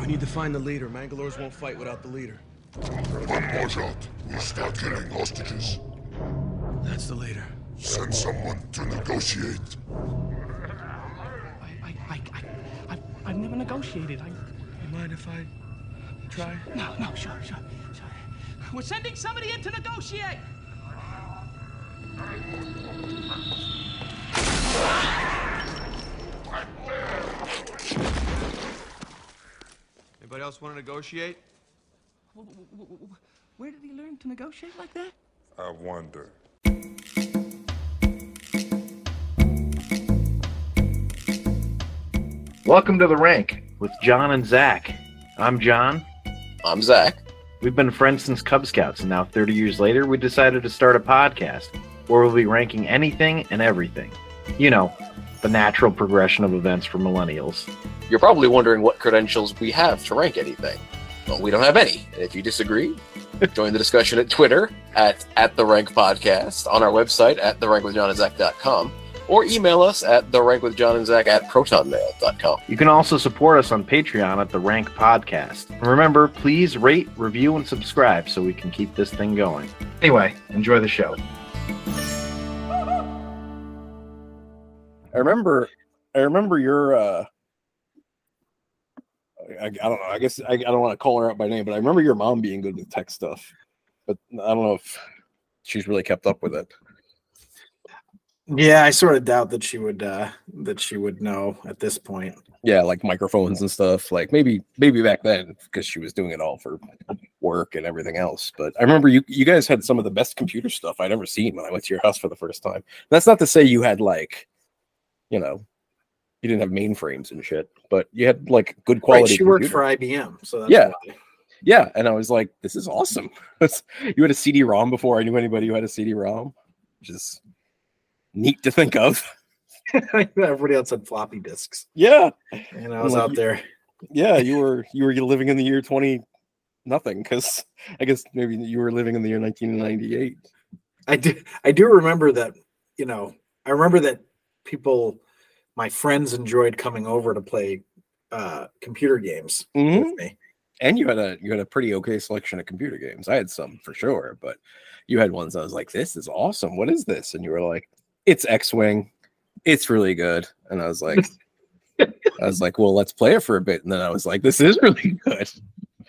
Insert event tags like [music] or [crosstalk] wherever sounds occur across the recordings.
We need to find the leader. Mangalores won't fight without the leader. When Marjat will start killing hostages, That's the leader. send someone to negotiate. I, I, I, I, I've never negotiated. I, You mind if I try? no, no, sure, sure, sure. We're sending somebody in to negotiate. Ah! Anybody else want to negotiate? Where did he learn to negotiate like that? I wonder. Welcome to the rank with John and Zac. I'm John. I'm Zac. We've been friends since Cub Scouts, and now 30 years later, we decided to start a podcast where we'll be ranking anything and everything. You know, the natural progression of events for millennials. You're probably wondering what credentials we have to rank anything. Well, we don't have any. And if you disagree, [laughs] join the discussion at Twitter at, at the Rank Podcast, on our website at therankwithjohnandzac.com, or email us at therankwithjohnandzac at protonmail.com. You can also support us on Patreon at the Rank Podcast. And remember, please rate, review, and subscribe so we can keep this thing going. Anyway, enjoy the show. I remember, I remember your. uh I, I don't know. I guess I, I don't want to call her out by name, but I remember your mom being good with tech stuff. But I don't know if she's really kept up with it. Yeah, I sort of doubt that she would uh that she would know at this point. Yeah, like microphones and stuff. Like maybe maybe back then because she was doing it all for work and everything else. But I remember you you guys had some of the best computer stuff I'd ever seen when I went to your house for the first time. That's not to say you had like, you know, you didn't have mainframes and shit, but you had like good quality. Right, she worked for IBM, so that's Yeah. why. Yeah, and I was like, this is awesome. [laughs] you had a CD-ROM before I knew anybody who had a CD-ROM, which is neat to think of. [laughs] [laughs] Everybody else had floppy disks, Yeah, and I was Like out there. yeah, you were you were living in the year 20 nothing because I guess maybe you were living in the year 1998. I do I do remember that, you know, I remember that people my friends enjoyed coming over to play uh computer games Mhm. with me. And you had a you had a pretty okay selection of computer games. I had some for sure, but you had ones I was like, this is awesome. What is this? And you were like, it's X-Wing. It's really good. And I was like, I was like, well, let's play it for a bit. And then I was like, this is really good.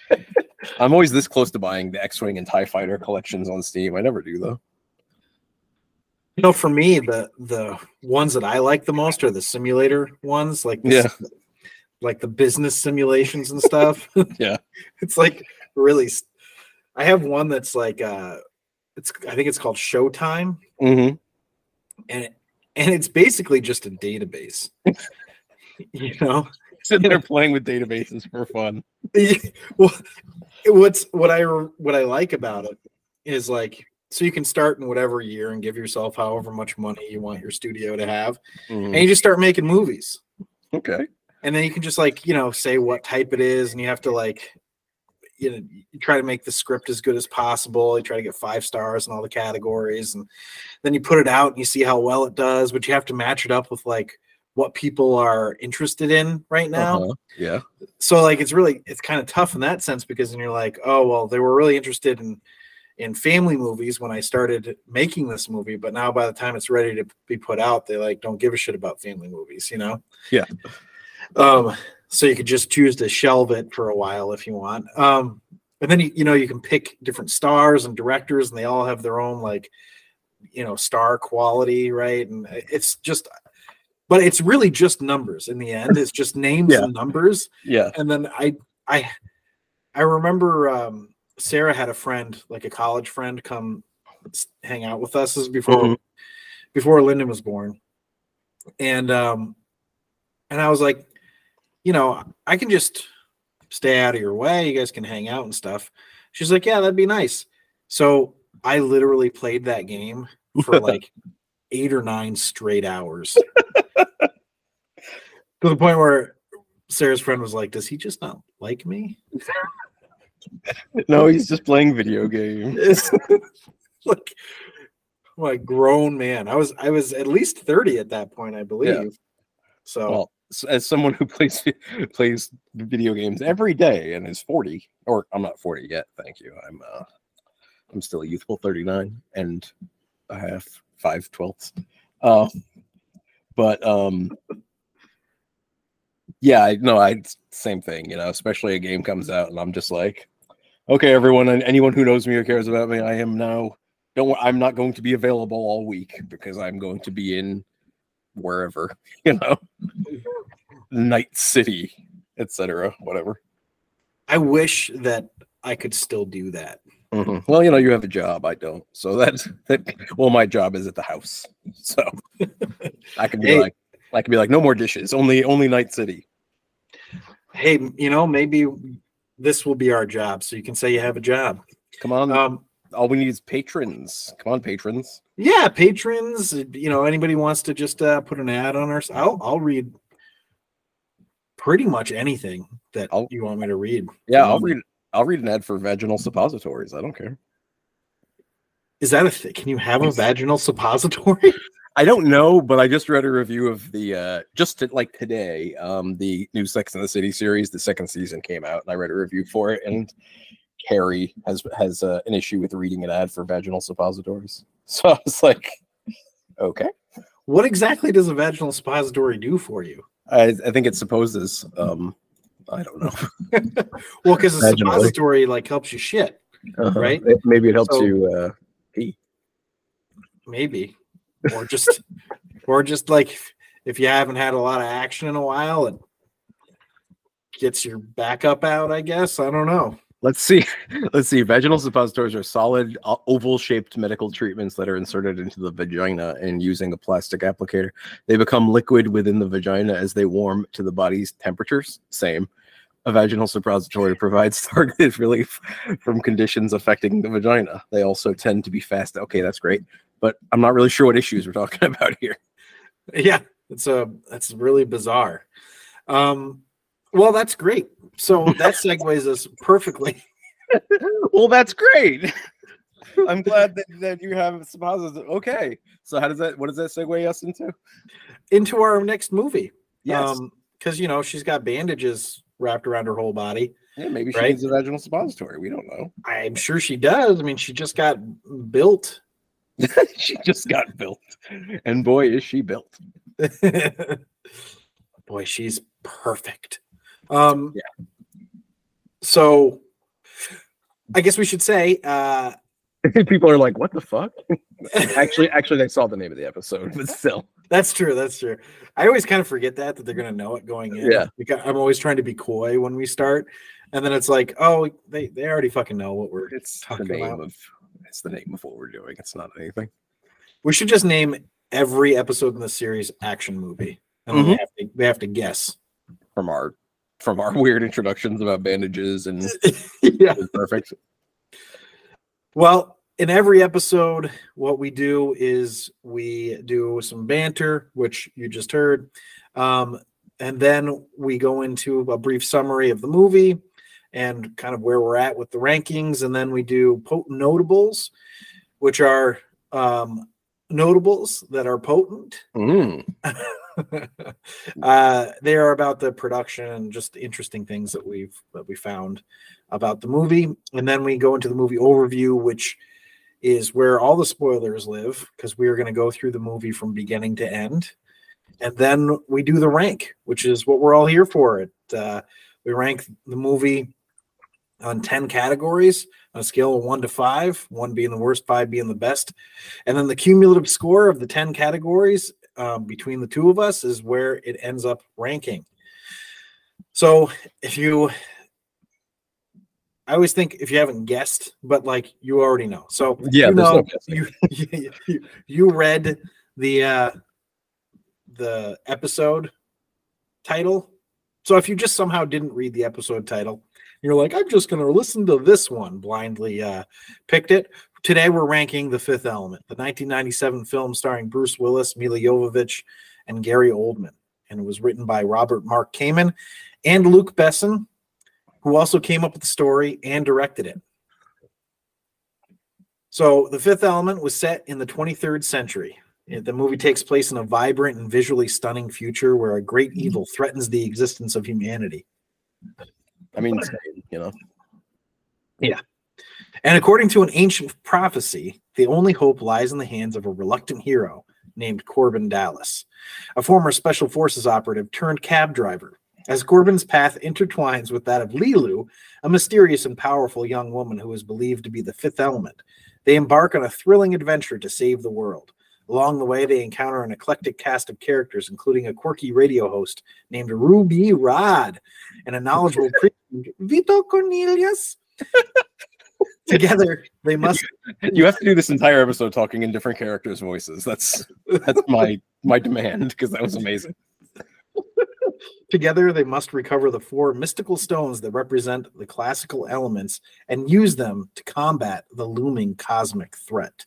[laughs] I'm always this close to buying the X-Wing and TIE Fighter collections on Steam. I never do though. You know, for me, the the ones that I like the most are the simulator ones, like the, Yeah. like the business simulations and stuff. [laughs] [laughs] Yeah. it's like really. I have one that's like uh, it's I think it's called Showtime, Mm-hmm. and it, and it's basically just a database. [laughs] you know, Sitting there playing with databases for fun. well, what's what I what I like about it is like so you can start in whatever year and give yourself however much money you want your studio to have, Mhm. and you just start making movies. Okay. and then you can just like you know say what type it is and you have to like you know you try to make the script as good as possible you try to get five stars in all the categories and then you put it out and you see how well it does but you have to match it up with like what people are interested in right now Uh-huh. Yeah. so like it's really it's kind of tough in that sense because then you're like oh well they were really interested in in family movies when i started making this movie but now by the time it's ready to be put out they like don't give a shit about family movies you know Yeah. um so you could just choose to shelve it for a while if you want um and then you, you know you can pick different stars and directors and they all have their own like you know star quality right and it's just but it's really just numbers in the end it's just names [laughs] Yeah. and numbers Yeah. and then i i i remember um sarah had a friend like a college friend come hang out with us. This is before Mhm. before lyndon was born. And um and i was like you know i can just stay out of your way. You guys can hang out and stuff. She's like yeah that'd be nice. So i literally played that game for [laughs] like eight or nine straight hours. [laughs] To the point where Sarah's friend was like, "Does he just not like me?" No, he's just playing video games. [laughs] Like, a grown man. I was I was at least thirty at that point, I believe. So Well, as someone who plays [laughs] plays video games every day and is 40, or I'm not 40 yet, thank you. I'm uh I'm still a youthful 39 and a half, five twelfths. Uh, but um yeah, I no, I same thing, you know, especially a game comes out and I'm just like, okay, everyone and anyone who knows me or cares about me, I am now don't I'm not going to be available all week because I'm going to be in wherever, [laughs] you know, Night City, etc. Whatever. I wish that I could still do that. Mhm. Well, you know, you have a job. I don't. So that's that. Well, my job is at the house, so I can be Hey. like, I can be like, no more dishes. Only, only Night City. Hey, you know, maybe this will be our job, so you can say you have a job. Come on. Um, all we need is patrons. Come on, patrons. yeah, patrons. You know, anybody wants to just uh, put an ad on our. I'll I'll read pretty much anything that I'll- you want me to read. Yeah, I'll read. I'll read an ad for vaginal suppositories. I don't care. Is that a thing? Can you have a vaginal suppository? [laughs] I don't know, but I just read a review of the uh just to, like today, um the new Sex in the City series, the second season came out, and I read a review for it, and Carrie has has uh, an issue with reading an ad for vaginal suppositories. [laughs] So I was like, okay, what exactly does a vaginal suppository do for you? I, I think it supposes, um, I don't know, [laughs] Well, because a Vaginally. suppository like helps you shit, Right? It- Maybe it helps So- you. uh pee. maybe, or just, or just like if you haven't had a lot of action in a while, it gets your backup out. I guess I don't know. Let's see. [laughs] Let's see. Vaginal suppositories are solid, uh, oval-shaped medical treatments that are inserted into the vagina and using a plastic applicator. They become liquid within the vagina as they warm to the body's temperatures. Same. A vaginal suppository provides [laughs] targeted relief from conditions affecting the vagina. They also tend to be fast. Okay, that's great, but I'm not really sure what issues we're talking [laughs] about here. Yeah, it's a that's really bizarre. Um, well, that's great. So [laughs] that segues us perfectly. [laughs] well, that's great. I'm glad that, that you have suppositories. Okay, so how does that? What does that segue us into? into our next movie. Yes. because you know she's got bandages wrapped around her whole body. Yeah, maybe she Right? needs a vaginal suppository. We don't know. I'm sure she does. I mean, she just got built. [laughs] she just got built, and boy, is she built. [laughs] Boy, she's perfect. Um, Yeah. So, I guess we should say, uh, People are like, "What the fuck?" [laughs] actually, actually, they saw the name of the episode, but still, that's true. That's true. I always kind of forget that that they're gonna know it going in. Yeah. Because I'm always trying to be coy when we start, and then it's like, oh, they they already fucking know what we're. it's the Talking name about- of it's the name of what we're doing. It's not anything. We should just name every episode in the series action movie, and then they, have to, they have to guess. from our from our [laughs] weird introductions about bandages and [laughs] yeah. perfect. Well, in every episode, what we do is we do some banter, which you just heard, um, and then we go into a brief summary of the movie and kind of where we're at with the rankings, and then we do potent notables, which are um, notables that are potent. Mm. [laughs] uh, they are about the production and just interesting things that we've that we found about the movie, and then we go into the movie overview, which is where all the spoilers live because we are going to go through the movie from beginning to end, and then we do the rank, which is what we're all here for. It uh, we rank the movie on ten categories on a scale of one to five, one being the worst, five being the best, and then the cumulative score of the ten categories um, between the two of us is where it ends up ranking. So if you, I always think if you haven't guessed, but like you already know. So Yeah, you there's no [laughs] know, you, you you read the uh, the episode title. So if you just somehow didn't read the episode title, you're like, I'm just going to listen to this one blindly. Uh, picked it. Today we're ranking The Fifth Element, the 1997 film starring Bruce Willis, Milla Jovovich, and Gary Oldman, and it was written by Robert Mark Kamen and Luc Besson, who also came up with the story and directed it. So, The Fifth Element was set in the 23rd century The movie takes place in a vibrant and visually stunning future where a great evil threatens the existence of humanity. I mean, you know. Yeah. And according to an ancient prophecy, the only hope lies in the hands of a reluctant hero named Korben Dallas, a former special forces operative turned cab driver. As Korben's path intertwines with that of Leeloo, a mysterious and powerful young woman who is believed to be the fifth element, they embark on a thrilling adventure to save the world. Along the way, they encounter an eclectic cast of characters, including a quirky radio host named Ruby Rhod and a knowledgeable [laughs] priest Vito Cornelius. [laughs] Together, they must [laughs] You have to do this entire episode talking in different characters' voices. That's that's my my demand because that was amazing. [laughs] Together, they must recover the four mystical stones that represent the classical elements and use them to combat the looming cosmic threat.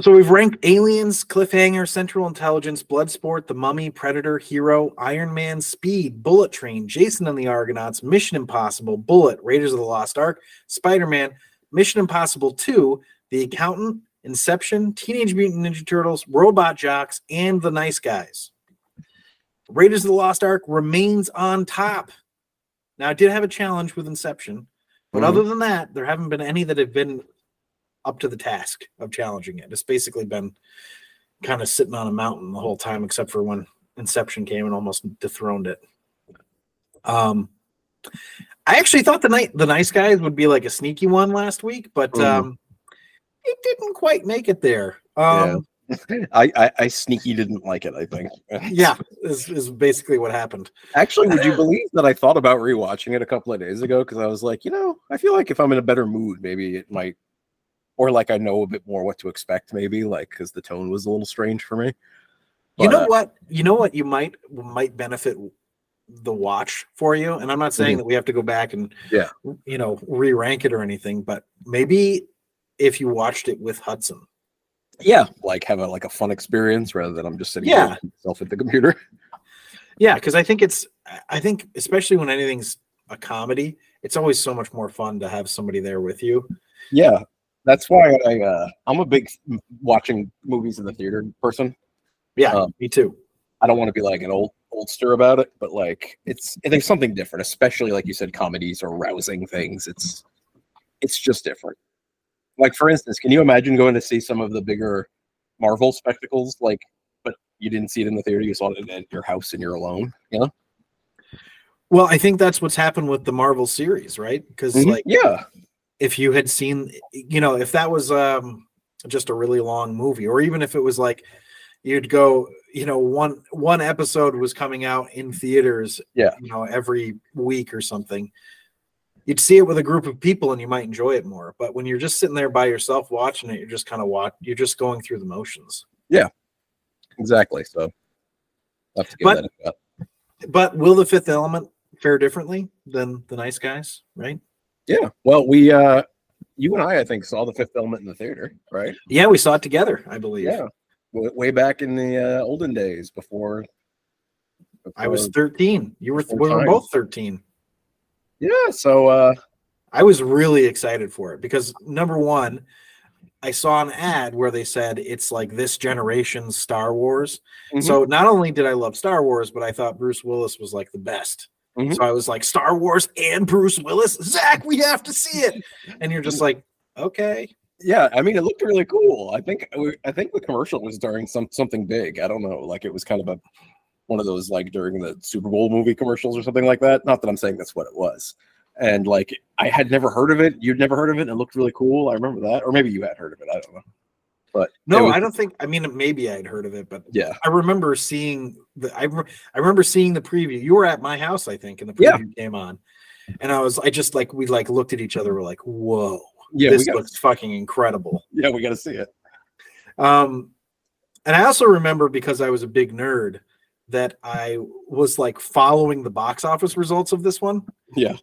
So we've ranked Aliens, Cliffhanger, Central Intelligence, Bloodsport, The Mummy, Predator, Hero, Iron Man, Speed, Bullet Train, Jason and the Argonauts, Mission Impossible, Bullet, Raiders of the Lost Ark, Spider Man, Mission Impossible 2, The Accountant, Inception, Teenage Mutant Ninja Turtles, Robot Jox, and The Nice Guys. Raiders of the Lost Ark remains on top. Now, I did have a challenge with Inception, but Mhm. other than that, there haven't been any that have been up to the task of challenging it. It's basically been kind of sitting on a mountain the whole time, except for when Inception came and almost dethroned it. Um, I actually thought the night the nice guys would be like a sneaky one last week, but Mhm. um, it didn't quite make it there. Um, [laughs] I, I I sneaky didn't like it. I think. [laughs] yeah, is, is basically what happened. Actually, would you believe that I thought about rewatching it a couple of days ago because I was like, you know, I feel like if I'm in a better mood, maybe it might, or like I know a bit more what to expect, maybe like because the tone was a little strange for me. you know uh, what? You know what? You might might benefit the watch for you. And I'm not saying that we have to go back and Mm-hmm. Yeah. you know re-rank it or anything, but maybe if you watched it with Hudson. yeah, like have a like a fun experience rather than I'm just sitting Yeah. yeah. myself at the computer. [laughs] Yeah, because I think it's I think especially when anything's a comedy, it's always so much more fun to have somebody there with you. Yeah, that's why I uh, I'm a big watching movies in the theater person. Yeah, Um, me too. I don't want to be like an old oldster about it, but like it's there's something different, especially like you said, comedies or rousing things. It's it's just different. Like for instance, can you imagine going to see some of the bigger Marvel spectacles, like, but you didn't see it in the theater, you saw it at your house and you're alone, you know? Well, I think that's what's happened with the Marvel series, right? Because like yeah, if you had seen you know if that was um just a really long movie or even if it was like you'd go you know one one episode was coming out in theaters Yeah. you know every week or something you'd see it with a group of people and you might enjoy it more but when you're just sitting there by yourself watching it you're just kind of watch you're just going through the motions Yeah, exactly. So I'll have to give But- that a shot. but will the fifth element fare differently than the nice guys right Yeah. Well, we uh you and I I think saw the fifth element in the theater, right? yeah we saw it together i believe Yeah. Way, way back in the uh, olden days before, i was 13 you were Before we were both 13 yeah, so uh I was really excited for it because number one, I saw an ad where they said it's like this generation's Star Wars. Mhm. So not only did I love Star Wars, but I thought Bruce Willis was like the best. Mhm. So I was like, Star Wars and Bruce Willis, Zac, we have to see it. And you're just like, okay. yeah, I mean it looked really cool. I think I think the commercial was during some something big. I don't know, like it was kind of a one of those like during the Super Bowl movie commercials or something like that. Not that I'm saying that's what it was. And like I had never heard of it. You'd never heard of it. And it looked really cool. I remember that, or maybe you had heard of it. I don't know. But No, was- I don't think. I mean, maybe I'd heard of it, but Yeah, I remember seeing the. I, re- I remember seeing the preview. You were at my house, I think, and the Yeah. preview came on, and I was. I just like we like looked at each other. We're like, whoa, yeah, this we got looks fucking incredible. yeah, we got to see it. Um, and I also remember because I was a big nerd that I was like following the box office results of this one. Yeah.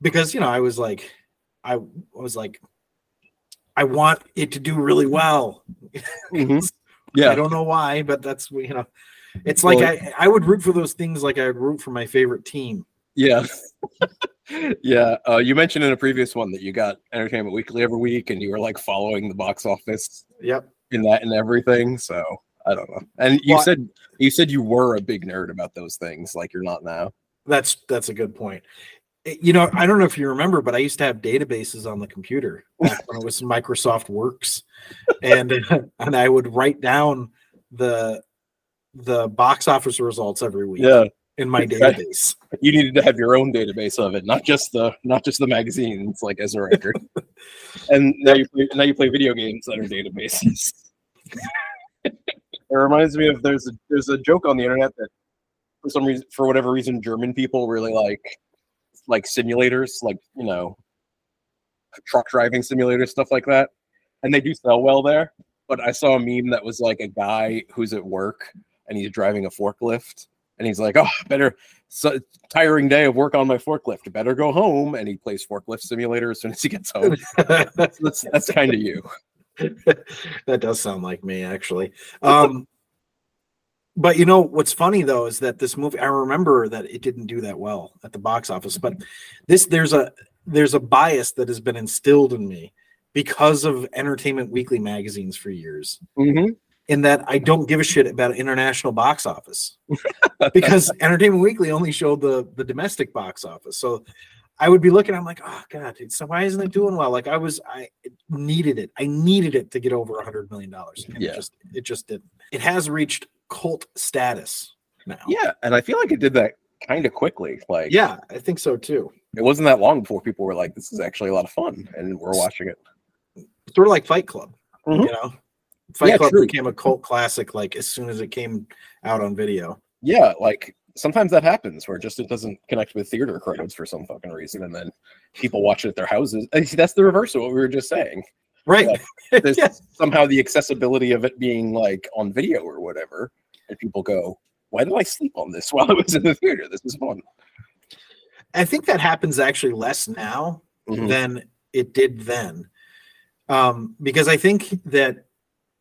Because you know I was like, I was like, I want it to do really well. [laughs] Mhm. I don't know why, but that's you know, it's like Well- I I would root for those things like I would root for my favorite team. Yeah. [laughs] yeah, uh, you mentioned in a previous one that you got Entertainment Weekly every week, and you were like following the box office Yep. in that and everything. So I don't know. And you Well, said you said you were a big nerd about those things, like you're not now. That's that's a good point. Eh, You know, I don't know if you remember, but I used to have databases on the computer when it was Microsoft Works, and [laughs] and I would write down the the box office results every week Yeah, in my database. you needed to have your own database of it, not just the not just the magazines like as a record. [laughs] and now you play, now you play video games that are databases. it reminds me of there's a there's a joke on the internet that for some reason for whatever reason German people really like like simulators, like you know truck driving simulators, stuff like that. And they do sell well there. But I saw a meme that was like a guy who's at work and he's driving a forklift and he's like, Oh, better so tiring day of work on my forklift. Better go home. And he plays forklift simulator as soon as he gets home. [laughs] that's that's, that's kind of you. [laughs] that does sound like me actually um but you know what's funny though is that this movie i remember that it didn't do that well at the box office but this there's a there's a bias that has been instilled in me because of entertainment weekly magazines for years Mm-hmm. in that i don't give a shit about international box office [laughs] because entertainment weekly only showed the the domestic box office so I would be looking. I'm like, oh god, so why isn't it doing well? Like I was, I needed it. I needed it to get over a hundred million dollars. Yeah. It just, it just didn't. It has reached cult status now. Yeah, and I feel like it did that kind of quickly. Like, yeah, I think so too. it wasn't that long before people were like, "This is actually a lot of fun," and we're watching it. Sort of like Fight Club. Mhm. You know, Fight Yeah, Club true. became a cult classic like as soon as it came out on video. Yeah, like sometimes that happens where just it doesn't connect with theater crowds for some fucking reason, and then people watch it at their houses. And see, that's the reverse of what we were just saying. Right. [laughs] There's Yeah. somehow the accessibility of it being like on video or whatever, people go, "Why did I sleep on this [laughs] while I was in the theater? This is fun." I think that happens actually less now Mhm. than it did then. Um, because I think that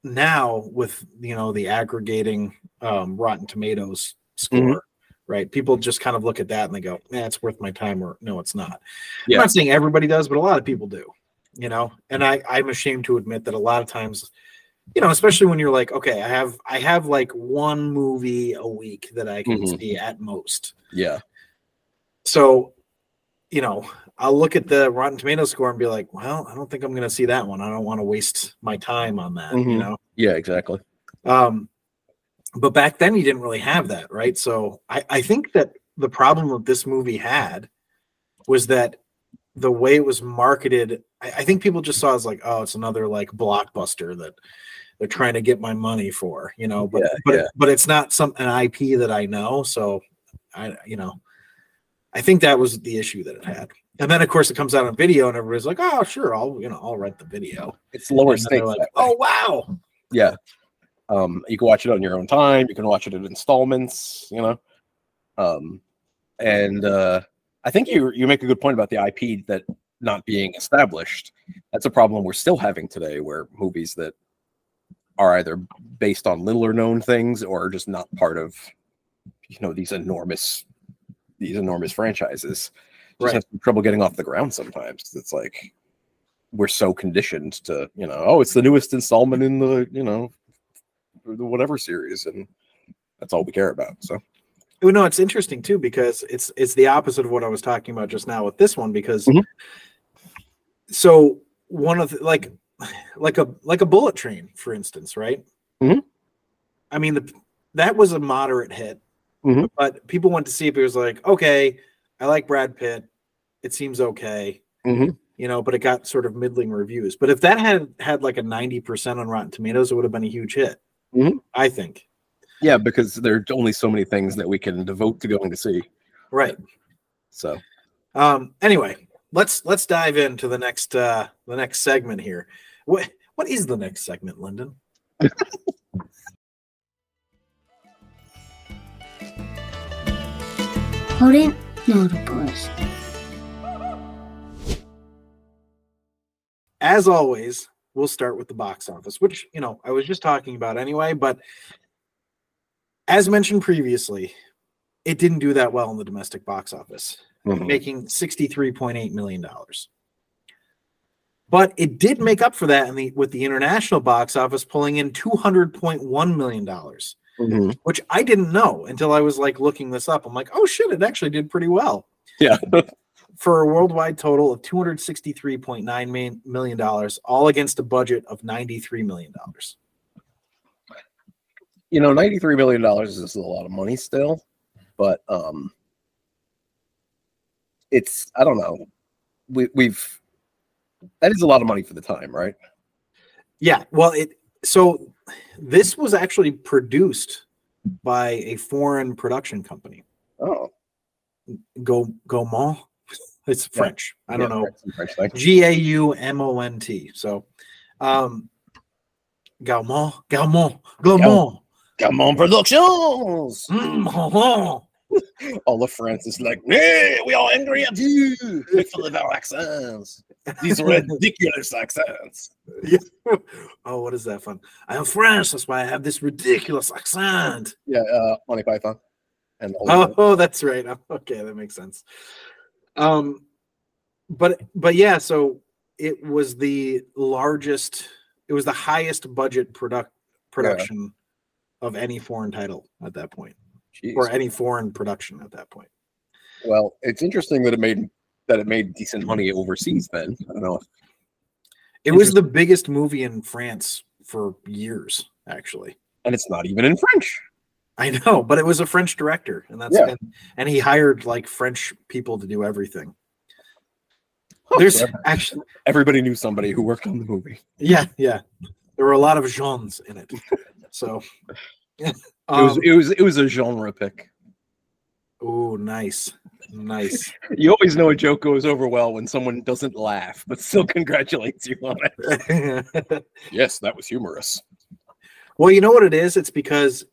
now with you know the aggregating um, Rotten Tomatoes score, Mhm. right? People just kind of look at that and they go, "Yeah, it's worth my time," or "No, it's not." Yeah. I'm not saying everybody does, but a lot of people do. You know, and I I'm ashamed to admit that a lot of times, you know, especially when you're like, okay, I have I have like one movie a week that I can Mhm. see at most Yeah, so you know i'll look at the rotten tomato score and be like well i don't think i'm going to see that one i don't want to waste my time on that you Mhm. know yeah, exactly. um but back then you didn't really have that right so i i think that the problem that this movie had was that the way it was marketed i, I think people just saw it as like oh it's another like blockbuster that they're trying to get my money for you know but Yeah, but yeah. but it's not some an ip that i know so i you know i think that was the issue that it had. And then of course it comes out on video and everybody's like oh sure i'll you know i'll rent the video. It's lower And then they're stakes. like, oh wow. Yeah. Um you can watch it on your own time you can watch it in installments you know? Um and uh i think you you make a good point about the ip that not being established. That's a problem we're still having today where movies that are either based on little or known things or just not part of you know these enormous these enormous franchises just Right. have some trouble getting off the ground sometimes. It's like we're so conditioned to you know oh it's the newest installment in the you know the whatever series and that's all we care about so Well, no, it's interesting too because it's it's the opposite of what I was talking about just now with this one because Mhm. so one of the, like like a like a bullet train for instance, right? Mhm. I mean the that was a moderate hit, Mhm. but people went to see it. It was like okay, I like Brad Pitt. It seems okay, Mhm. you know, but it got sort of middling reviews. But if that had had like a ninety percent on Rotten Tomatoes, it would have been a huge hit. Mhm. I think. Yeah because there are only so many things that we can devote to going to see Right. so Um, anyway, let's let's dive into the next uh the next segment here. What what is the next segment, Lyndon? Current notables. As always, we'll start with the box office, which you know I was just talking about anyway. But as mentioned previously, it didn't do that well in the domestic box office, Mhm. making $63.8 million. But it did make up for that in the with the international box office pulling in $200.1 million, Mhm. which I didn't know until I was like looking this up. I'm like, oh shit, it actually did pretty well. Yeah. [laughs] For a worldwide total of $263.9 million- million, dollars, all against a budget of $93 million. You know, ninety-three million dollars is a lot of money still, but um, it's I don't know. We we've that is a lot of money for the time, right? Yeah, well, it so this was actually produced by a foreign production company. Oh, Go Gaumont. [laughs] It's Yeah. French. I don't yeah, know. G A U M O N T. So, um, Gaumont, Gaumont, Gaumont. Come on, Productions. Mm, ho. [laughs] All of France is like, hey, we are angry at you because of our accents. These ridiculous accents. [laughs] oh, what is that fun? I am French. That's why I have this ridiculous accent. Yeah, uh, Monty Python. And Oh, oh, [laughs] that's right. Okay, that makes sense. Um, but but yeah, so it was the largest. It was the highest budget product production of any foreign title at that point, Jeez. or any foreign production at that point. Well, it's interesting that it made that it made decent money overseas. Then I don't know. It was the biggest movie in France for years, actually. and it's not even in French. I know, but it was a French director, and that's Yeah. and, and he hired like French people to do everything. There's so actually everybody knew somebody who worked on the movie. Yeah, yeah. There were a lot of Jeans in it. [laughs] So It was um, it was it was a genre pick. oh nice. Nice. [laughs] You always know a joke goes over well when someone doesn't laugh, but still [laughs] congratulates you on it. [laughs] Yes, that was humorous. well, you know what it is? It's because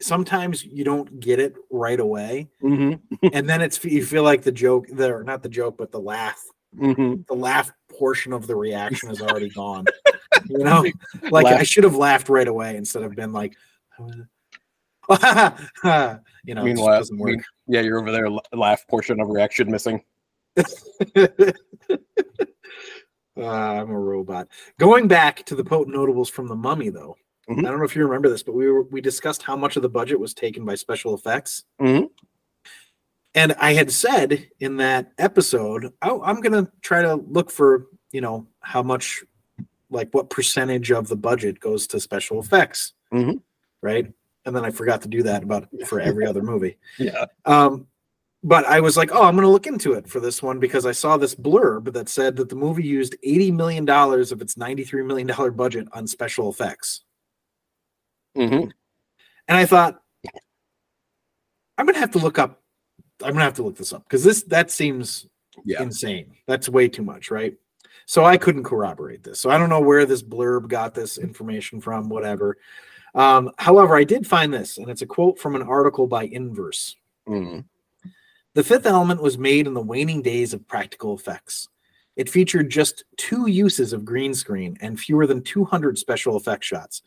sometimes you don't get it right away. Mm-hmm. And then it's you feel like the joke the not the joke, but the laugh. Mm-hmm. The laugh portion of the reaction is already gone. You know? [laughs] Like I should have laughed right away instead of been like [laughs] you know, it just Meanwhile, doesn't work. mean- yeah, you're over there. Laugh portion of reaction missing. [laughs] Uh, I'm a robot. Going back to the potent notables from the Mummy, though, Mhm. I don't know if you remember this, but we were we discussed how much of the budget was taken by special effects, Mhm. and I had said in that episode, oh, I'm gonna try to look for you know how much, like what percentage of the budget goes to special effects, Mhm. right? And then I forgot to do that about for every other movie. [laughs] Yeah. Um, but I was like, oh, I'm going to look into it for this one because I saw this blurb that said that the movie used $80 million of its $93 million budget on special effects. Mm-hmm. And I thought, I'm going to have to look up, I'm going to have to look this up because this, that seems Yeah. insane. That's way too much, right? So I couldn't corroborate this. So I don't know where this blurb got this information from, whatever. Um, however, I did find this, and it's a quote from an article by Inverse. Mm-hmm. The fifth element was made in the waning days of practical effects. It featured just two uses of green screen and fewer than 200 special effect shots.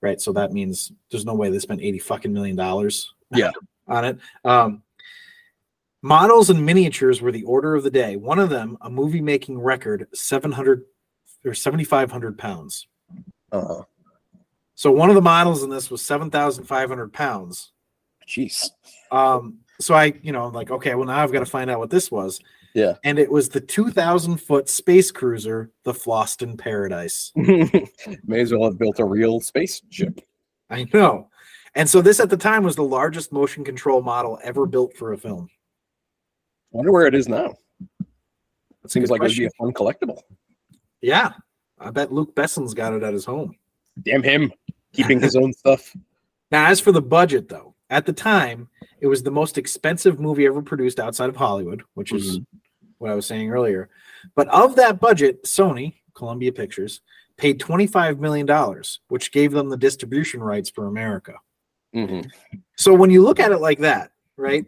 Right. So that means there's no way they spent 80 fucking million dollars Yeah. [laughs] on it. Um, models and miniatures were the order of the day. One of them, a movie making record, 700 or 7,500 pounds. Uh, So one of the models in this was 7,500 pounds. jeez. Um, so I, you know, I'm like, okay, well now I've got to find out what this was. Yeah. And it was the 2,000 foot space cruiser, the Floston Paradise. [laughs] May as well have built a real spaceship. I know. And so this at the time was the largest motion control model ever built for a film. Wonder where it is now. It Seems like question. it'd be a fun collectible. Yeah. I bet Luc Besson's got it at his home. Damn him, keeping his own stuff. [laughs] Now, as for the budget, though, at the time, it was the most expensive movie ever produced outside of Hollywood, which is what I was saying earlier. But of that budget, Sony, Columbia Pictures, paid $25 million, which gave them the distribution rights for America. Mm-hmm. So when you look at it like that, right?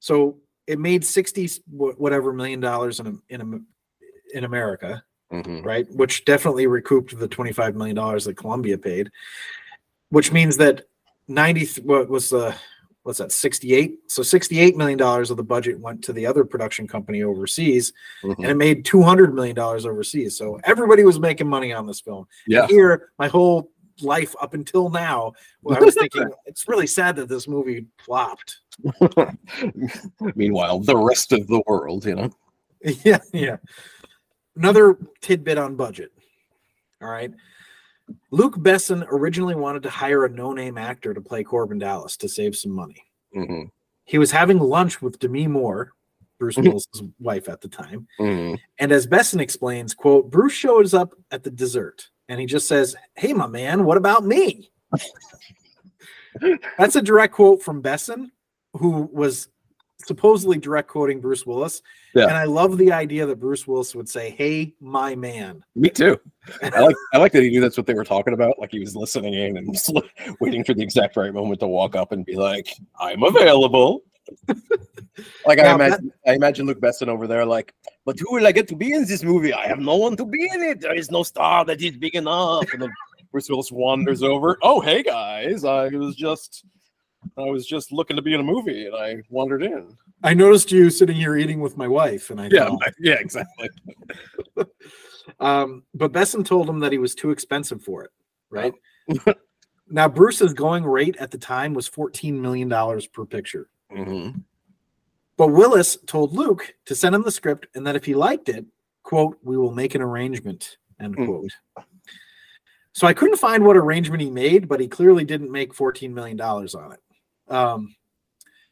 So it made 60 whatever million dollars in in in America, Mm-hmm. right? Which definitely recouped the 25 million dollars that Columbia paid, which means that 90 what was the what's that 68 so 68 million dollars of the budget went to the other production company overseas Mhm. and it made 200 million dollars overseas so everybody was making money on this film Yeah. here my whole life up until now well, i was thinking it's really sad that this movie flopped [laughs] Meanwhile, the rest of the world, you know. [laughs] yeah yeah. Another tidbit on budget all right? Luc besson originally wanted to hire a no-name actor to play korben dallas to save some money. Hmm he was having lunch with demi moore bruce Mhm. willis's wife at the time. Hmm and as besson explains quote bruce shows up at the dessert and he just says hey my man what about me [laughs] that's a direct quote from besson who was supposedly direct quoting bruce willis Yeah. and i love the idea that bruce willis would say hey my man Me too. I like I like that he knew that's what they were talking about. Like he was listening in and just like, waiting for the exact right moment to walk up and be like, "I'm available." like I Now, imagine, I imagine Luc Besson over there, like, "But who will I get to be in this movie? I have no one to be in it. There is no star that is big enough." And then Bruce Willis wanders over. Oh, hey guys, I was just, I was just looking to be in a movie, and I wandered in. i noticed you sitting here eating with my wife and i Yeah, [laughs] yeah, exactly. [laughs] um, but besson told him that he was too expensive for it right [laughs] now bruce's going rate at the time was 14 million dollars per picture hmm But Willis told Luc to send him the script and that if he liked it, quote, we will make an arrangement, end Mhm. quote. So I couldn't find what arrangement he made, but he clearly didn't make $14 million on it. Um,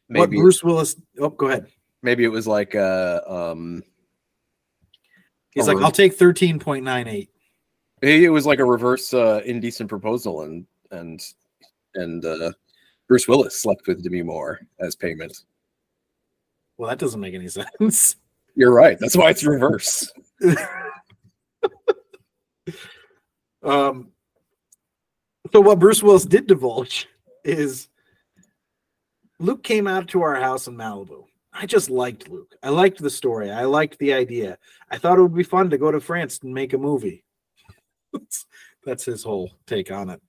what Bruce Willis, oh, go ahead. maybe it was like uh um He's like? I'll take 13.98. Maybe it was like a reverse uh, indecent proposal, and and and uh, Bruce Willis slept with Demi Moore as payment. Well, that doesn't make any sense. You're right. That's why it's reverse. [laughs] Um, so what Bruce Willis did divulge is Luc came out to our house in Malibu. I just liked Luc. I liked the story. I liked the idea. I thought it would be fun to go to France and make a movie. [laughs] That's- his whole take on it.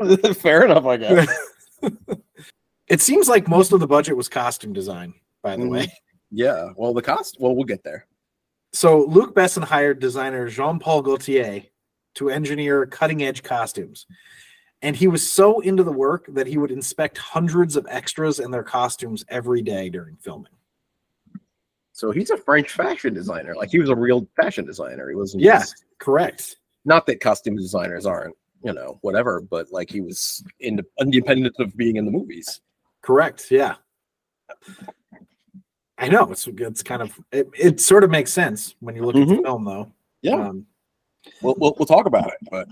Okay. [laughs] Fair enough, I guess. [laughs] It seems like most of the budget was costume design, by the Mhm. way. yeah. Well, the cost. Well, we'll get there. So Luc Besson hired designer Jean-Paul Gaultier to engineer cutting-edge costumes. And he was so into the work that he would inspect hundreds of extras and their costumes every day during filming. So he's a French fashion designer. Like he was a real fashion designer. He wasn't. Yeah. just- Correct. not that costume designers aren't, you know, whatever, but like he was in, independent of being in the movies. Correct. Yeah. I know it's it's kind of it, it sort of makes sense when you look at the Mhm. film though. Yeah. Um, We'll, we'll we'll talk about it, but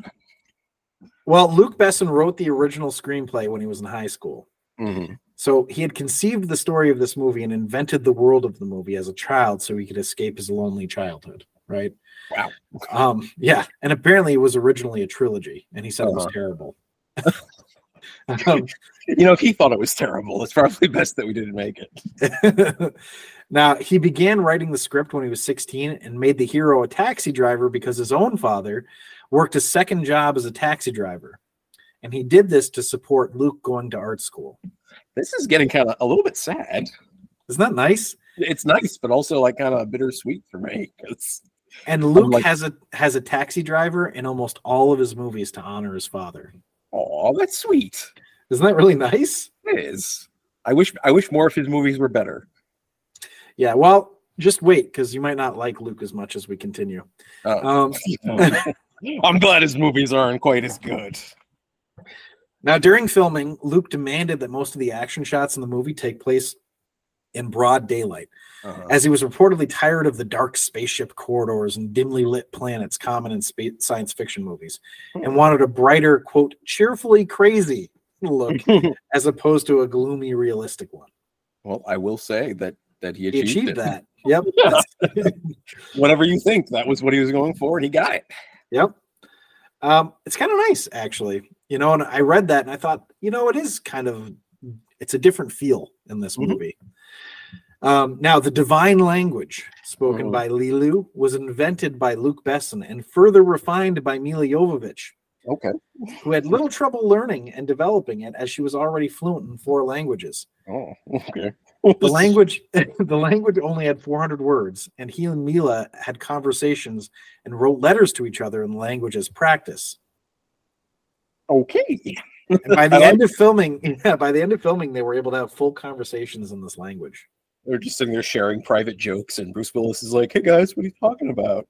well, Luc Besson wrote the original screenplay when he was in high school. Mhm. So he had conceived the story of this movie and invented the world of the movie as a child so he could escape his lonely childhood, right? Wow. Um, yeah. And apparently it was originally a trilogy and he said it was Uh-huh. terrible. [laughs] [laughs] um, you know, if he thought it was terrible, it's probably best that we didn't make it. [laughs] now he began writing the script when he was 16 and made the hero a taxi driver because his own father worked a second job as a taxi driver. And he did this to support Luc going to art school. This is getting kind of a little bit sad. Isn't that nice? It's nice, but also like kind of bittersweet for me. And Luc like- has a has a taxi driver in almost all of his movies to honor his father. oh, that's sweet. Isn't that really nice? It is. I wish I wish more of his movies were better. Yeah. Well, just wait because you might not like Luc as much as we continue. Oh. Um, [laughs] [laughs] I'm glad his movies aren't quite as good. now, during filming, Luc demanded that most of the action shots in the movie take place in broad daylight, Uh-huh. as he was reportedly tired of the dark spaceship corridors and dimly lit planets common in spa- science fiction movies, and wanted a brighter, quote, cheerfully crazy look [laughs] as opposed to a gloomy, realistic one. well, I will say that that he He achieved, achieved it. that. Yep. [laughs] Whatever you think, that was what he was going for, and he got it. Yep. Um, it's kind of nice, actually. You know, and I read that and I thought, you know, it is kind of it's a different feel in this Mhm. movie. Um, now, the divine language spoken Mhm. by Leeloo was invented by Luc Besson and further refined by Milla Jovovich. Okay. who had little trouble learning and developing it as she was already fluent in four languages. Oh, okay. The language [laughs] the language only had 400 words, and he and Milla had conversations and wrote letters to each other in language as practice. Okay. And by [laughs] the like end of filming, yeah, by the end of filming, they were able to have full conversations in this language. They're just sitting there sharing private jokes, and Bruce Willis is like, "Hey guys, what are you talking about?"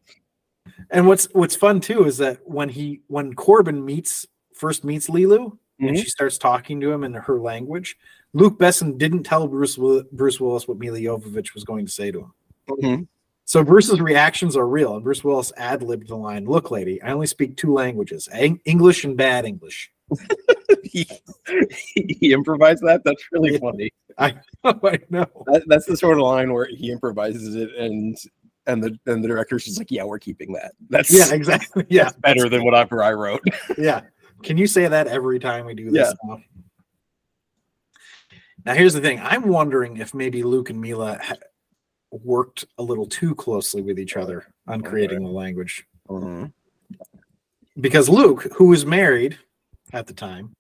And what's what's fun too is that when he when Korben meets first meets Leeloo and Mhm. she starts talking to him in her language, Luc Besson didn't tell Bruce Bruce Willis what Milla Jovovich was going to say to him. Mhm. So Bruce's reactions are real, and Bruce Willis ad libbed the line, "Look, lady, I only speak two languages: Eng- English and bad English." [laughs] he, he improvised that. That's really Yeah. funny. I [laughs] I know. That, that's the sort of line where he improvises it, and and the and the director's just like, "Yeah, we're keeping that. That's Yeah, [laughs] exactly. [laughs] Yeah, better than whatever I wrote." [laughs] yeah. Can you say that every time we do this? Yeah. Now? Now, here's the thing. I'm wondering if maybe Luc and Milla ha- worked a little too closely with each other on creating the language. Mm-hmm. Because Luc, who was married at the time,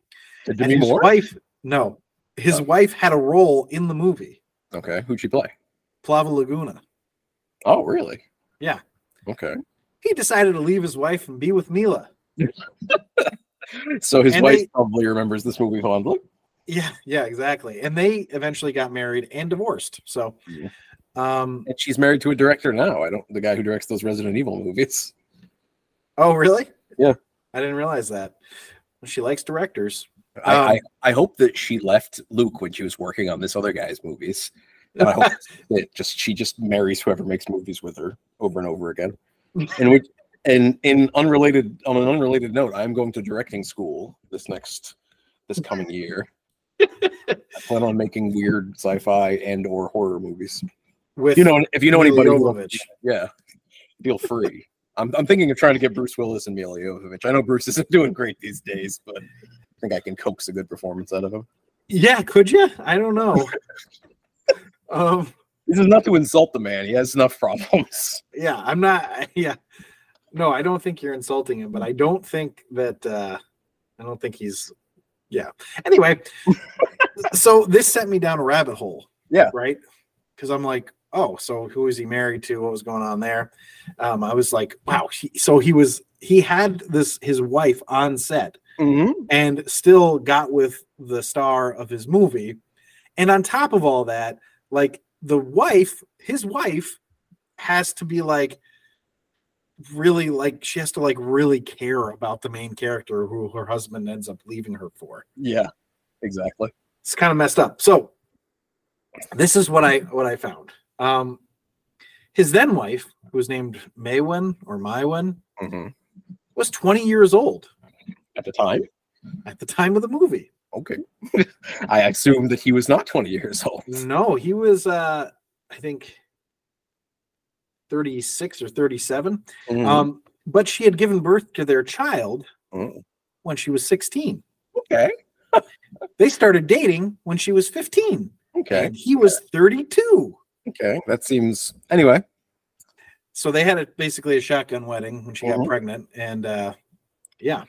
and his Moore. wife, no, his Oh. wife had a role in the movie, Okay, who'd she play? Plava Laguna. Oh, really? Yeah. Okay. He decided to leave his wife and be with Milla. So his And wife they- probably remembers this movie fondly. Yeah, yeah, exactly. And they eventually got married and divorced. So, Yeah. um, And she's married to a director now. I don't the guy who directs those Resident Evil movies. oh, really? Yeah. I didn't realize that. She likes directors. I, Um, I, I hope that she left Luc when she was working on this other guy's movies. And I hope [laughs] that just she just marries whoever makes movies with her over and over again. [laughs] And which and in unrelated on an unrelated note, I'm going to directing school this next this coming year. I plan on making weird sci-fi and or horror movies. With You know, if you know anybody, Jovovich. yeah, feel free. I'm, I'm thinking of trying to get Bruce Willis and Milla Jovovich. I know Bruce isn't doing great these days, but I think I can coax a good performance out of him. Yeah, could you? I don't know. [laughs] um, This is not to insult the man; he has enough [laughs] problems. yeah, I'm not. [laughs] Yeah, no, I don't think you're insulting him, but I don't think that. uh I don't think he's. Yeah. Anyway, [laughs] so this sent me down a rabbit hole. Yeah. Right. Because I'm like, oh, so who is he married to? What was going on there? Um, I was like, wow. He, so he was. He had this his wife on set Mm-hmm. and still got with the star of his movie. And on top of all that, like the wife, his wife has to be like really like she has to like really care about the main character who her husband ends up leaving her for. Yeah, exactly. It's kind of messed up. So this is what I what I found. Um his then wife, who was named Maywin or Mywin, Mm-hmm. was 20 years old At the time, at the time of the movie. Okay. I assumed that he was not 20 years old. No, he was uh I think 36 or 37. Mhm. Um but she had given birth to their child Mm. when she was 16. okay, [laughs] They started dating when she was 15 okay, and he was 32. okay. That seems anyway. So they had a, basically a shotgun wedding when she got Mhm. pregnant and uh yeah.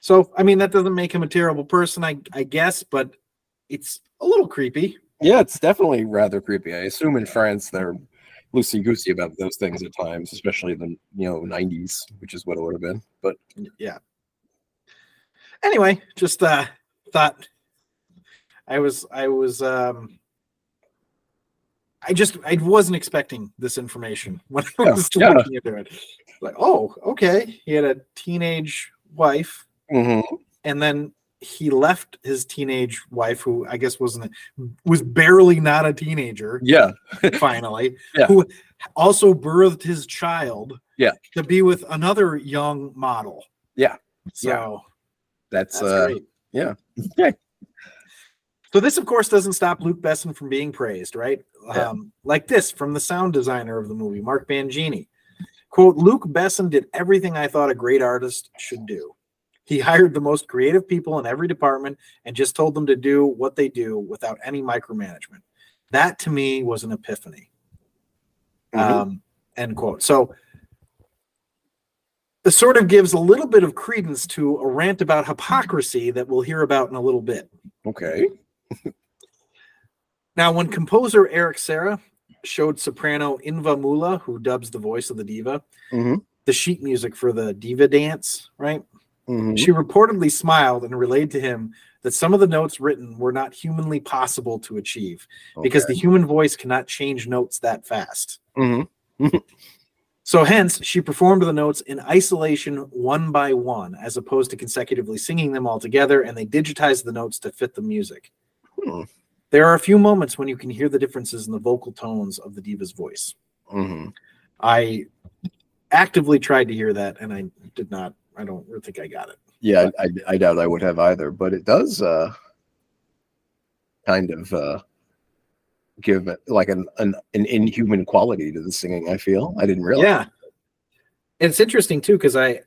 So I mean that doesn't make him a terrible person I I guess, but it's a little creepy. Yeah, it's definitely rather creepy. I assume in France they're loosey goosey about those things at times, especially the you know 90s, which is what it would have been. But yeah anyway just uh thought i was i was um i just i wasn't expecting this information [laughs] when i was yeah. looking into it like oh okay he had a teenage wife Mhm. and then he left his teenage wife who i guess wasn't was barely not a teenager yeah, [laughs] finally Yeah. who also birthed his child Yeah. to be with another young model Yeah. so that's, that's uh, great. yeah. Okay. So this, of course, doesn't stop Luc Besson from being praised, right? Yeah. Um, like this from the sound designer of the movie, Mark Mangini. Quote, Luke Besson did everything I thought a great artist should do. He hired the most creative people in every department and just told them to do what they do without any micromanagement. That to me was an epiphany. Mhm. Um, end quote. So This sort of gives a little bit of credence to a rant about hypocrisy that we'll hear about in a little bit. Okay. [laughs] Now, when composer Eric Serra showed soprano Inva Mula, who dubs the voice of the diva, Mhm. the sheet music for the diva dance, right? Mhm. She reportedly smiled and relayed to him that some of the notes written were not humanly possible to achieve because the human voice cannot change notes that fast. Mhm. [laughs] So, hence, she performed the notes in isolation one by one, as opposed to consecutively singing them all together, and they digitized the notes to fit the music. Hmm. There are a few moments when you can hear the differences in the vocal tones of the diva's voice. Mhm. I actively tried to hear that, and I did not. I don't think I got it. Yeah, I, I, I doubt I would have either, but it does uh, kind of uh, give it like an, an an inhuman quality to the singing. I feel I didn't realize. Yeah. And it's interesting too because I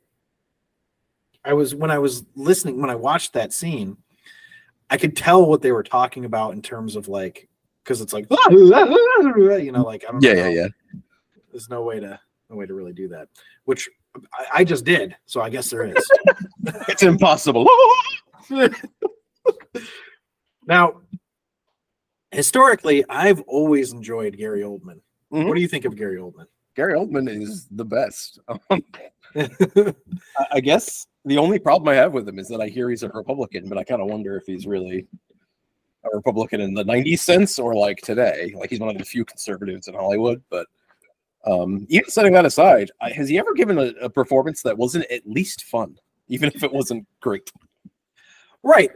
I was when I was listening when I watched that scene, I could tell what they were talking about in terms of like because it's like [laughs] you know like I don't Yeah, know. yeah, yeah. There's no way to no way to really do that, which I, I just did. So I guess there is. [laughs] It's impossible. [laughs] now, historically, I've always enjoyed Gary Oldman. Mhm. What do you think of Gary Oldman? Gary Oldman is the best. Um, [laughs] I- I guess the only problem I have with him is that I hear he's a Republican, but I kind of wonder if he's really a Republican in the 90s sense or like today. Like he's one of the few conservatives in Hollywood. But um, even setting that aside, has he ever given a, a performance that wasn't at least fun, even if it wasn't great? Right.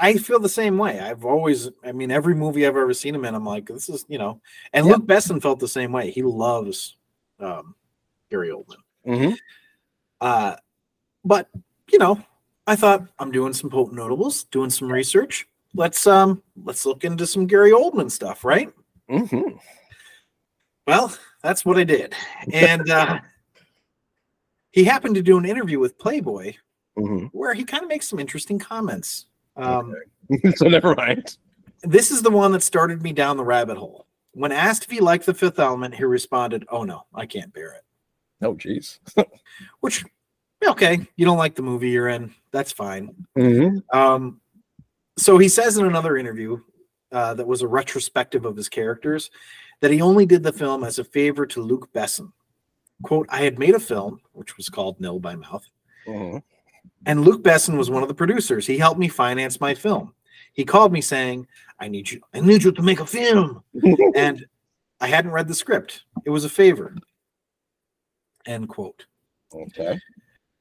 I feel the same way. I've always, I mean, every movie I've ever seen him in, I'm like, this is, you know, and Yeah. Luc Besson felt the same way. He loves um, Gary Oldman. Mm-hmm. Uh, but, you know, I thought I'm doing some potent notables, doing some research. Let's um let's look into some Gary Oldman stuff, right? Mm-hmm. Well, that's what I did. And uh he happened to do an interview with Playboy Mm-hmm. where he kind of makes some interesting comments. Um [laughs] so never mind. This is the one that started me down the rabbit hole. When asked if he liked the fifth element, he responded, Oh no, I can't bear it. Oh, jeez. [laughs] Which, okay, you don't like the movie you're in. That's fine. Mm-hmm. Um, so he says in another interview uh, that was a retrospective of his characters that he only did the film as a favor to Luc Besson. Quote, I had made a film, which was called Nil by Mouth, Mm-hmm. and Luc Besson was one of the producers. He helped me finance my film. He called me saying, I need you, I need you to make a film. [laughs] and I hadn't read the script. It was a favor. End quote. Okay.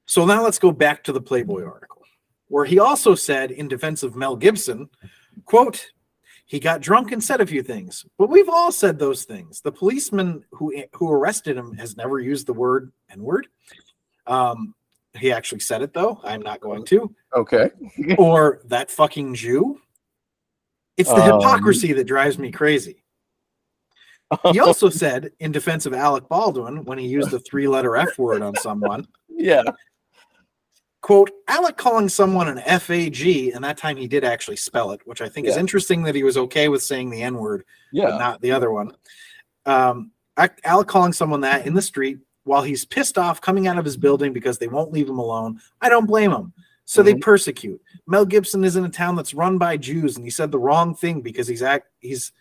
So now let's go back to the Playboy article, where he also said in defense of Mel Gibson, quote, he got drunk and said a few things, but we've all said those things. The policeman who who arrested him has never used the word N-word. Um, he actually said it though. I'm not going to. Okay. [laughs] Or that fucking Jew. It's the Um, hypocrisy that drives me crazy. [laughs] He also said in defense of Alec Baldwin when he used the three-letter F word on someone [laughs] yeah. Quote alec calling someone an fag and that time he did actually spell it which i think is interesting that he was okay with saying the n-word but not the other one. Um alec calling someone that in the street while he's pissed off coming out of his building because they won't leave him alone. I don't blame him. So they Mhm. persecute. Mel gibson is in a town that's run by jews and he said the wrong thing because he's act he's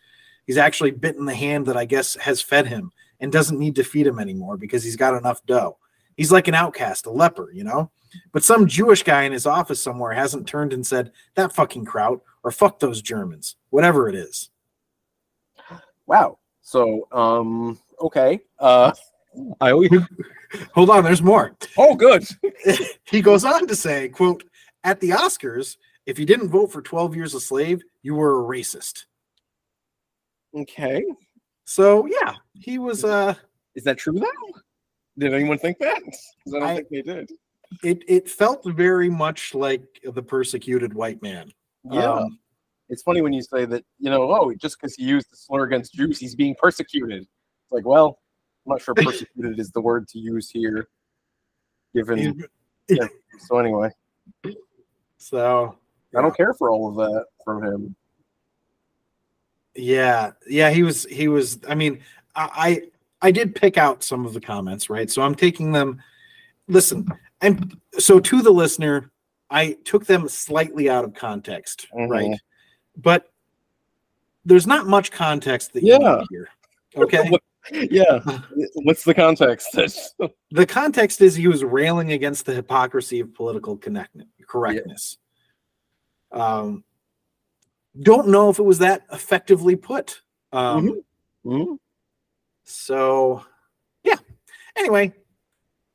he's actually bitten the hand that i guess has fed him and doesn't need to feed him anymore because he's got enough dough. He's like an outcast a leper you know but some Jewish guy in his office somewhere hasn't turned and said, that fucking kraut or fuck those Germans, whatever it is. Wow. So, um, okay. Uh, I always. [laughs] Hold on, there's more. Oh, good. [laughs] He goes on to say, quote, at the Oscars, if you didn't vote for 12 years a slave, you were a racist. Okay. So yeah, he was uh Is that true though? Did anyone think that? 'Cause I don't I- think they did. It it felt very much like the persecuted white man. Yeah. Um, it's funny when you say that, you know, oh, just because he used the slur against Jews, he's being persecuted. It's like, well, I'm not sure [laughs] persecuted is the word to use here, given. Yeah. [laughs] So, anyway, so I don't care for all of that from him. Yeah, yeah, he was he was I mean, I I I did pick out some of the comments, right? So I'm taking them listen, and so to the listener, I took them slightly out of context, Mhm. right? But there's not much context that you Yeah. need here. Okay. [laughs] Yeah. What's the context? [laughs] The context is he was railing against the hypocrisy of political connect- correctness. Um, don't know if it was that effectively put. Um, Mhm. So, yeah. Anyway,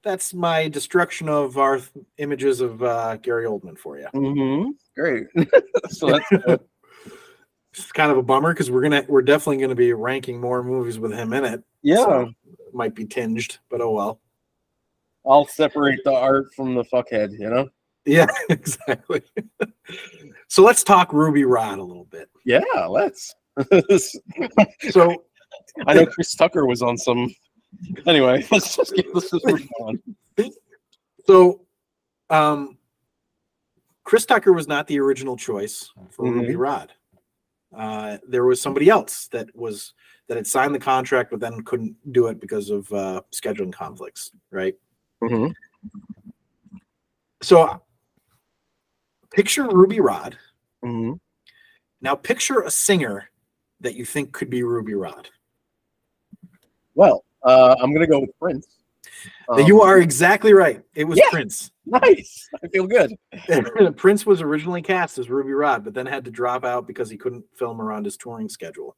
that's my destruction of our th- images of uh, Gary Oldman for you. Mhm. Great. [laughs] so that's [laughs] It's kind of a bummer because we're gonna we're definitely gonna be ranking more movies with him in it. yeah. So, it might be tinged, but oh well. I'll separate the art from the fuckhead, you know? Yeah, [laughs] exactly. so let's talk Ruby Rhod a little bit. Yeah, let's. So I know Chris Tucker was on some. Anyway, [laughs] let's just get let's just move on. So, um, Chris Tucker was not the original choice for Mhm. Ruby Rhod. Uh, there was somebody else that was that had signed the contract, but then couldn't do it because of uh, scheduling conflicts. Right. Mm-hmm. So, picture Ruby Rhod. Mm-hmm. Now, picture a singer that you think could be Ruby Rhod. Well, uh, I'm gonna go with Prince. you Um, are exactly right. It was yeah. Prince. nice. I feel good. [laughs] Prince was originally cast as Ruby Rhod, but then had to drop out because he couldn't film around his touring schedule.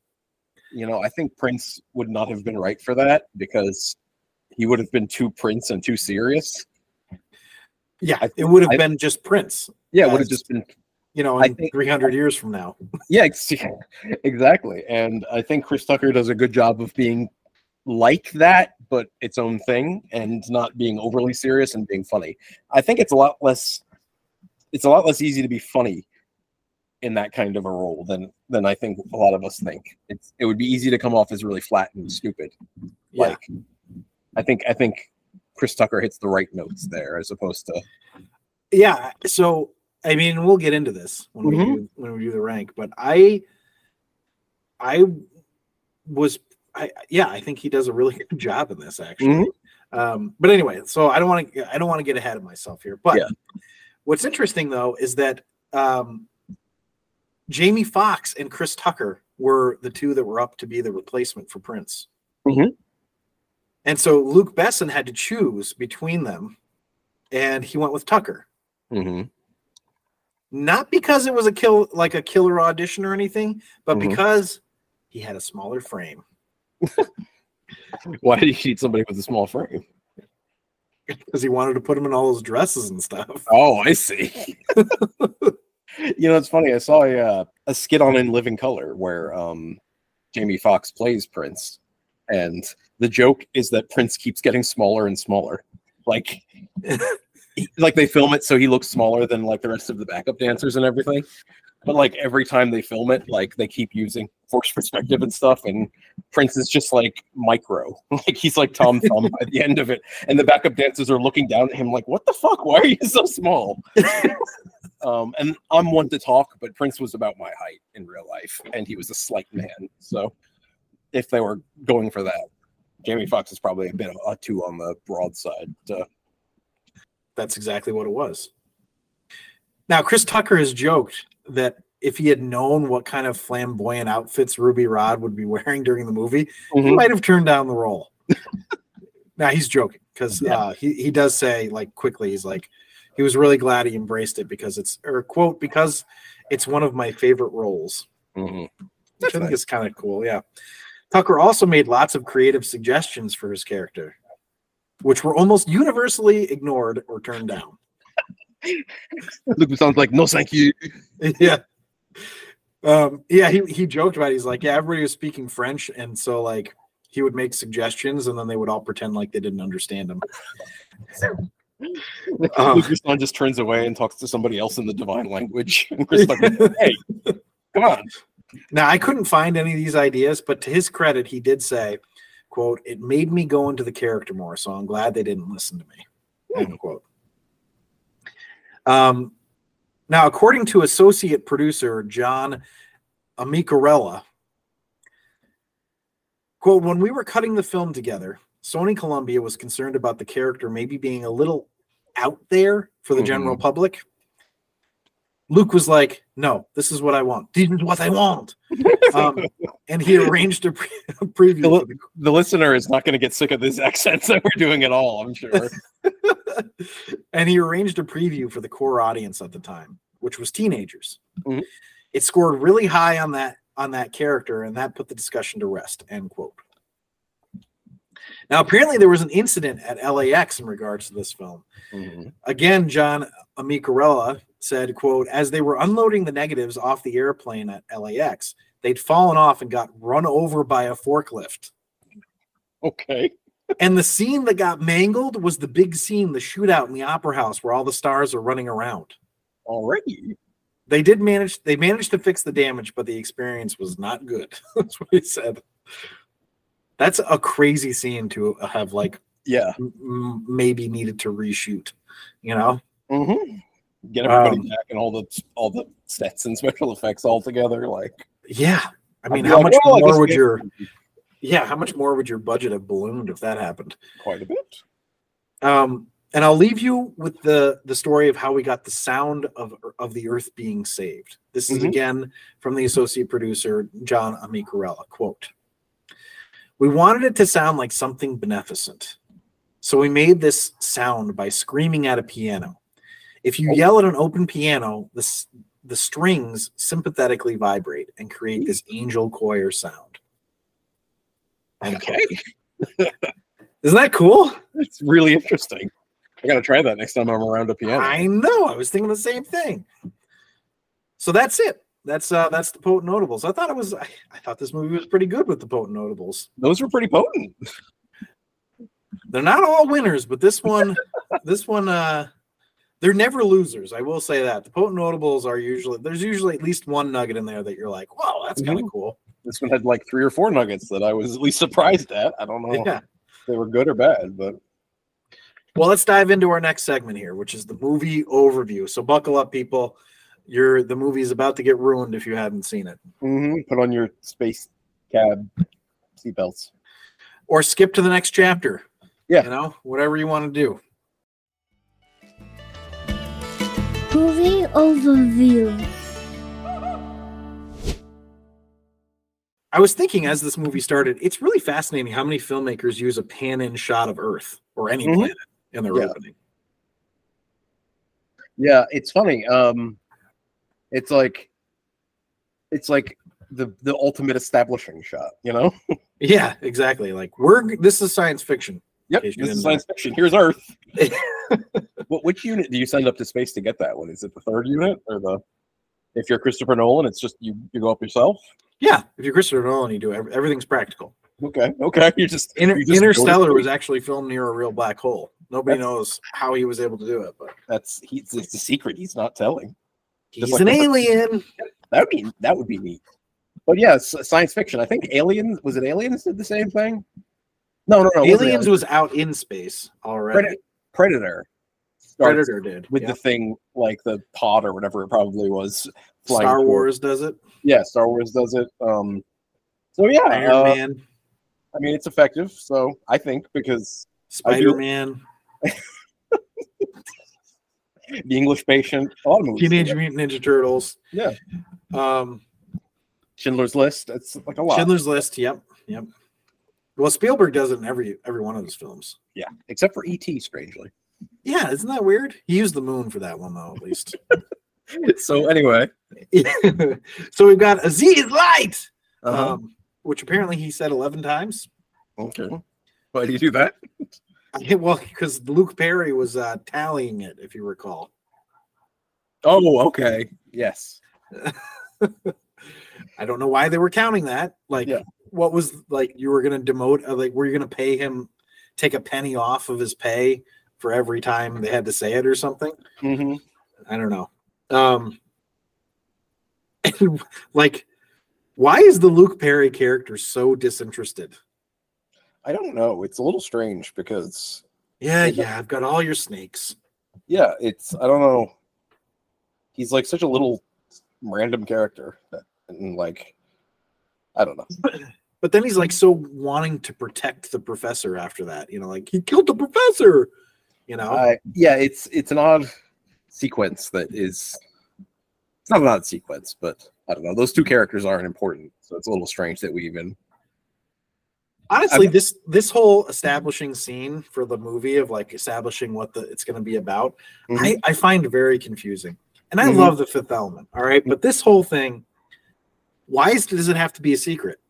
You know, I think Prince would not have been right for that because he would have been too Prince and too serious. Yeah, it would have I- been just Prince, Yeah, it would have just been you know, in think- 300 years from now. [laughs] Yeah, [laughs] exactly. And I think Chris Tucker does a good job of being like that, but its own thing and not being overly serious and being funny. I think it's a lot less it's a lot less easy to be funny in that kind of a role than than I think a lot of us think. It's it would be easy to come off as really flat and stupid. Yeah. Like I think I think Chris Tucker hits the right notes there as opposed to Yeah. So, I mean, we'll get into this when we Mhm. do, when we do the rank, but I, I was, I yeah, I think he does a really [laughs] good job in this actually. Um, but anyway, so I don't want to, I don't want to get ahead of myself here. But Yeah. what's interesting though is that um, Jamie Foxx and Chris Tucker were the two that were up to be the replacement for Prince. Mhm. And so Luc Besson had to choose between them, and he went with Tucker. Mhm. Not because it was a kill like a killer audition or anything, but Mhm. because he had a smaller frame. [laughs] why did he need somebody with a small frame? Because he wanted to put him in all those dresses and stuff. Oh, I see. [laughs] you know, it's funny. I saw a uh, a skit on In Living Color where um, Jamie Foxx plays Prince, and the joke is that Prince keeps getting smaller and smaller. Like, [laughs] he- like they film it so he looks smaller than like the rest of the backup dancers and everything. But like every time they film it, like they keep using forced perspective and stuff, and Prince is just like micro, [laughs] like he's like Tom Thumb at the end of it, and the backup dancers are looking down at him like, "What the fuck? Why are you so small?" [laughs] um, and I'm one to talk, but Prince was about my height in real life, and he was a slight man. So if they were going for that, Jamie Foxx is probably a bit of a two on the broad side. Uh, That's exactly what it was. Now, Chris Tucker has joked that if he had known what kind of flamboyant outfits Ruby Rhod would be [laughs] wearing during the movie, he Mhm. might have turned down the role. [laughs] now he's joking because Yeah. uh, he he does say like quickly he's like he was really glad he embraced it because it's or quote because it's one of my favorite roles. mhm. Which I think is kind of cool. Yeah. Tucker also made lots of creative suggestions for his character, which were almost universally ignored or turned down. Luc sounds like no, thank you. [laughs] yeah. Um, yeah, he, he joked about it. He's like, yeah, everybody was speaking French, and so like he would make suggestions and then they would all pretend like they didn't understand him. Um, Luc Besson just turns away and talks to somebody else in the divine language. [laughs] And Chris like, [laughs] hey, come on. Now I couldn't find any of these ideas, but to his credit, he did say, quote, it made me go into the character more, so I'm glad they didn't listen to me. End quote. Um now, according to associate producer John Amicarella, quote, when we were cutting the film together, Sony Columbia was concerned about the character maybe being a little out there for the general public. Luc was like, "No, this is what I want. This is what I want," [laughs] um, and he arranged a, pre- a preview. The, for li- the listener is not going to get sick of this [laughs] accent that we're doing at all. I'm sure. [laughs] and he arranged a preview for the core audience at the time, which was teenagers. Mhm. It scored really high on that on that character, and that put the discussion to rest. End quote. Now, apparently, there was an incident at LAX in regards to this film. Mhm. Again, John Amicarella said, quote, as they were unloading the negatives off the airplane at LAX, they'd fallen off and got run over by a forklift. Okay. And the scene that got mangled was the big scene, the shootout in the opera house where all the stars are running around. Already. They did manage they managed to fix the damage, but the experience was not good. [laughs] That's what he said. That's a crazy scene to have like Yeah. m- maybe needed to reshoot, you know? hmm Get everybody Um, back and all the all the sets and [laughs] special effects all together. Like, Yeah. I mean, how like, much well, more would your yeah, how much more would your budget have ballooned if that happened? quite a bit. Um, and I'll leave you with the the story of how we got the sound of of the earth being saved. This is Mhm. again from the associate producer John Amicarella. Quote: We wanted it to sound like something beneficent, so we made this sound by screaming at a piano. If you yell at an open piano, the the strings sympathetically vibrate and create this angel choir sound. Okay. [laughs] Isn't that cool? It's really interesting. I got to try that next time I'm around a piano. I know. I was thinking the same thing. So that's it. That's uh that's the potent notables. I thought it was I, I thought this movie was pretty good with the potent notables. Those were pretty potent. They're not all winners, but this one this one uh they're never losers. I will say that. The potent notables are usually there's usually at least one nugget in there that you're like, "Wow, that's kind of Mhm. cool." This one had like three or four nuggets that I was at least surprised at. I don't know Yeah. if they were good or bad, but Well, let's dive into our next segment here, which is the movie overview. So buckle up people. You're the movie is about to get ruined if you haven't seen it. Mhm. put on your space cab seatbelts. Or skip to the next chapter. Yeah. You know, whatever you want to do. Movie overview. I was thinking as this movie started, it's really fascinating how many filmmakers use a pan in shot of Earth or any Mhm. planet in their Yeah. opening. Yeah, it's funny. Um, it's like, it's like the the ultimate establishing shot. You know? [laughs] Yeah, exactly. Like we're this is science fiction. Yep. This is didn't science fiction. Here's Earth. [laughs] [laughs] what which unit do you send up to space to get that one? Is it the third unit or the? If you're Christopher Nolan, it's just you you go up yourself. Yeah, if you're Christopher Nolan, you do ev- everything's practical. Okay. Okay. You just Inter- you just Interstellar was actually filmed near a real black hole. Nobody That's- knows how he was able to do it, but That's he's it's a secret he's not telling. he's like an alien. That would be that would be neat. But yeah, science fiction. I think Aliens was it Aliens did the same thing? No, no, no. it Aliens was out in space already. Predator. Predator. Predator did. with yeah. the thing like the pod or whatever it probably was. Star toward- Wars does it. Yeah, Star Wars does it. Um, so yeah, Iron uh, Man, I mean it's effective. So I think because Spider Man, [laughs] the English Patient, a lot of movies. Teenage. Mutant Ninja Turtles. Yeah. Um, Schindler's List. It's like a lot. Schindler's List. Yep. Yep. Well, Spielberg does it in every every one of his films. Yeah, except for ET. Strangely. Yeah, isn't that weird? He used the moon for that one though, at least. [laughs] so anyway, [laughs] so we've got Aziz Light, uh um, which apparently he said eleven times. okay. Why do you do that? [laughs] Yeah, well, because Luke Perry was uh, tallying it, if you recall. Oh, okay. Yes. I don't know why they were counting that. Like, Yeah. What was like you were going to demote? uh, Like, were you going to pay him, take a penny off of his pay for every time they had to say it or something? Mm-hmm. I don't know. Um, [laughs] and, like, why is the Luke Perry character so disinterested? I don't know. It's a little strange because Yeah, Yeah. I've got all your snakes. yeah, it's I don't know. He's like such a little random character that, and like I don't know. [clears throat] But then he's like so wanting to protect the professor after that, you know, like he killed the professor. You know, Uh, yeah, it's it's an odd sequence that is. It's not an odd sequence, but I don't know. Those two characters aren't important, so it's a little strange that we even. honestly, this this whole establishing scene for the movie of like establishing what the it's going to be about, I I find very confusing. And I Mhm. love the Fifth Element. All right, but this whole thing, why is, does it have to be a secret?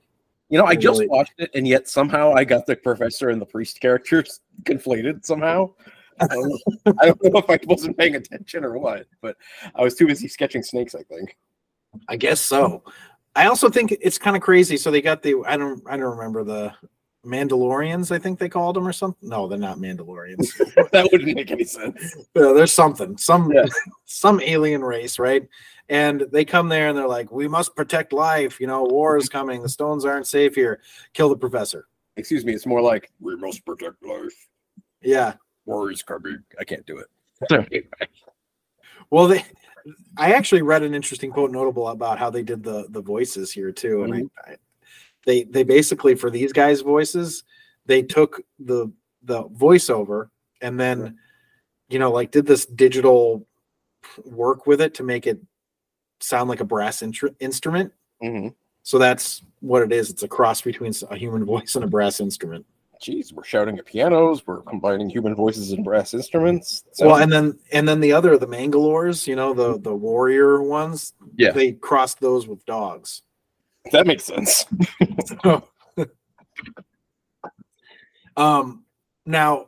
You know, I just Really? watched it, and yet somehow I got the professor and the priest characters [laughs] conflated somehow. I don't, know- [laughs] I don't know if I wasn't paying attention or what, but I was too busy sketching snakes. I think. I guess so. I also think it's kind of crazy. So they got the I don't I don't remember the Mandalorians. I think they called them or something. No, they're not Mandalorians. [laughs] that wouldn't make any sense. Uh, there's something some Yeah. [laughs] some alien race, right? And they come there and they're like, "We must protect life. You know, war is coming. The stones aren't safe here. Kill the professor." Excuse me. It's more like we must protect life. Yeah. War is coming. I can't do it. [laughs] Well, they. I actually read an interesting quote notable about how they did the the voices here too, and I, I, they they basically for these guys' voices, they took the the voiceover and then, you know, like did this digital work with it to make it sound like a brass intr- instrument. hmm So that's what it is. It's a cross between a human [laughs] voice and a brass instrument. Jeez, we're shouting at pianos. We're combining human voices and brass instruments. well, and then and then the other, the Mangalores, you know, the the warrior ones. Yeah. they crossed those with dogs. That makes sense. um, now,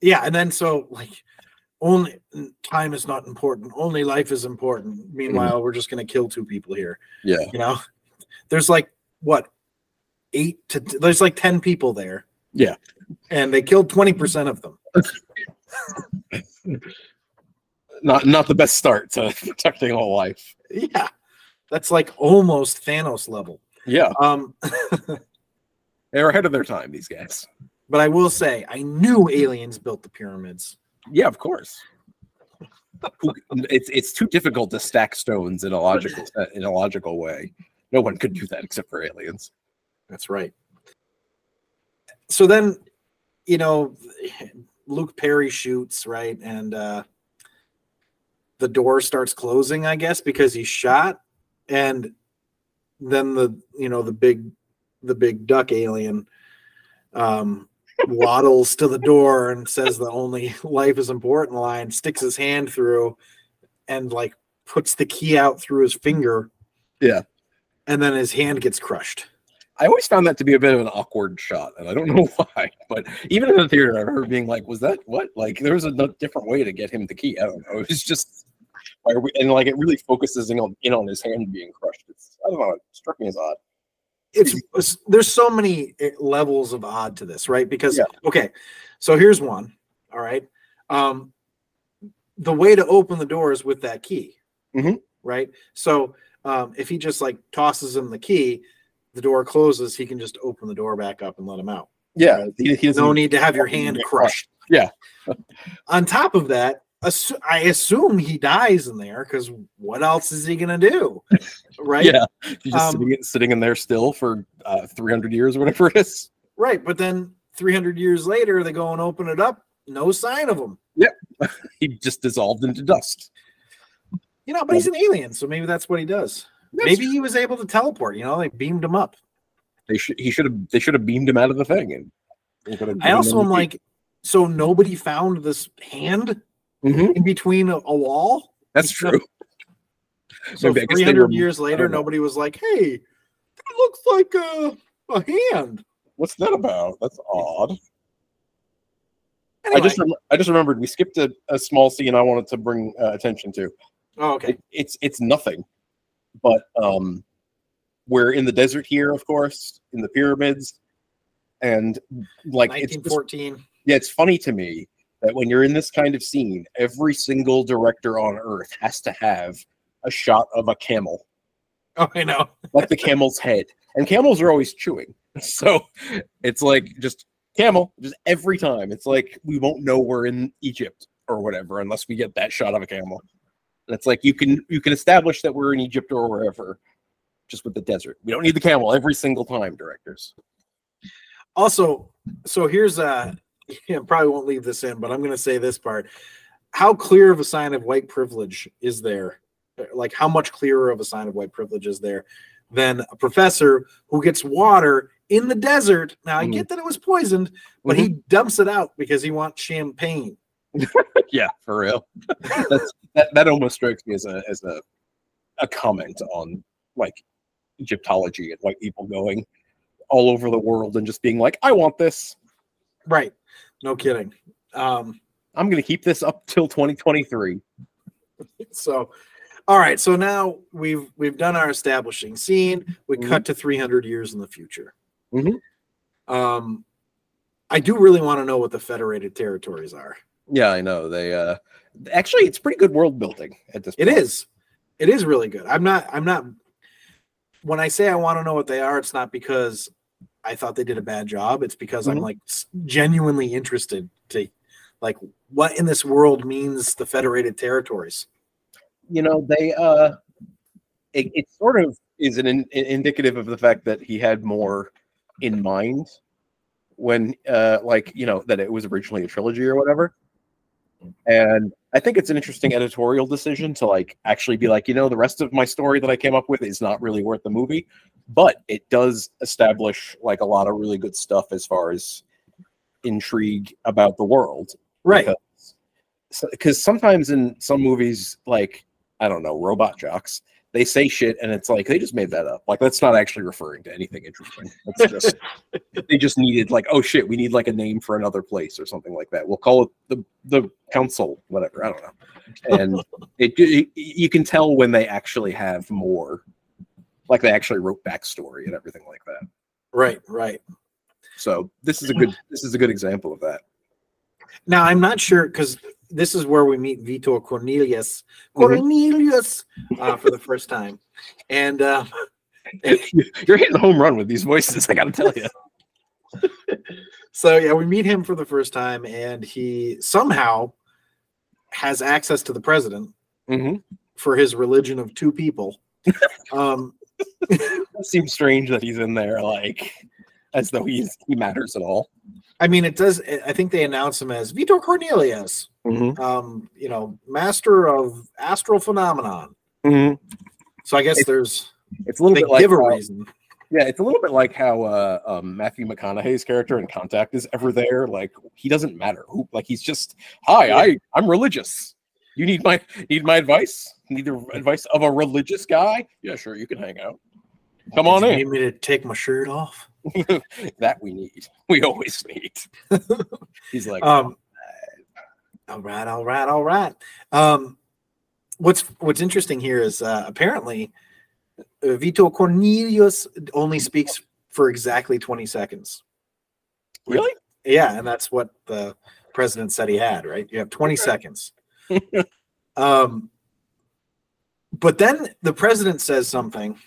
yeah, and then so like only time is not important. Only life is important. Meanwhile, we're just gonna kill two people here. Yeah. You know, there's like what eight to there's like ten people there. Yeah. and they killed twenty percent of them. [laughs] Not not the best start to [laughs] protecting all life. Yeah, that's like almost Thanos level. Yeah, Um, [laughs] they're ahead of their time. These guys. but I will say, I knew aliens built the pyramids. Yeah, of course. It's it's too difficult to stack stones in a logical in a logical way. No one could do that except for aliens. That's right. So then, you know, Luke Perry shoots, right? And uh the door starts closing, I guess, because he's shot. And then the, you know, the big the big duck alien um [laughs] waddles to the door and says the only life is important line, sticks his hand through and like puts the key out through his finger. Yeah. And then his hand gets crushed. I always found that to be a bit of an awkward shot, and I don't [laughs] know why. But even in the theater, I remember being like, "Was that what?" Like, there was a different way to get him the key. I don't know. It was just, why are we, and like it really focuses in on in on his hand being crushed. It's, I don't know. It struck me as odd. it's, it's- there's so many eh, levels of odd to this, right? Because Yeah. okay, so here's one. All right, um, the way to open the door is with that key, mm-hmm. right? So um, if he just like tosses him the key, the door closes. He can just open the door back up and let him out. Yeah, he, he doesn't. No need to have your hand crushed. Yeah. [laughs] On top of that, assu- I assume he dies in there because what else is he gonna do, right? Yeah, he's just Um, sitting, in- sitting in there still for uh, 300 years or whatever it is. Right, but then 300 years later, they go and open it up. No sign of him. Yeah. [laughs] He just dissolved into dust. You know, but he's an alien, so maybe that's what he does. maybe he was able to teleport. You know, they beamed him up. They should. He should have. They should have beamed him out of the thing. And they could have I also am like, so nobody found this hand Mhm, in between a, a wall. That's true. [laughs] So Maybe I guess they 300 were- years later, nobody was like, "Hey, that looks like a a hand." What's that about? That's odd. Anyway, I just rem- I just remembered we skipped a, a small scene I wanted to bring uh, attention to. oh, okay. It, it's it's nothing, but um, we're in the desert here, of course, in the pyramids, and like it's just- yeah, it's funny to me that when you're in this kind of scene, every single director on Earth has to have a shot of a camel, Oh, I know. [laughs] like the camel's head, and camels are always chewing, [laughs] so it's like just camel, just every time. It's like we won't know we're in Egypt or whatever unless we get that shot of a camel. And it's like you can you can establish that we're in Egypt or wherever, just with the desert. We don't need the camel every single time, directors. Also, so here's uh yeah, probably won't leave this in, but I'm going to say this part. How clear of a sign of white privilege is there? Like, how much clearer of a sign of white privilege is there than a professor who gets water in the desert? Now, I Mhm. get that it was poisoned, but he dumps it out because he wants champagne. [laughs] yeah, for real. That's that, that almost strikes me as a as a a comment on like Egyptology and white people going all over the world and just being like, I want this. Right. No kidding. Um, I'm gonna keep this up till 2023. so all right so now we've we've done our establishing scene we Mhm. cut to 300 years in the future Mhm. um i do really want to know what the federated territories are Yeah, I know. They uh actually it's pretty good world building at this it point. is it is really good i'm not i'm not when i say i want to know what they are it's not because i thought they did a bad job. It's because i'm Mhm. like genuinely interested to like what in this world means the federated territories? You know they uh it, it sort of is an in, indicative of the fact that he had more in mind when uh like you know that it was originally a trilogy or whatever and i think it's an interesting editorial decision to like actually be like you know the rest of my story that i came up with is not really worth the movie but it does establish like a lot of really good stuff as far as intrigue about the world. Right. Because because sometimes in some movies like i don't know Robot Jox they say shit and it's like they just made that up. Like that's not actually referring to anything interesting. It's just [laughs] they just needed like oh shit we need like a name for another place or something like that. We'll call it the the council whatever i don't know. And it, it you can tell when they actually have more like they actually wrote backstory and everything like that. Right right. So this is a good this is a good example of that. Now I'm not sure because this is where we meet Vito Cornelius Mhm. Cornelius uh, for the first time, and uh, [laughs] you're hitting the home run with these voices i gotta tell you [laughs] so yeah, we meet him for the first time, and he somehow has access to the president mm-hmm. for his religion of two people. [laughs] um, seems strange that he's in there like as though he's he matters at all I mean, it does. I think they announce him as Vito Cornelius, mm-hmm. um, you know, master of astral phenomenon. So I guess there's it's a little bit like give a how- reason. yeah it's a little bit like how uh um, matthew mcconaughey's character in contact is ever there like he doesn't matter who like he's just hi i i'm religious you need my need my advice need the advice of a religious guy yeah sure you can hang out come on Did in need me to take my shirt off? [laughs] that we need we always need [laughs] he's like Um, all right, all right, all right. Um, what's what's interesting here is uh, apparently uh, Vito Cornelius only speaks for exactly twenty seconds. really Yeah, and that's what the president said he had. Right, you have twenty seconds. um, but then the president says something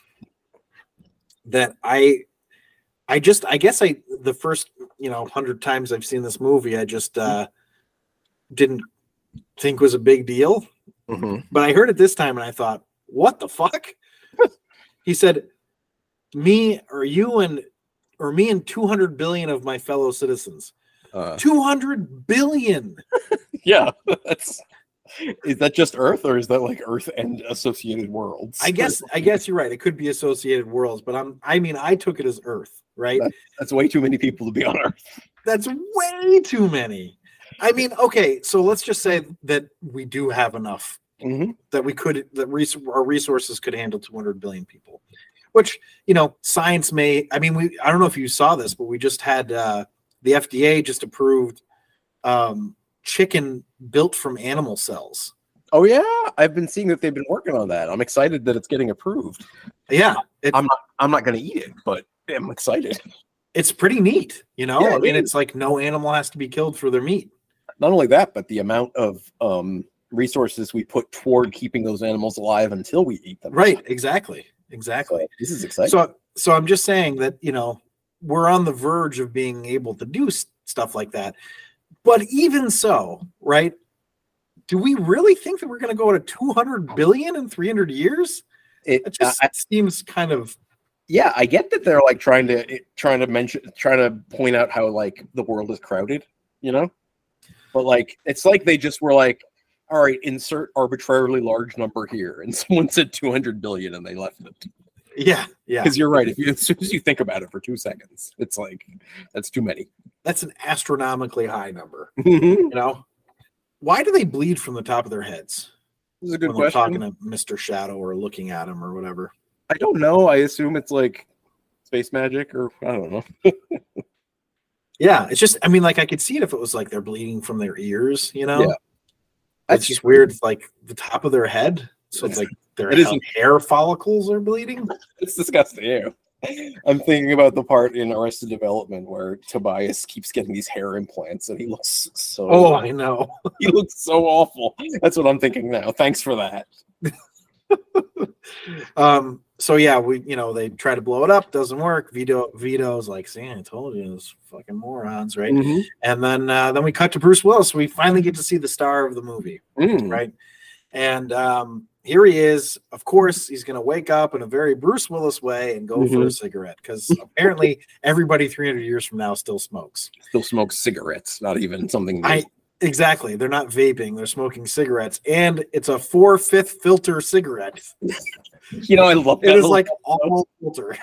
that I, I just, I guess I the first you know hundred times I've seen this movie, I just uh, didn't think was a big deal. Mhm. But I heard it this time and I thought, what the fuck? [laughs] he said, me or you and or me and 200 billion of my fellow citizens. uh, 200 billion. [laughs] yeah that's is that just earth or is that like earth and associated worlds I guess I [laughs] guess you're right. It could be associated worlds, but I'm I mean I took it as Earth, right? that's way too many people to be on earth That's way too many. I mean, okay, so let's just say that we do have enough mm-hmm. that we could that res- our resources could handle 200 billion people which you know science may i mean we i don't know if you saw this but we just had uh the fda just approved um chicken built from animal cells Oh yeah, I've been seeing that they've been working on that. I'm excited that it's getting approved. yeah it, I'm not I'm not going to eat it, but I'm excited. it's pretty neat you know Yeah, i mean is. it's like no animal has to be killed for their meat Not only that, but the amount of um, resources we put toward keeping those animals alive until we eat them. right exactly exactly So, this is exciting. So, so I'm just saying that you know we're on the verge of being able to do stuff like that. But even so, right? Do we really think that we're going to go to 200 billion in 300 years? it, It just I- seems kind of yeah, I get that they're like trying to eh, trying to mention trying to point out how like the world is crowded you know. But like, it's like they just were like, "All right, insert arbitrarily large number here," and [laughs] someone said 200 billion, and they left it. Yeah, yeah. Because you're right. If you as soon as you think about it for two seconds, it's like that's too many. That's an astronomically high number. [laughs] You know, why do they bleed from the top of their heads This is a good when question. talking to Mister Shadow or looking at him or whatever? I don't know. I assume it's like space magic, or I don't know. [laughs] Yeah, it's just. I mean, like I could see it if it was like they're bleeding from their ears. You know, Yeah. it's just weird. Like the top of their head, so it's like their It is- ha- hair follicles are bleeding. [laughs] It's disgusting. Yeah. I'm thinking about the part in Arrested Development where Tobias keeps getting these hair implants, and he looks so. Oh, I know. [laughs] he looks so awful. That's what I'm thinking now. Thanks for that. um so yeah we you know they try to blow it up doesn't work vito vito's like see i told you those fucking morons right Mhm. and then uh then we cut to bruce willis we finally get to see the star of the movie Mm. right and um here he is of course he's gonna wake up in a very bruce willis way and go for a Mhm. cigarette because apparently everybody 300 years from now still smokes Still smokes cigarettes, not even something. New. I exactly. They're not vaping; they're smoking cigarettes, and it's a four fifth filter cigarette. [laughs] you know, I love that. It is like [laughs] all filter.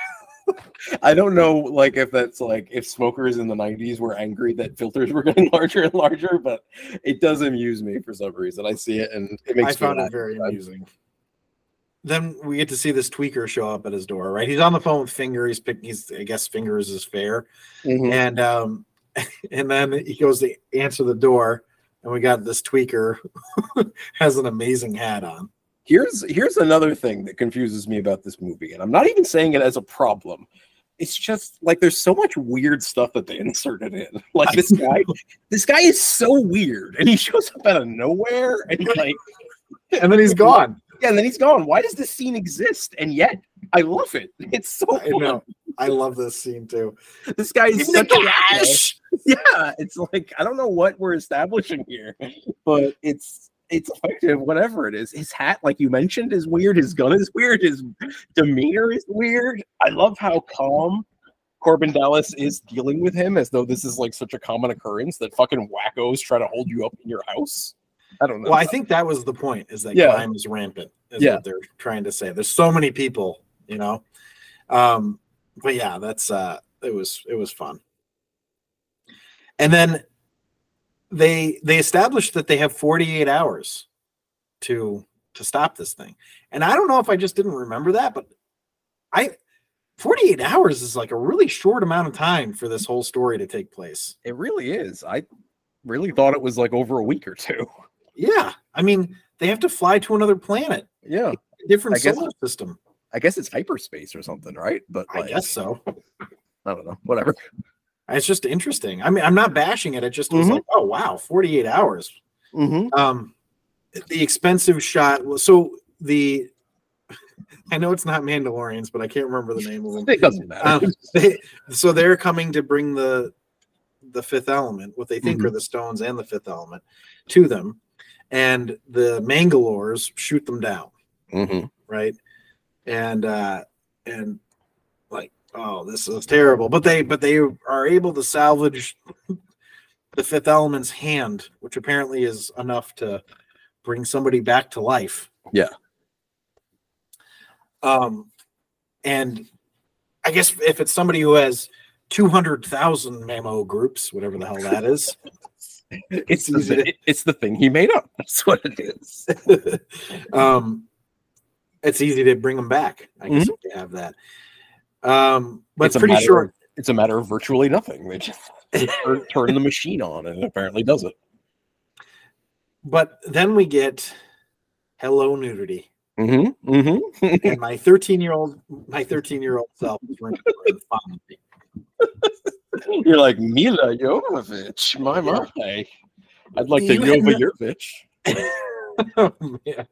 I don't know, like if that's like if smokers in the '90s were angry that filters were getting [laughs] larger and larger, but it does amuse me for some reason. I see it and it makes I found it very amusing. Then we get to see this tweaker show up at his door. Right, he's on the phone with Finger. He's pick. He's I guess Finger is his fare, Mhm. and um, [laughs] and then he goes to answer the door, and we got this tweaker [laughs] has an amazing hat on. Here's here's another thing that confuses me about this movie, and I'm not even saying it as a problem. It's just like there's so much weird stuff that they [laughs] inserted in. Like this guy, this guy is so weird, and he shows up out of nowhere, and like, And then he's gone. yeah, and then he's gone. Why does this scene exist? And yet, I love it. It's so I fun. know. I love this scene too. [laughs] This guy is such a cash! [laughs] yeah. It's like I don't know what we're establishing here, but it's it's effective. Whatever it is, his hat, like you mentioned, is weird. His gun is weird. His demeanor is weird. I love how calm Korben Dallas is dealing with him, as though this is like such a common occurrence that fucking wackos try to hold you up in your house. I don't know. Well, I think that was the point: is that Yeah. crime is rampant. Is Yeah. what they're trying to say. There's so many people, you know. Um, but yeah, that's uh, it was it was fun. And then they they established that they have 48 hours to to stop this thing. And I don't know if I just didn't remember that, but I 48 hours is like a really short amount of time for this whole story to take place. it really is. I really thought it was like over a week or two. Yeah, I mean, they have to fly to another planet, Yeah, a different solar system. I guess it's hyperspace or something, right? But I guess so. [laughs] I don't know. Whatever. It's just interesting. I mean, I'm not bashing it. It just was Mhm. like, oh wow, 48 hours. Mm-hmm. Um, the expensive shot. So the, [laughs] I know it's not Mandalorians, but I can't remember the name of them. It doesn't matter. Um, they, so they're coming to bring the the fifth element, what they think Mm-hmm. are the stones and the fifth element, to them, and the Mangalores shoot them down. mm-hmm. right? And uh and like, oh, this is terrible. But they but they are able to salvage [laughs] the fifth element's hand, which apparently is enough to bring somebody back to life. Yeah. Um and I guess if it's somebody who has 200,000 Mamo groups, whatever the hell that is, [laughs] It's easy the, to- it's the thing he made up. [laughs] That's what it is. um, it's easy to bring them back. I guess if they have that. Um, but it's pretty sure. Of, it's a matter of virtually nothing. They just turn, [laughs] turn the machine on, and it apparently does it. But then we get hello nudity, Mm-hmm. Mm-hmm. and my 13 year old, my 13 year old self is running around fond of. You're like Milla Jovovich. My Yeah. my. I'd like to Jova Jovovich. [laughs] oh, man.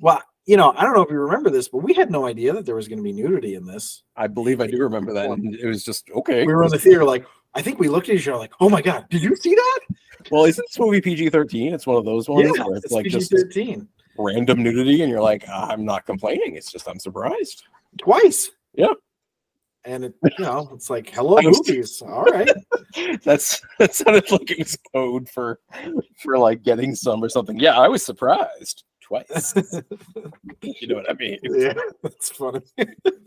Well, you know, I don't know if you remember this, but we had no idea that there was going to be nudity in this. I believe I do remember that. And it was just okay. We were in the theater, like, I think we looked at each other like, "Oh my god, did you see that?" Well, isn't this movie PG thirteen? It's one of those ones yeah, where it's, it's like PG just thirteen random nudity, and you're like, "Ah, I'm not complaining. It's just I'm surprised. twice. Yeah. and it, you know, it's like hello [laughs] movies. All right, [laughs] That's that sounded like it was code for for like getting some or something. Yeah, I was surprised twice. [laughs] you know what I mean? yeah, that's funny.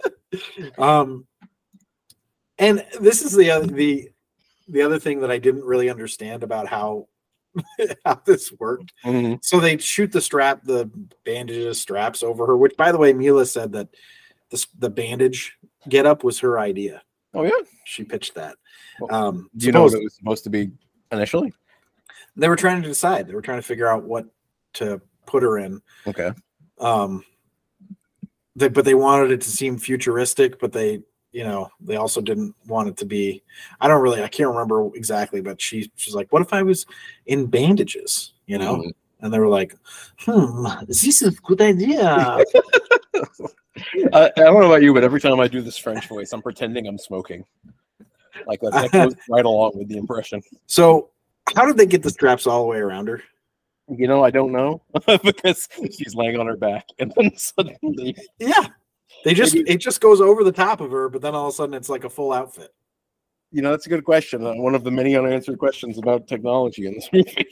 [laughs] um, and this is the other the the other thing that I didn't really understand about how [laughs] how this worked. Mhm. So they shoot the strap, the bandages, straps over her. Which, by the way, Milla said that this the bandage get up was her idea. Oh yeah. She pitched that. Well, Um, Do you know what it was supposed to be initially? they were trying to decide. They were trying to figure out what to put her in. Okay. Um, they, but they wanted it to seem futuristic, but they, you know, they also didn't want it to be. I don't really, I can't remember exactly, but she she's like, "What if I was in bandages?" You know, Mhm. and they were like, "Hmm, this is a good idea." [laughs] I, I don't know about you, but every time I do this French voice, I'm pretending I'm smoking. Like that, that goes [laughs] right along with the impression. so, how did they get the straps all the way around her? You know, I don't know [laughs] because she's laying on her back, and then [laughs] suddenly, Yeah, they just Maybe- it just goes over the top of her, but then all of a sudden it's like a full outfit. you know, that's a good question. Uh, one of the many unanswered questions about technology in this [laughs] movie.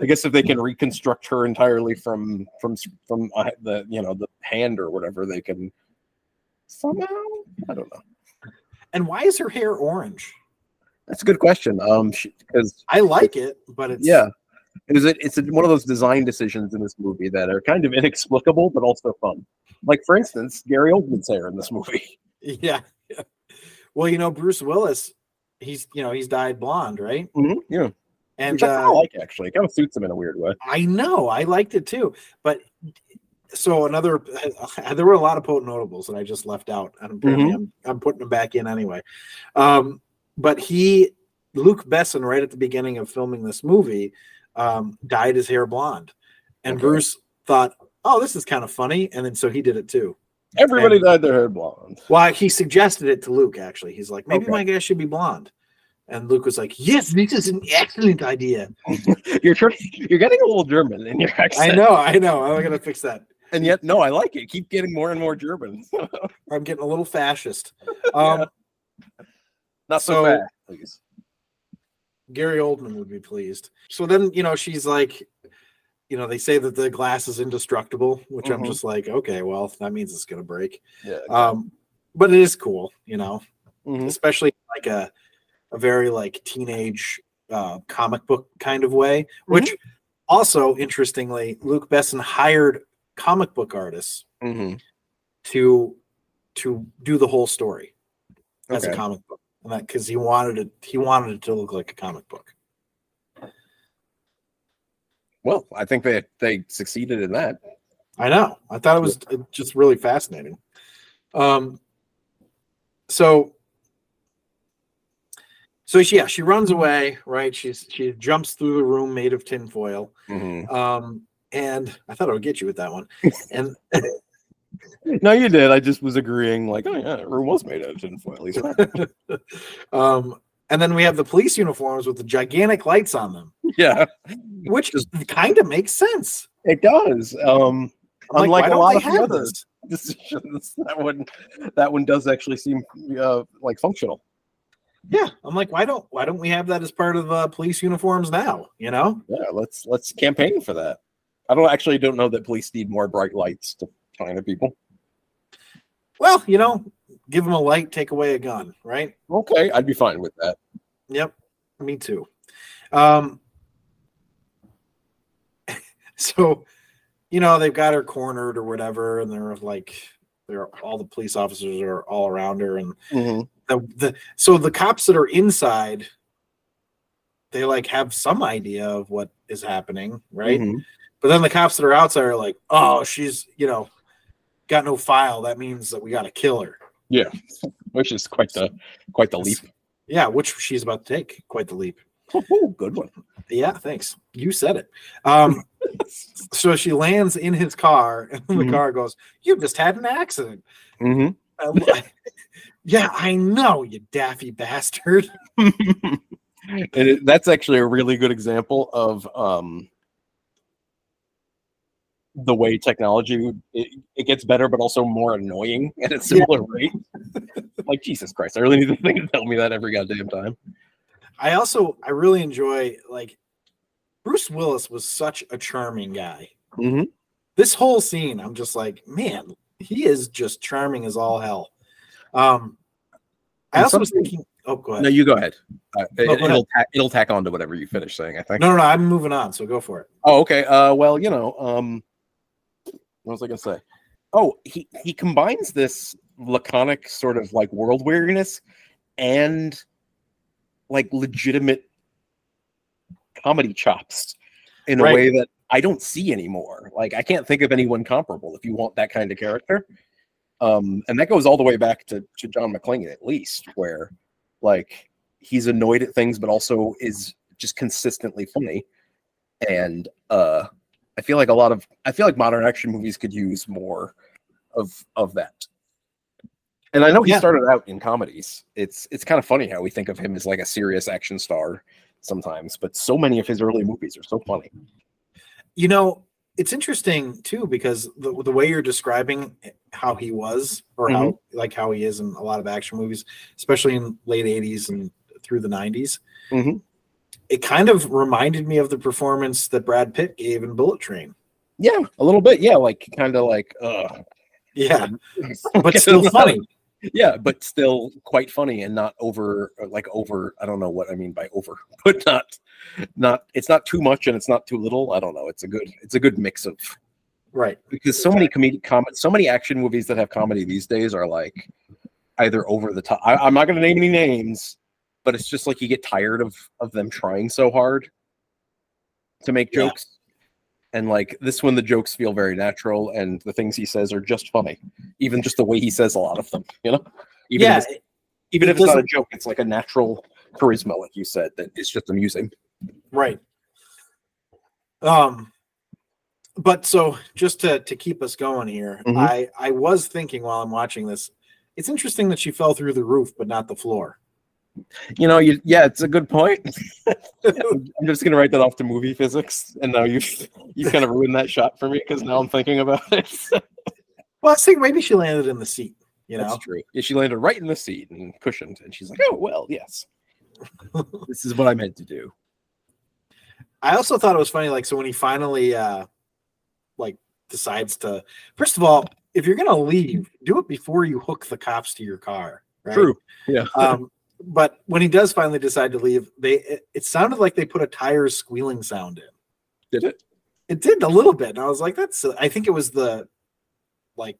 I guess if they can reconstruct her entirely from from from uh, the you know the hand or whatever, they can somehow. I don't know. And why is her hair orange? That's a good question. Um, because I like it, but it's yeah, it is. A, it's a, one of those design decisions in this movie that are kind of inexplicable but also fun. Like for instance, Gary Oldman's hair in this movie. Yeah. [laughs] yeah. Well, you know, Bruce Willis, he's you know, he's dyed blonde, right? Mhm, Yeah, And which I uh, like actually. It kind of suits him in a weird way. I know, I liked it too. But so another [laughs] there were a lot of potent notables that I just left out. And apparently I'm I'm putting them back in anyway. Um, but he Luc Besson, right at the beginning of filming this movie, um, dyed his hair blonde. And Okay. Bruce thought, Oh, this is kind of funny. And then so he did it too. Everybody And- dyed their hair blonde. Well, he suggested it to Luc. Actually, he's like, maybe Okay. my guy should be blonde. And Luc was like, "Yes, this is an excellent idea." [laughs] You're trying. You're getting a little German in your accent. I know, I know. I'm gonna fix that. and yet no, I like it. Keep getting more and more German. [laughs] I'm getting a little fascist. [laughs] Um, Not so, So- fast, please. Gary Oldman would be pleased. So then, you know, she's like, you know, they say that the glass is indestructible, which I'm Mhm. just like, okay, well, that means it's gonna break. Yeah. Um, but it is cool, you know, Mhm. especially like a a very like teenage uh, comic book kind of way. Which also, interestingly, Luc Besson hired comic book artists Mhm. to to do the whole story as a comic book, and that because he wanted it, he wanted it to look like a comic book. Well, I think they they succeeded in that. I know. I thought it was uh, just really fascinating. Um, so, so she, yeah, she runs away, right? She's she jumps through the room made of tinfoil. Mhm. Um, and I thought I would get you with that one. [laughs] And No, you did. I just was agreeing. Like, oh yeah, room was made out of tinfoil. [laughs] Um, and then we have the police uniforms with the gigantic lights on them, yeah, which kind of makes sense. it does. Um, like, unlike why a lot of the other [laughs] decisions, that one that one does actually seem uh, like functional. Yeah, I'm like, why don't why don't we have that as part of uh, police uniforms now? You know? Yeah, let's let's campaign for that. I don't actually don't know that police need more bright lights to find people. Well, you know, give them a light, take away a gun, right? Okay, I'd be fine with that. Yep, me too. Um, [laughs] so, you know, they've got her cornered or whatever, and they're like, they're all the police officers are all around her, and Mhm. the, the so the cops that are inside, they like have some idea of what is happening, right? Mhm. But then the cops that are outside are like, oh, she's you know, got no file. That means that we got to kill her. Yeah, which is quite the quite the leap. Yeah, which she's about to take. Quite the leap. Oh, good one. Yeah, thanks. You said it. Um, [laughs] so she lands in his car, and the Mhm. car goes, "You just had an accident." hmm I'm [laughs] yeah, I know, you daffy bastard. [laughs] and it, that's actually a really good example of um the way technology it, it gets better, but also more annoying at a similar rate. [laughs] like Jesus Christ, I really need the thing to tell me that every goddamn time. I also I really enjoy like Bruce Willis was such a charming guy. Mm-hmm. This whole scene, I'm just like, man, he is just charming as all hell. Um, I And also was thinking. Oh, go ahead. No, you go ahead. Uh, it, go ahead. will tack, it'll tack on to whatever you finish saying. I think. no, no, no, I'm moving on. So go for it. Oh, okay. Uh, well, you know, um, what was I gonna say? Oh, he he combines this laconic sort of like world weariness and like legitimate comedy chops in a way that I don't see anymore. Like I can't think of anyone comparable if you want that kind of character. Um, and that goes all the way back to, to John McClane at least, where like he's annoyed at things, but also is just consistently funny. And uh I feel like a lot of I feel like modern action movies could use more of of that. And I know he Yeah. started out in comedies. It's it's kind of funny how we think of him as like a serious action star sometimes, but so many of his early movies are so funny. You know, it's interesting too because the the way you're describing how he was, or how like how he is in a lot of action movies, especially in late '80s and through the '90s, Mhm. It kind of reminded me of the performance that Brad Pitt gave in Bullet Train. Yeah, a little bit. Yeah, like kind of like uh Yeah, [laughs] but still funny. Yeah, but still quite funny and not over like over I don't know what I mean by over, [laughs] but not not it's not too much and it's not too little. I don't know. It's a good it's a good mix of Right. because so many comedic comment so many action movies that have comedy these days are like either over the top. I, I'm not gonna name any names, but it's just like you get tired of of them trying so hard to make Yeah. jokes. And like this one, the jokes feel very natural, and the things he says are just funny. Even just the way he says a lot of them, you know. Even yeah, if it's, even it if it's not a joke, it's like a natural charisma, like you said, that is just amusing. Right. Um but so just to to keep us going here, Mhm. I I was thinking while I'm watching this, it's interesting that she fell through the roof but not the floor. You know, you yeah, it's a good point. [laughs] I'm just gonna write that off to movie physics, and now you've you kind of ruined that shot for me because now I'm thinking about [laughs] it. Well, I think maybe she landed in the seat, you know. That's true. Yeah, she landed right in the seat and cushioned, and she's like, "Oh well, yes, [laughs] this is what I meant to do." I also thought it was funny, like so when he finally uh like decides to first of all, if you're gonna leave, do it before you hook the cops to your car. Right? True. Yeah. um, but when he does finally decide to leave, they it, it sounded like they put a tire squealing sound in. Did it? It did a little bit, and I was like, "That's." I think it was the like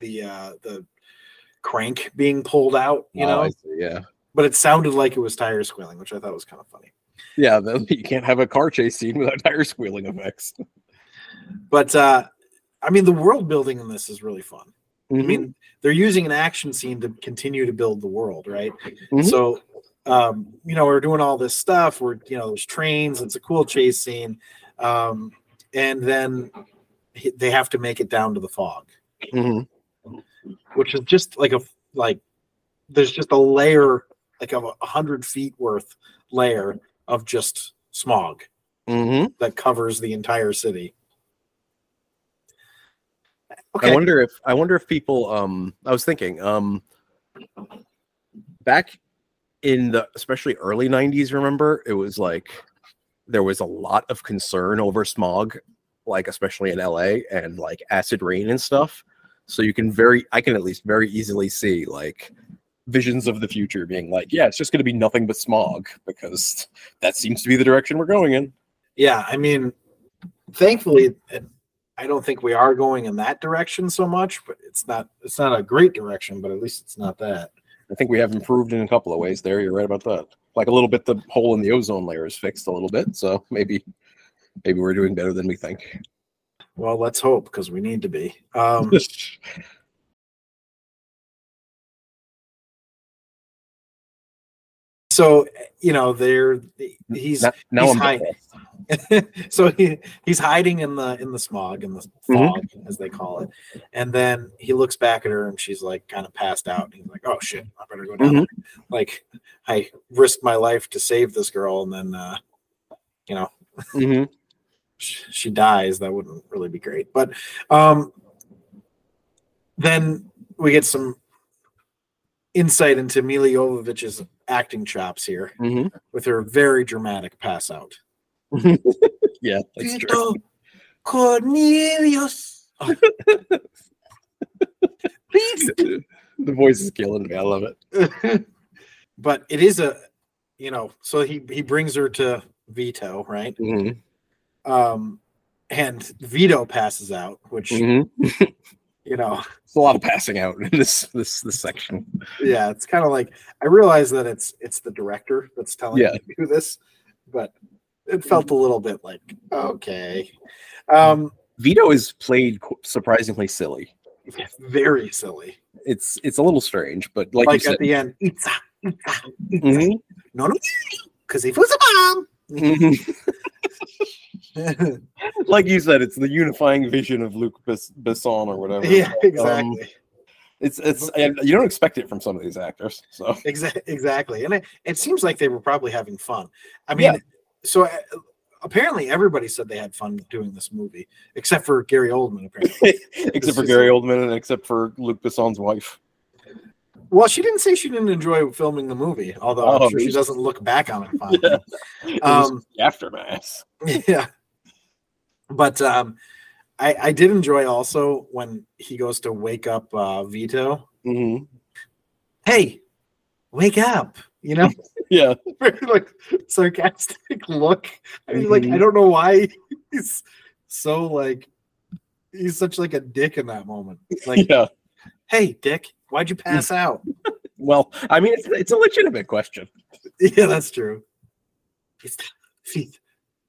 the uh the crank being pulled out, you Oh, know. I see, yeah, But it sounded like it was tire squealing, which I thought was kind of funny. yeah. You can't have a car chase scene without tire squealing effects. But uh I mean, the world building in this is really fun. I Mhm. mean, they're using an action scene to continue to build the world, right? Mhm. So, um, you know, we're doing all this stuff. We're, you know, there's trains. It's a cool chase scene, um, and then they have to make it down to the fog, Mhm. which is just like a like. There's just a layer, like of a hundred feet worth layer of just smog Mhm. that covers the entire city. I wonder if I wonder if people um I was thinking um back in the especially early 90s remember it was like there was a lot of concern over smog like especially in LA and like acid rain and stuff. So you can very I can at least very easily see like visions of the future being like yeah it's just going to be nothing but smog because [laughs] that seems to be the direction we're going in. Yeah i mean thankfully and i don't think we are going in that direction so much but it's not it's not a great direction but at least it's not that I think we have improved in a couple of ways there. You're right about that. Like a little bit, the hole in the ozone layer is fixed a little bit, so maybe maybe we're doing better than we think. well let's hope because we need to be um [laughs] so you know they're he's now, he's I'm high-. [laughs] so he, he's hiding in the in the smog in the Mhm. fog as they call it and then he looks back at her and she's like kind of passed out and he's like oh shit i better go down Mhm. there. like i risked my life to save this girl and then uh you know Mhm. [laughs] sh- she dies, that wouldn't really be great. But um, then we get some insight into Milla Jovovich's acting chops here Mhm. with her very dramatic pass out. [laughs] Yeah, that's true. Vito Cornelius. [laughs] Oh. Please. The voice is killing me. I love it. [laughs] but it is a, you know, so he he brings her to Vito, right? Mhm. Um, and Vito passes out, which Mhm. you know, It's a lot of passing out in this this this section. yeah, it's kind of like I realize that it's it's the director that's telling Yeah. me to do this, but it felt a little bit like okay, um, Vito is played surprisingly silly. very silly. It's it's a little strange, but like, Like, you at said, the end, it's a, Mhm. no, no, because he was a bomb. Mhm. [laughs] like you said, it's the unifying vision of Luc Bess- Besson or whatever. yeah, Um, exactly. it's it's and you don't expect it from some of these actors. So Exactly, exactly, and it, it seems like they were probably having fun. I mean, Yeah. So uh, apparently everybody said they had fun doing this movie, except for Gary Oldman. Apparently, [laughs] except for Gary Oldman and except for Luc Besson's wife. well, she didn't say she didn't enjoy filming the movie, although Oh, I'm sure she doesn't look back on it. [laughs] Fondly. Yeah. Um, aftermath. [laughs] yeah, but um, I I did enjoy also when he goes to wake up uh, Vito. hmm Hey, wake up! You know, [laughs] Yeah, [laughs] very like sarcastic look. I mean, like I Mhm. don't know why [laughs] he's so like he's such like a dick in that moment. Like, yeah. hey, dick, why'd you pass out? Well, I mean, it's, it's a legitimate question. yeah, that's true. Feet.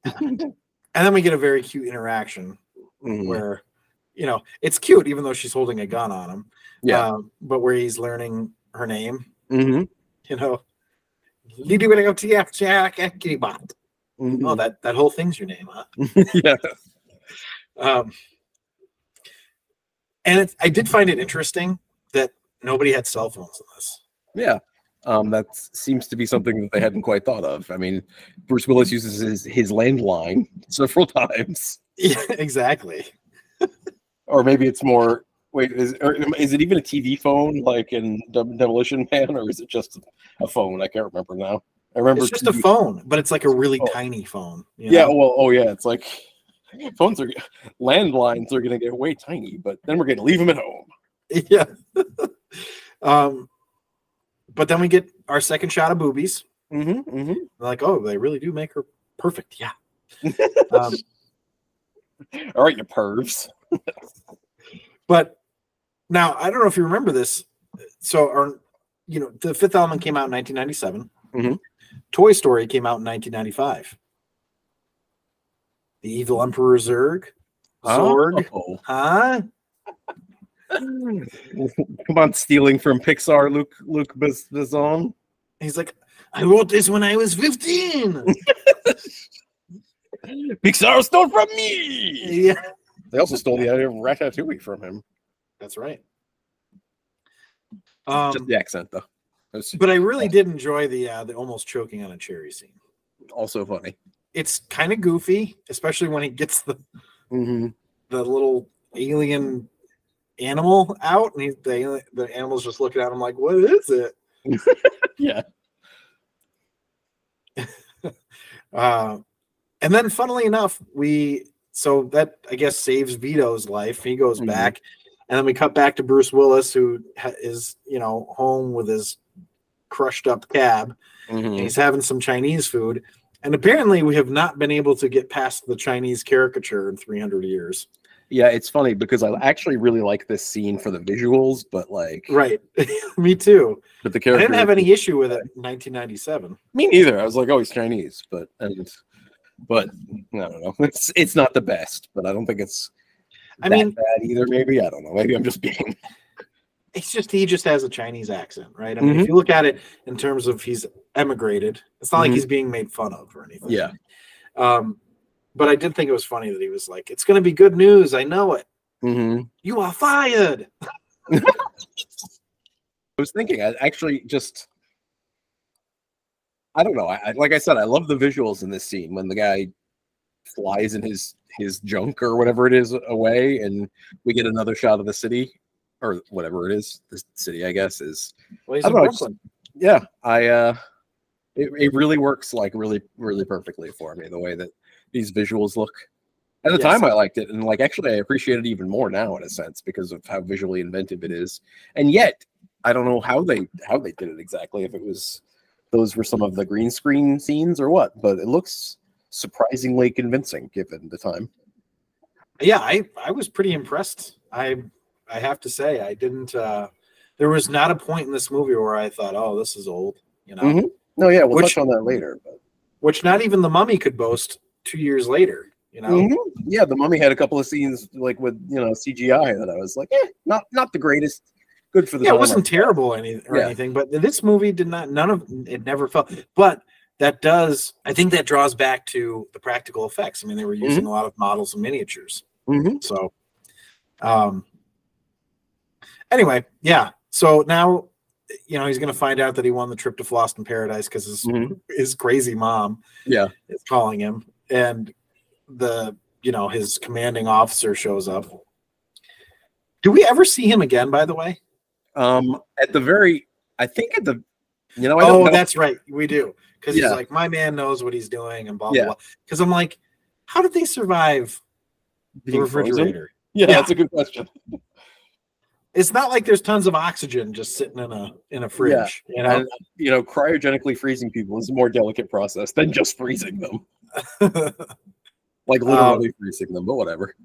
and then we get a very cute interaction Mhm. where you know it's cute even though she's holding a gun on him. Yeah. Um, but where he's learning her name, hmm you know. Liddy Winning TF Jack and Kitty Bot. Oh, that, that whole thing's your name, huh? [laughs] yeah. Um, and it, I did find it interesting that nobody had cell phones in this. Yeah. Um, that seems to be something that they hadn't quite thought of. I mean, Bruce Willis uses his, his landline several [laughs] times, Yeah, exactly. or maybe it's more. Wait, is or is it even a TV phone like in Dem- Demolition Man, or is it just a phone? I can't remember now. I remember It's just a phone, but it's like a really Oh. tiny phone. you Yeah, know? well, oh yeah, it's like phones are landlines are going to get way tiny, but then we're going to leave them at home. [laughs] yeah. um, but then we get our second shot of boobies. Mm-hmm, mm-hmm. Like, oh, they really do make her perfect. Yeah. [laughs] Um, All right, you pervs. But now I don't know if you remember this. So, our, you know, the Fifth Element came out in 1997. Mhm. Toy Story came out in 1995. The Evil Emperor Zurg, Zorg, Oh. huh? [laughs] Come on, stealing from Pixar, Luc Luc Bes- Besson. He's like, I wrote this when I was 15. [laughs] Pixar stole from me. yeah, They also stole the idea of Ratatouille from him. That's right. Um, Just the accent, though. It's but I really did enjoy the uh, the almost choking on a cherry scene. also funny. It's kind of goofy, especially when he gets the Mm-hmm. the little alien animal out, and he, the the animal's just looking at him like, "What is it?" [laughs] Yeah. [laughs] Uh, and then, funnily enough, we so that I guess saves Vito's life. He goes Mhm. back, and then we cut back to Bruce Willis, who ha- is you know home with his crushed up cab, Mhm. he's having some Chinese food. And apparently, we have not been able to get past the Chinese caricature in 300 years. Yeah, it's funny because I actually really like this scene for the visuals, but like, Right. [laughs] Me too. but the character I didn't have any issue with it in 1997. Me neither. I was like, oh, he's Chinese, but and but I don't know. It's it's not the best, but I don't think it's I that mean, bad either. Maybe I don't know. Maybe I'm just being [laughs] it's just he just has a Chinese accent, right? I mean, Mm-hmm. if you look at it in terms of he's emigrated, it's not like Mhm. he's being made fun of or anything. yeah. Um, but I did think it was funny that he was like, "It's going to be good news. I know it. hmm You are fired." [laughs] [laughs] I was thinking. I actually just I don't know. I like I said, I love the visuals in this scene when the guy flies in his his junk or whatever it is away, and we get another shot of the city or whatever it is. The city, I guess, is Well, I know, yeah. I uh, it, it really works like really really perfectly for me the way that these visuals look. At the Yes. time, I liked it, and like actually, I appreciate it even more now in a sense because of how visually inventive it is. And yet, I don't know how they how they did it exactly. If it was those were some of the green screen scenes or what, but it looks surprisingly convincing given the time. yeah i i was pretty impressed i i have to say i didn't uh there was not a point in this movie where i thought oh this is old you know Mhm. No, yeah, we'll Which- touch on that later. But which not even the mummy could boast two years later you know Mhm. yeah, the mummy had a couple of scenes like with you know CGI that I was like, eh, not not the greatest. Good for the yeah it wasn't terrible any, or Yeah. anything but this movie did not none of it never felt but that does i think that draws back to the practical effects i mean they were using Mm-hmm. a lot of models and miniatures Mhm. So, um, anyway, yeah. So now, you know, he's going to find out that he won the trip to Floston Paradise because his Mhm. his crazy mom Yeah. is calling him, and the you know his commanding officer shows up. Do we ever see him again? By the way, Um, at the very, I think at the, you know, I don't oh, know. that's right, we do because Yeah. he's like, my man knows what he's doing, and blah Yeah. blah. Because I'm like, how did they survive the Being refrigerator? Yeah, Yeah. that's a good question. it's not like there's tons of oxygen just sitting in a in a fridge. You know, And, you know, cryogenically freezing people is a more delicate process than just freezing them, [laughs] like Um, literally freezing them, but whatever.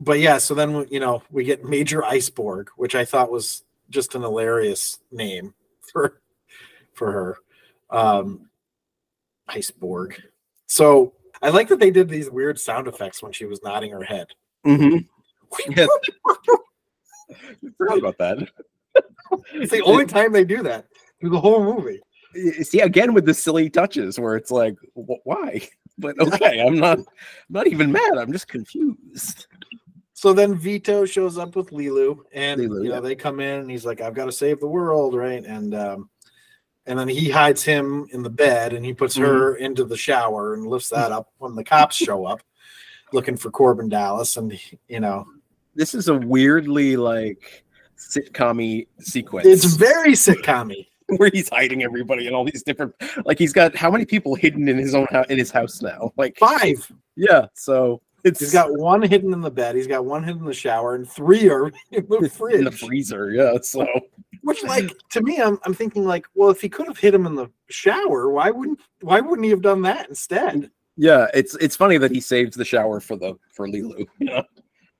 but yeah, so then you know we get Major Iceborg, which I thought was just an hilarious name for for her. Um Iceborg. So I like that they did these weird sound effects when she was nodding her head. Mm-hmm. [laughs] Yeah. Forgot about that. It's the only time they do that through the whole movie. See again with the silly touches where it's like, wh- why? [laughs] But okay, I'm not, I'm not even mad. I'm just confused. So then Vito shows up with Leeloo, and Leeloo, you know yeah. they come in, and he's like, "I've got to save the world," right? And um, and then he hides him in the bed, and he puts her Mm-hmm. into the shower and lifts that up when the cops show up, looking for Korben Dallas, and you know This is a weirdly like sitcom sequence. it's very sitcom [laughs] where he's hiding everybody and all these different like he's got how many people hidden in his own house in his house now [laughs] like Five. yeah so it's He's got one hidden in the bed. He's got one hidden in the shower, and three are [laughs] in the fridge. in the freezer yeah so Which, like, to me, I'm, I'm thinking like, well, if he could have hit him in the shower, why wouldn't why wouldn't he have done that instead? yeah it's it's funny that he saves the shower for the for leeloo you know?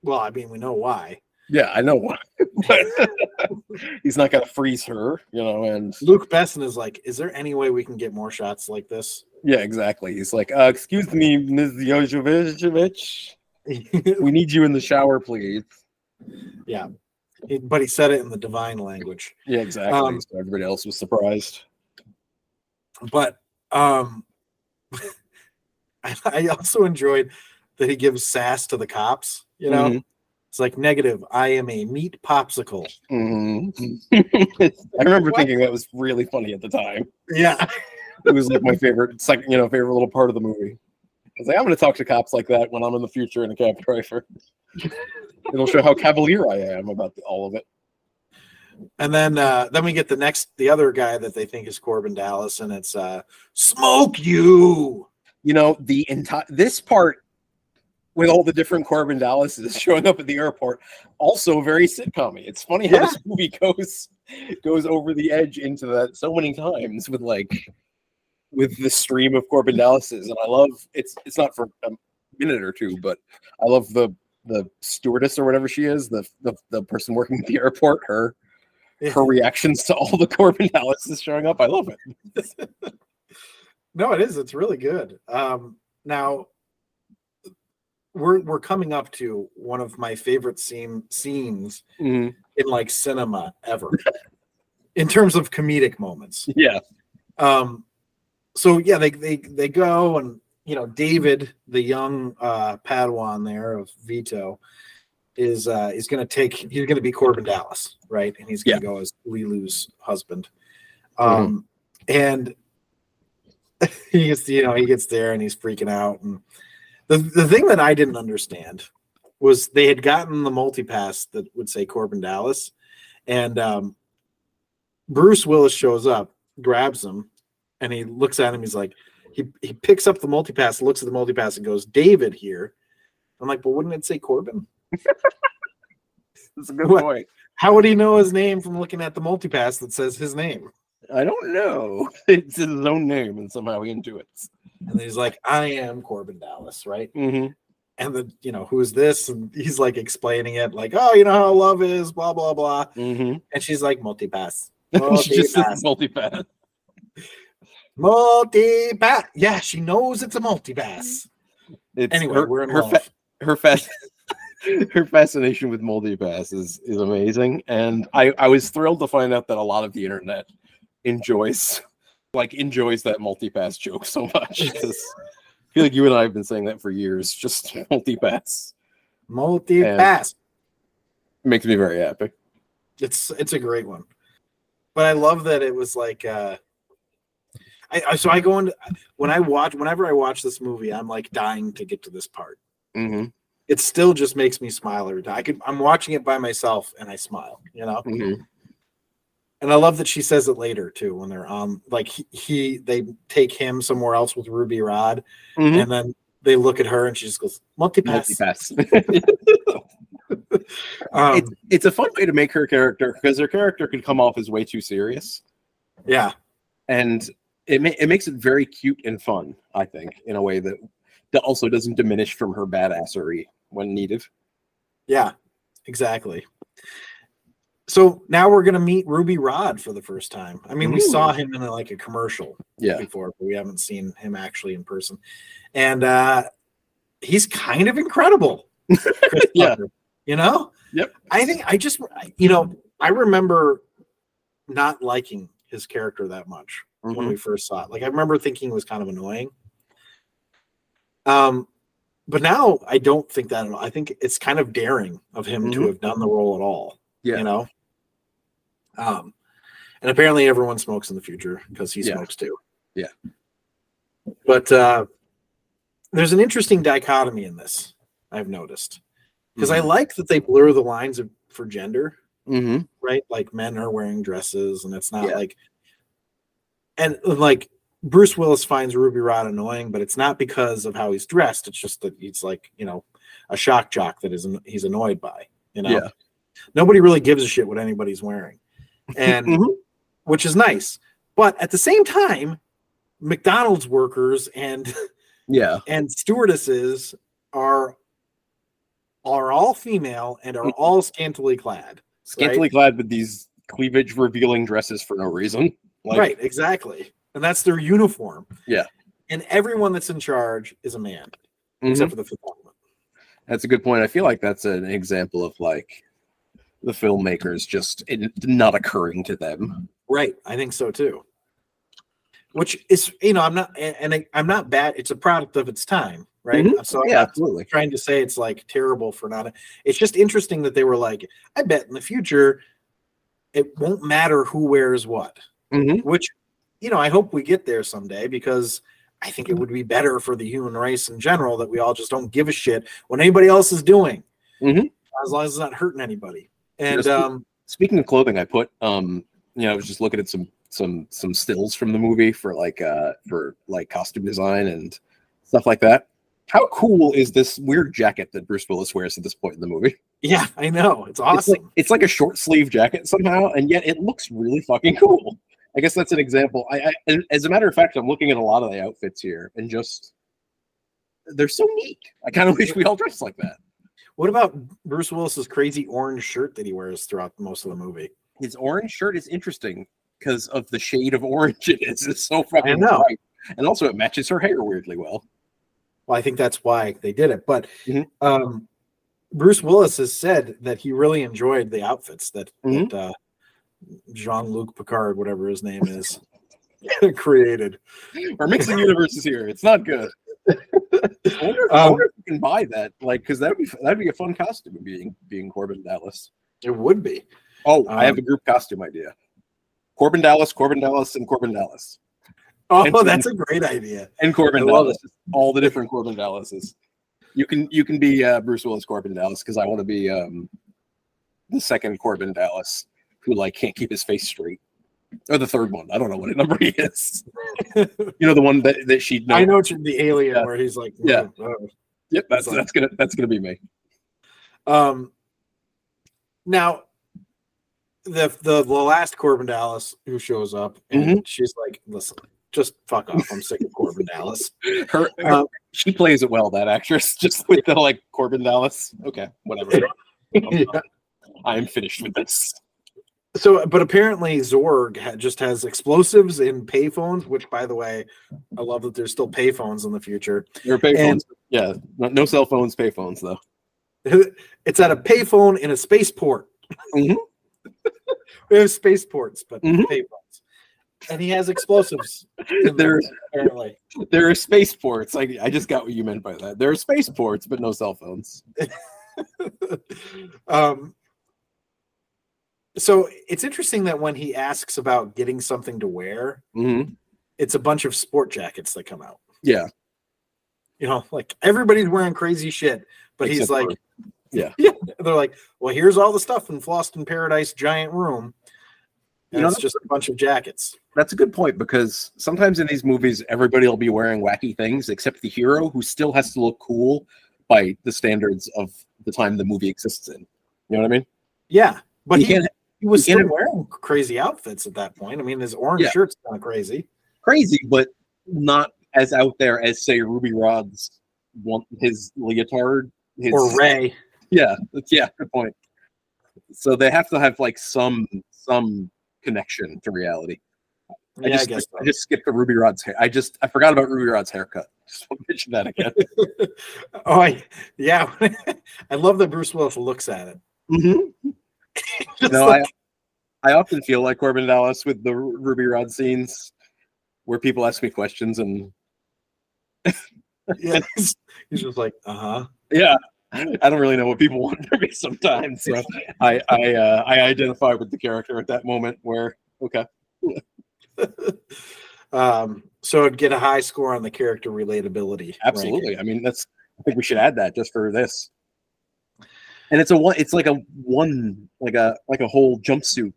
Well, I mean, we know why. yeah i know why [laughs] he's not gonna freeze her you know and Luc Besson is like, is there any way we can get more shots like this? yeah exactly he's like uh excuse me ms Yojovich, [laughs] we need you in the shower please yeah, But he said it in the divine language. yeah exactly Um, so everybody else was surprised But um, [laughs] I, I also enjoyed that he gives sass to the cops. You know, Mhm. it's like negative. I am a meat popsicle. Mhm. [laughs] I remember What? thinking that was really funny at the time. Yeah, It was like my favorite, second, you know, favorite little part of the movie. I was like, I'm going to talk to cops like that when I'm in the future in a cab driver. [laughs] It'll show how cavalier I am about the, all of it. and then uh, then we get the next the other guy that they think is Korben Dallas, and it's uh, smoke you. You know, the entire this part with all the different Korben Dallases [laughs] showing up at the airport, also very sitcom It's funny how Yeah. this movie goes goes over the edge into that so many times with like with the stream of Korben Dallases. And I love it's it's not for a minute or two, but I love the the stewardess or whatever she is, the the, the person working at the airport, her her reactions to all the Korben Dallases showing up. I love it. [laughs] No, it is. It's really good. Um, now we're we're coming up to one of my favorite scene scenes Mhm. in like cinema ever, [laughs] in terms of comedic moments. Yeah. Um, so yeah, they they they go and you know David, the young uh, Padawan there of Vito, is uh, is going to take he's going to be Korben Dallas, right? And he's going to go as Leeloo's husband. Um, and [laughs] he gets you know he gets there and he's freaking out and The the thing that I didn't understand was they had gotten the multipass that would say Korben Dallas, and um, Bruce Willis shows up, grabs him, and he looks at him. He's like, he he picks up the multipass, looks at the multipass, and goes, "David here." I'm like, but wouldn't it say Korben? That's a good What? point. How would he know his name from looking at the multipass that says his name? I don't know. [laughs] It's his own name, and somehow he intuits. And he's like, I am Korben Dallas, right? Mm-hmm. And the, you know, who is this? And he's like explaining it, like, oh, you know how love is, blah, blah, blah. Mm-hmm. And she's like, multipass. [laughs] she just says Multipass. Multipath. Multipass. Yeah, she knows it's a multi bass. Anyway, her, we're in her, love. fa- her, [laughs] her fascination with multipass is, is amazing. And I, I was thrilled to find out that a lot of the internet enjoys like enjoys that multipass joke so much [laughs] I feel like you and I have been saying that for years. Just [laughs] multipass Multipass. makes me very happy. It's it's a great one. But I love that it was like uh I, I so I go into when I watch whenever I watch this movie, I'm like dying to get to this part. Mm-hmm. It still just makes me smile every time. I could I'm watching it by myself and I smile, you know? Mm-hmm. And I love that she says it later too when they're on like he, he they take him somewhere else with Ruby Rhod Mhm. and then they look at her and she just goes multipass. Multipass. [laughs] Um, it's, it's a fun way to make her character because her character could come off as way too serious. yeah. and it ma- it makes it very cute and fun. I think in a way that that also doesn't diminish from her badassery when needed. Yeah, exactly. So now we're gonna meet Ruby Rhod for the first time. I mean, we saw him in a, like a commercial Yeah, before, but we haven't seen him actually in person. And uh he's kind of incredible. [laughs] Yeah. Tucker, you know? Yep. I think I just you know, I remember not liking his character that much when Mhm. we first saw it. Like I remember thinking it was kind of annoying. Um, but now I don't think that at all. I think it's kind of daring of him to Mhm. have done the role at all. Yeah. You know? Um, and apparently everyone smokes in the future because he Yeah. smokes too. Yeah. But uh there's an interesting dichotomy in this, I've noticed. Because I like that they blur the lines of for gender Mm-hmm. right? Like men are wearing dresses, and it's not Yeah. like, and like Bruce Willis finds Ruby Rhod annoying, but it's not because of how he's dressed. It's just that he's like, you know, a shock jock that is he's annoyed by. You know, Yeah. nobody really gives a shit what anybody's wearing, and [laughs] Mhm. which is nice. But at the same time, McDonald's workers and Yeah, and stewardesses are are all female and Mm-hmm. are all scantily clad. scantily clad with these cleavage revealing dresses for no reason. Like, right, exactly. And that's their uniform. Yeah. And everyone that's in charge is a man, mhm. except for the fifth element. That's a good point. I feel like that's an example of like the filmmakers just it not occurring to them. Right. I think so too. Which is, you know, I'm not, and I, I'm not bad. It's a product of its time, right? Mhm. So I'm Yeah, absolutely. trying to say it's like terrible for not. It's just interesting that they were like, I bet in the future, it won't matter who wears what. Mhm. Which, you know, I hope we get there someday because I think it would be better for the human race in general that we all just don't give a shit what anybody else is doing, Mhm. as long as it's not hurting anybody. And Yes. um, Speaking of clothing, I put um you know I was just looking at some some some stills from the movie for like uh for like costume design and stuff like that. How cool is this weird jacket that Bruce Willis wears at this point in the movie? yeah, I know it's It's like, awesome. it's like a short sleeve jacket somehow, and yet it looks really fucking cool. I guess that's an example. I, I as a matter of fact, I'm looking at a lot of the outfits here, and just they're so neat. I kind of wish we all dressed like that. What about Bruce Willis's crazy orange shirt that he wears throughout most of the movie? His orange shirt is interesting because of the shade of orange [laughs] it is. It's so fucking bright, and also it matches her hair weirdly well. Well, I think that's why they did it. But Mhm. um, Bruce Willis has said that he really enjoyed the outfits that, Mhm. that uh, Jean Luc Picard, whatever his name is, [laughs] [laughs] created. We're mixing universes here. It's not good. I wonder, I Um, wonder if you can buy that, like, because that'd be that'd be a fun costume being being Korben Dallas. It would be. Oh, I have Um, a group costume idea. Korben Dallas, Korben Dallas, and Korben Dallas. Oh, And- that's a great idea. And Korben I Dallas. All the different Korben Dallases. You can you can be uh, Bruce Willis Korben Dallas because I want to be um, the second Korben Dallas who like can't keep his face straight, or the third one. I don't know what [laughs] number he is. [laughs] you know the one that that she. I know it's the alien Yeah. where he's like, Yeah. "Oh." Yep, that's that's gonna that's gonna be me. Um, now, the, the the last Korben Dallas who shows up, and Mm-hmm. she's like, "Listen, just fuck off. I'm sick of Korben Dallas." [laughs] Her, her- Um, she plays it well. That actress, just with the like Korben Dallas. Okay, whatever. Yeah. I'm finished with this. So, but apparently Zorg ha- just has explosives in payphones. Which, by the way, I love that there's still payphones in the future. Your payphones, yeah, no, no cell phones, payphones though. [laughs] It's at a payphone in a spaceport. Mhm. [laughs] we have spaceports, but Mhm. payphones. And he has explosives. There, apparently. there are spaceports. I, I just got what you meant by that. There are spaceports, but no cell phones. [laughs] um, so it's interesting that when he asks about getting something to wear, Mm-hmm. it's a bunch of sport jackets that come out. Yeah, You know, like everybody's wearing crazy shit, but he's like, for- yeah. [laughs] yeah. They're like, well, here's all the stuff in Fhloston Paradise giant room. You know, it's just a bunch of jackets. that's a good point because sometimes in these movies, everybody will be wearing wacky things except the hero, who still has to look cool by the standards of the time the movie exists in. You know what I mean? Yeah. But You he, can't- he was still wearing crazy outfits at that point. I mean, his orange Yeah. shirt's kind of crazy. Crazy, but not as out there as say Ruby Rhod's one his leotard. His, Or Ray. Yeah, yeah, good point. So they have to have like some some connection to reality. I Yeah, I just guess so. I just skipped the Ruby Rhod's hair. I just I forgot about Ruby Rhod's haircut. [laughs] Just want to mention that again. [laughs] oh, I, yeah. [laughs] I love that Bruce Willis looks at it. mm-hmm. [laughs] No, like- I I often feel like Korben Dallas with the Ruby Rhod scenes where people ask me questions and yeah, [laughs] he's, just like, uh huh. yeah, I don't really know what people want from me sometimes. So I I uh, I identify with the character at that moment where okay. [laughs] um, so it'd get a high score on the character relatability. Absolutely. I mean, that's. I think we should add that just for this. And it's a one. It's like a one, like a like a whole jumpsuit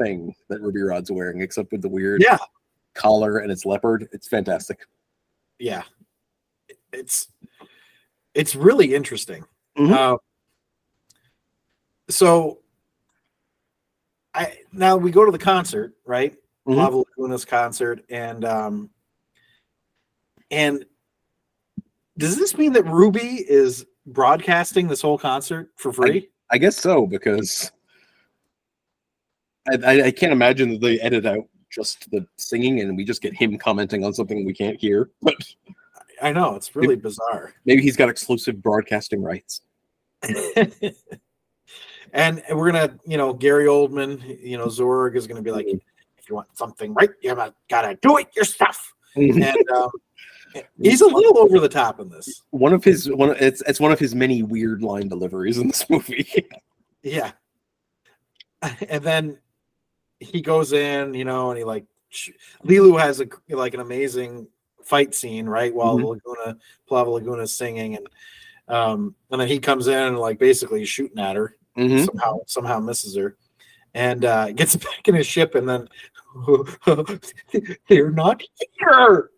thing that Ruby Rhod's wearing, except with the weird Yeah. collar and it's leopard. It's fantastic. Yeah. It's it's really interesting. Mhm. Uh, so I now we go to the concert, right? Mhm. Plava Laguna's concert, and um and does this mean that Ruby is broadcasting this whole concert for free? I guess so because I, I, I can't imagine that they edit out just the singing and we just get him commenting on something we can't hear. [laughs] But I know it's really bizarre. maybe he's got exclusive broadcasting rights. [laughs] and we're gonna, you know, Gary Oldman, you know, Zorg is gonna be like, if you want something right, you gotta, gotta do it yourself. and um, he's a little over the top in this. one of his one it's it's one of his many weird line deliveries in this [laughs] movie. Yeah. And then he goes in, you know, and he like sh- Leeloo has a like an amazing fight scene, right? While Mhm. Laguna Plava Laguna is singing and um and then he comes in and like basically shooting at her. Mhm. Somehow somehow misses her and uh [laughs] gets back in his ship and then [laughs] they're not here.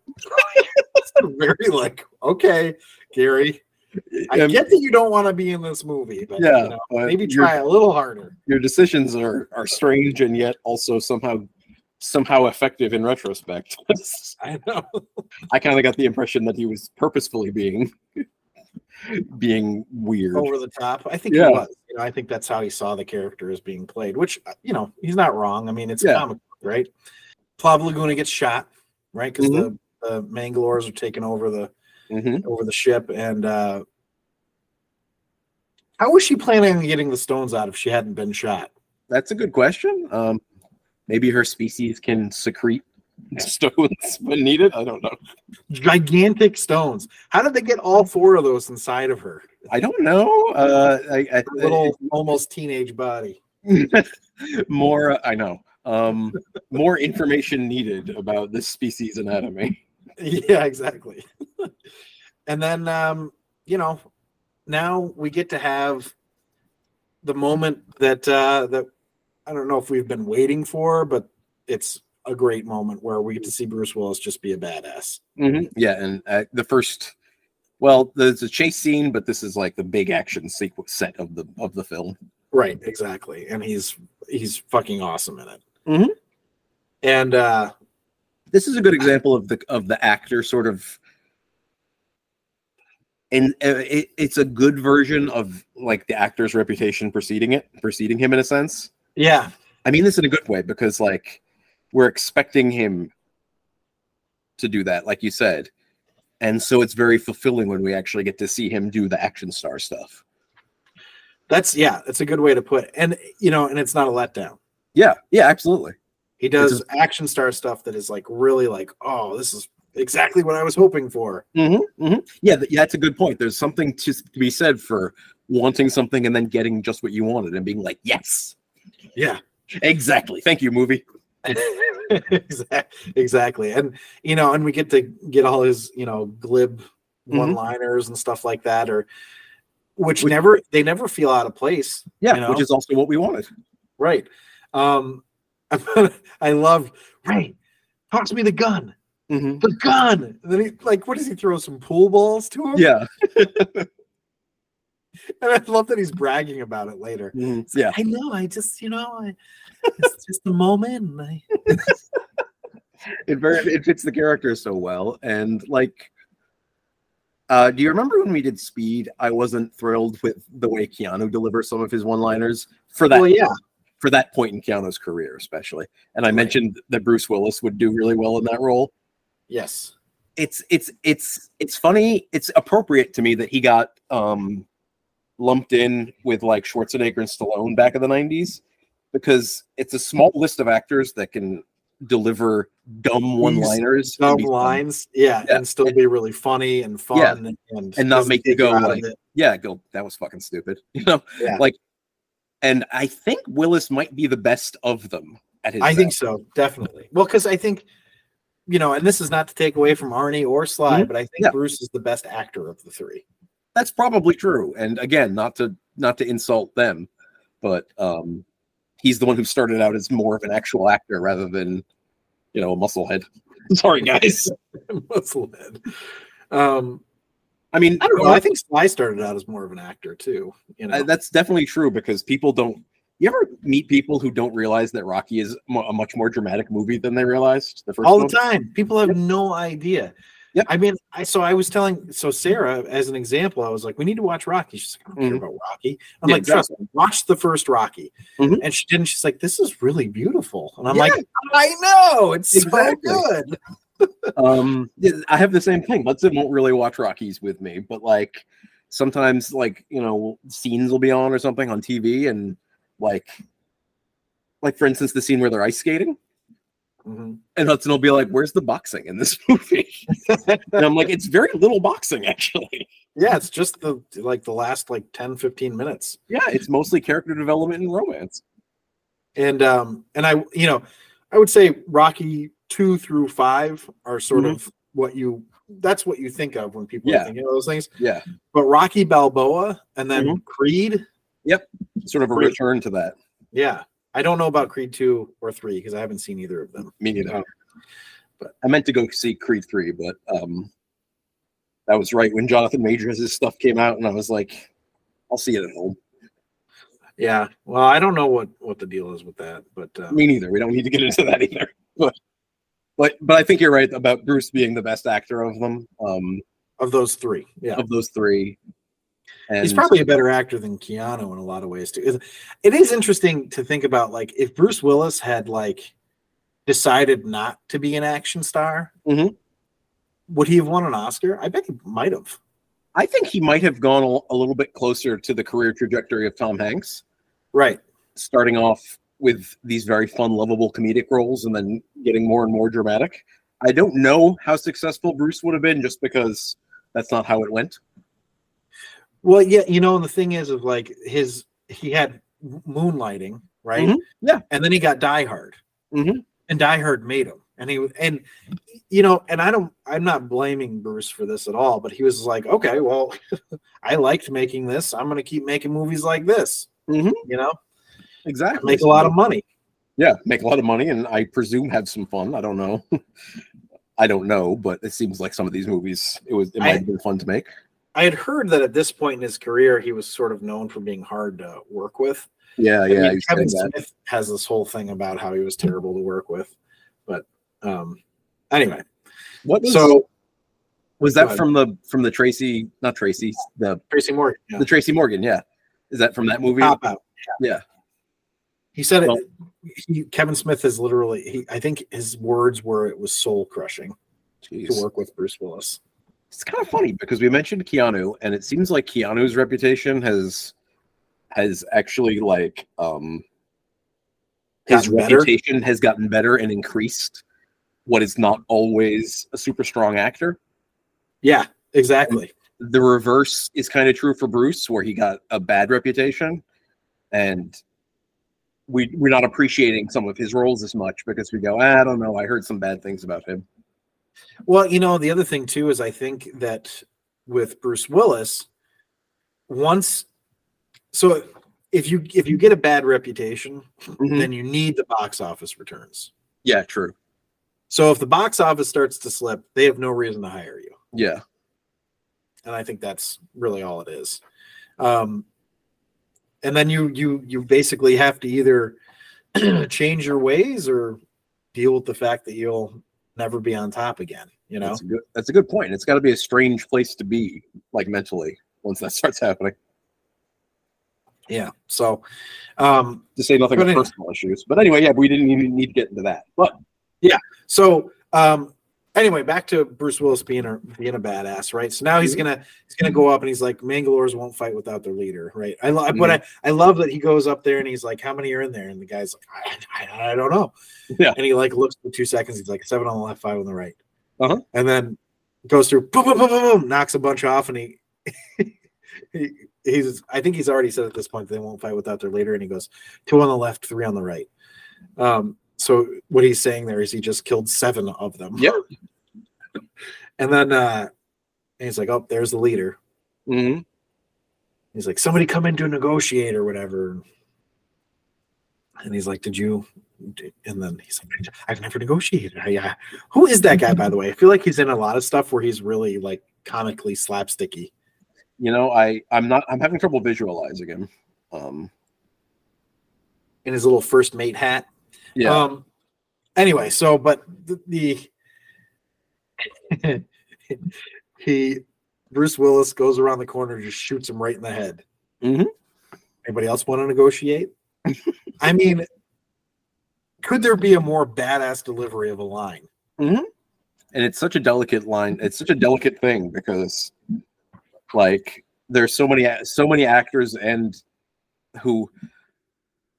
It's very like, okay, Gary. I Um, get that you don't want to be in this movie, but yeah, you know, but maybe your- try a little harder. your decisions are are strange and yet also somehow somehow effective in retrospect. [laughs] I know. I kind of got the impression that he was purposefully being being weird. over the top. I think Yeah. he was. You know, I think that's how he saw the character as being played, which uh, you know he's not wrong. I mean, it's Yeah. comic, right? Plava Laguna gets shot, right? Because Mm-hmm. the, the Mangalores are taking over the Mhm. over the ship, and uh how was she planning on getting the stones out if she hadn't been shot? That's a good question. Um, maybe her species can secrete [laughs] stones when needed. I don't know. Gigantic stones. How did they get all four of those inside of her? I don't know. Uh, I, little, almost teenage body. [laughs] more. I know. Um, more information needed about this species anatomy. [laughs] Yeah, exactly. [laughs] and then um you know, now we get to have the moment that uh that I don't know if we've been waiting for, but it's a great moment where we get to see Bruce Willis just be a badass. Mhm. Yeah, and uh, the first, well, there's a chase scene, but this is like the big action sequence set of the of the film. Right, exactly. And he's he's fucking awesome in it. Mhm. And uh This is a good example of the of the actor sort of, and uh, it, it's a good version of like the actor's reputation preceding it, preceding him in a sense. yeah, I mean this in a good way because like we're expecting him to do that, like you said, and so it's very fulfilling when we actually get to see him do the action star stuff. that's yeah, that's a good way to put it. And you know, and it's not a letdown. Yeah, yeah, absolutely. He does action star stuff that is like really like, oh, this is exactly what I was hoping for. Mm-hmm, Yeah, th- yeah, that's a good point. There's something to, to be said for wanting something and then getting just what you wanted and being like, yes, Yeah. exactly. Thank you, movie. [laughs] exactly and you know and we get to get all his you know glib Mhm. one liners and stuff like that or which, Which- never they never feel out of place Yeah, You know? which is also what we wanted. right um [laughs] i love ray toss me the gun Mhm. the gun and then he like what does he throw some pool balls to him Yeah, [laughs] and i love that he's bragging about it later Mhm. yeah. i know i just you know I, it's just a moment and I, [laughs] It very it fits the character so well. And like, uh, do you remember when we did Speed? I wasn't thrilled with the way Keanu delivers some of his one-liners for that well yeah for that point in Keanu's career, especially. And I mentioned that Bruce Willis would do really well in that role. yes it's it's it's it's funny. It's appropriate to me that he got um lumped in with like Schwarzenegger and Stallone back in the '90s because it's a small list of actors that can deliver dumb one-liners dumb lines, yeah, Yeah. and still be really funny and fun, Yeah. and, and And not make you go like- Yeah, go. That was fucking stupid. [laughs] You know, Yeah. like, and I think Willis might be the best of them at his. I think so, definitely. Well, because I think, you know, and this is not to take away from Arnie or Sly, Mhm. but I think Yeah. Bruce is the best actor of the three. that's probably true. And again, not to not to insult them, but um, he's the one who started out as more of an actual actor rather than, you know, a musclehead. [laughs] Sorry, guys. [laughs] Musclehead. Um, I mean, I don't know. I think Sly started out as more of an actor too. You know, uh, that's definitely true because people don't. You ever meet people who don't realize that Rocky is a much more dramatic movie than they realized the first all the time. People have no idea. Yep. I mean, I so I was telling so Sarah as an example, I was like, we need to watch Rocky. She's like, I don't care about Rocky. I'm Mm-hmm. Yeah, like, trust me, watch the first Rocky. Mhm. And she didn't. She's like, this is really beautiful. And I'm Yeah. like, I know it's Exactly. so good. Um yeah, i have the same thing. Hudson won't really watch rockies with me but like sometimes like you know scenes will be on or something on tv and like like for instance the scene where they're ice skating. Mhm. and hudson will be like where's the boxing in this [laughs] movie? And i'm like it's very little boxing actually. Yeah, it's just the like the last like 10, 15 minutes. yeah it's mostly character development and romance. And um and I you know, I would say Rocky two through five are sort Mhm. of what you that's what you think of when people Yeah. are thinking of those things. yeah But Rocky Balboa and then Mhm. Creed Yep. sort of a Really? return to that Yeah. I don't know about Creed 2 or 3 because I haven't seen either of them. me neither Oh. but i meant to go see creed 3 but um that was right when jonathan majors' stuff came out and i was like i'll see it at home Yeah. Well, I don't know what what the deal is with that, but uh, Me neither. We don't need to get into that either. [laughs] But but but I think you're right about Bruce being the best actor of them, um, of those three. Yeah. of those three. And He's probably a better actor than Keanu in a lot of ways too. It- is interesting to think about like if Bruce Willis had like decided not to be an action star, Mhm. would he have won an Oscar? I bet he might have. I think he might have gone a little bit closer to the career trajectory of Tom Hanks, Right. starting off with these very fun, lovable comedic roles and then getting more and more dramatic. I don't know how successful Bruce would have been just because that's not how it went. Well, yeah, you know, and the thing is of like his he had moonlighting, right? Mhm. Yeah. And then he got Die Hard. Mhm. And Die Hard made him. And he and you know, and I don't I'm not blaming Bruce for this at all, but he was like, okay, well, [laughs] I liked making this. I'm gonna keep making movies like this. Mhm. You know, Exactly. make a lot of money. yeah, make a lot of money, and I presume have some fun. I don't know. [laughs] I don't know, but it seems like some of these movies it was it might I- have been fun to make. I had heard that at this point in his career, he was sort of known for being hard to work with. Yeah, I yeah. mean, Kevin said that. Smith has this whole thing about how he was terrible to work with, but um, anyway. What was, So was that from the from the Tracy? Not Tracy. The Tracy Morgan, yeah. the Tracy Morgan. Yeah, is that from that movie? out. Yeah. He said it. He, Kevin Smith is literally. He, I think his words were it was soul crushing to work with Bruce Willis. It's kind of funny because we mentioned Keanu, and it seems like Keanu's reputation has has actually like um his Gotten better? reputation has gotten better and increased. What is not always a super strong actor. Yeah, exactly. The reverse is kind of true for Bruce, where he got a bad reputation, and we we're not appreciating some of his roles as much because we go, "Ah, I don't know, I heard some bad things about him. Well, you know, the other thing too is I think that with Bruce Willis, once so if you if you get a bad reputation, Mhm. then you need the box office returns. Yeah, true. So if the box office starts to slip, they have no reason to hire you. Yeah, and I think that's really all it is. Um, and then you you you basically have to either [clears throat] change your ways or deal with the fact that you'll never be on top again. You know, That's a good. That's a good point. It's got to be a strange place to be, like mentally, once that [laughs] starts happening. yeah. So, um, To say nothing of personal issues, but anyway, yeah, we didn't even need to get into that. But yeah. so um, anyway, back to Bruce Willis being a being a badass, right? So now he's gonna he's gonna go up and he's like, Mangalores won't fight without their leader, right? I love, but I I love that he goes up there and he's like, how many are in there? And the guy's like, I, I, I don't know. Yeah. And he like looks for two seconds. He's like seven on the left, five on the right. Uh-huh. And then goes through, boom, boom, boom, boom, boom, knocks a bunch off, and he. [laughs] he He's. I think he's already said at this point they won't fight without their leader, and he goes two on the left, three on the right. Um, so what he's saying there is he just killed seven of them. Yep. And then uh he's like, Oh, there's the leader. Mm-hmm. He's like, somebody come in to negotiate or whatever. And he's like, Did you and then he's like, I've never negotiated. Uh, who is that guy, by the way? I feel like he's in a lot of stuff where he's really like comically slapsticky. you know, I I'm not. I'm having trouble visualizing him. Um, in his little first mate hat. yeah, Um. Anyway, so but the, the [laughs] he Bruce Willis goes around the corner, just shoots him right in the head. Mhm. Anybody else want to negotiate? [laughs] I mean, could there be a more badass delivery of a line? and it's such a delicate line. It's such a delicate thing because, like, there's so many so many actors and who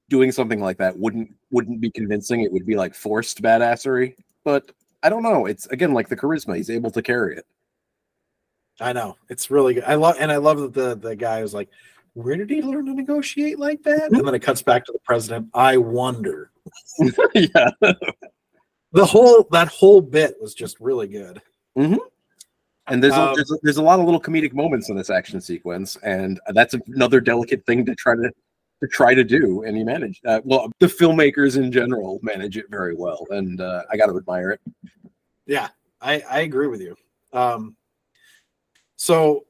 doing something like that wouldn't wouldn't be convincing. It would be like forced badassery. But I don't know. It's again like the charisma. He's able to carry it. I know it's really good. I love and I love that the the guy was like, "Where did he learn to negotiate like that?" And then it cuts back to the president. I wonder. [laughs] yeah. The whole that whole bit was just really good. And there's, Um, a, there's a, there's a lot of little comedic moments in this action sequence, and that's another delicate thing to try to to try to do. And he managed. Uh, well, the filmmakers in general manage it very well, and uh, I got to admire it. Yeah, I I agree with you. Um, so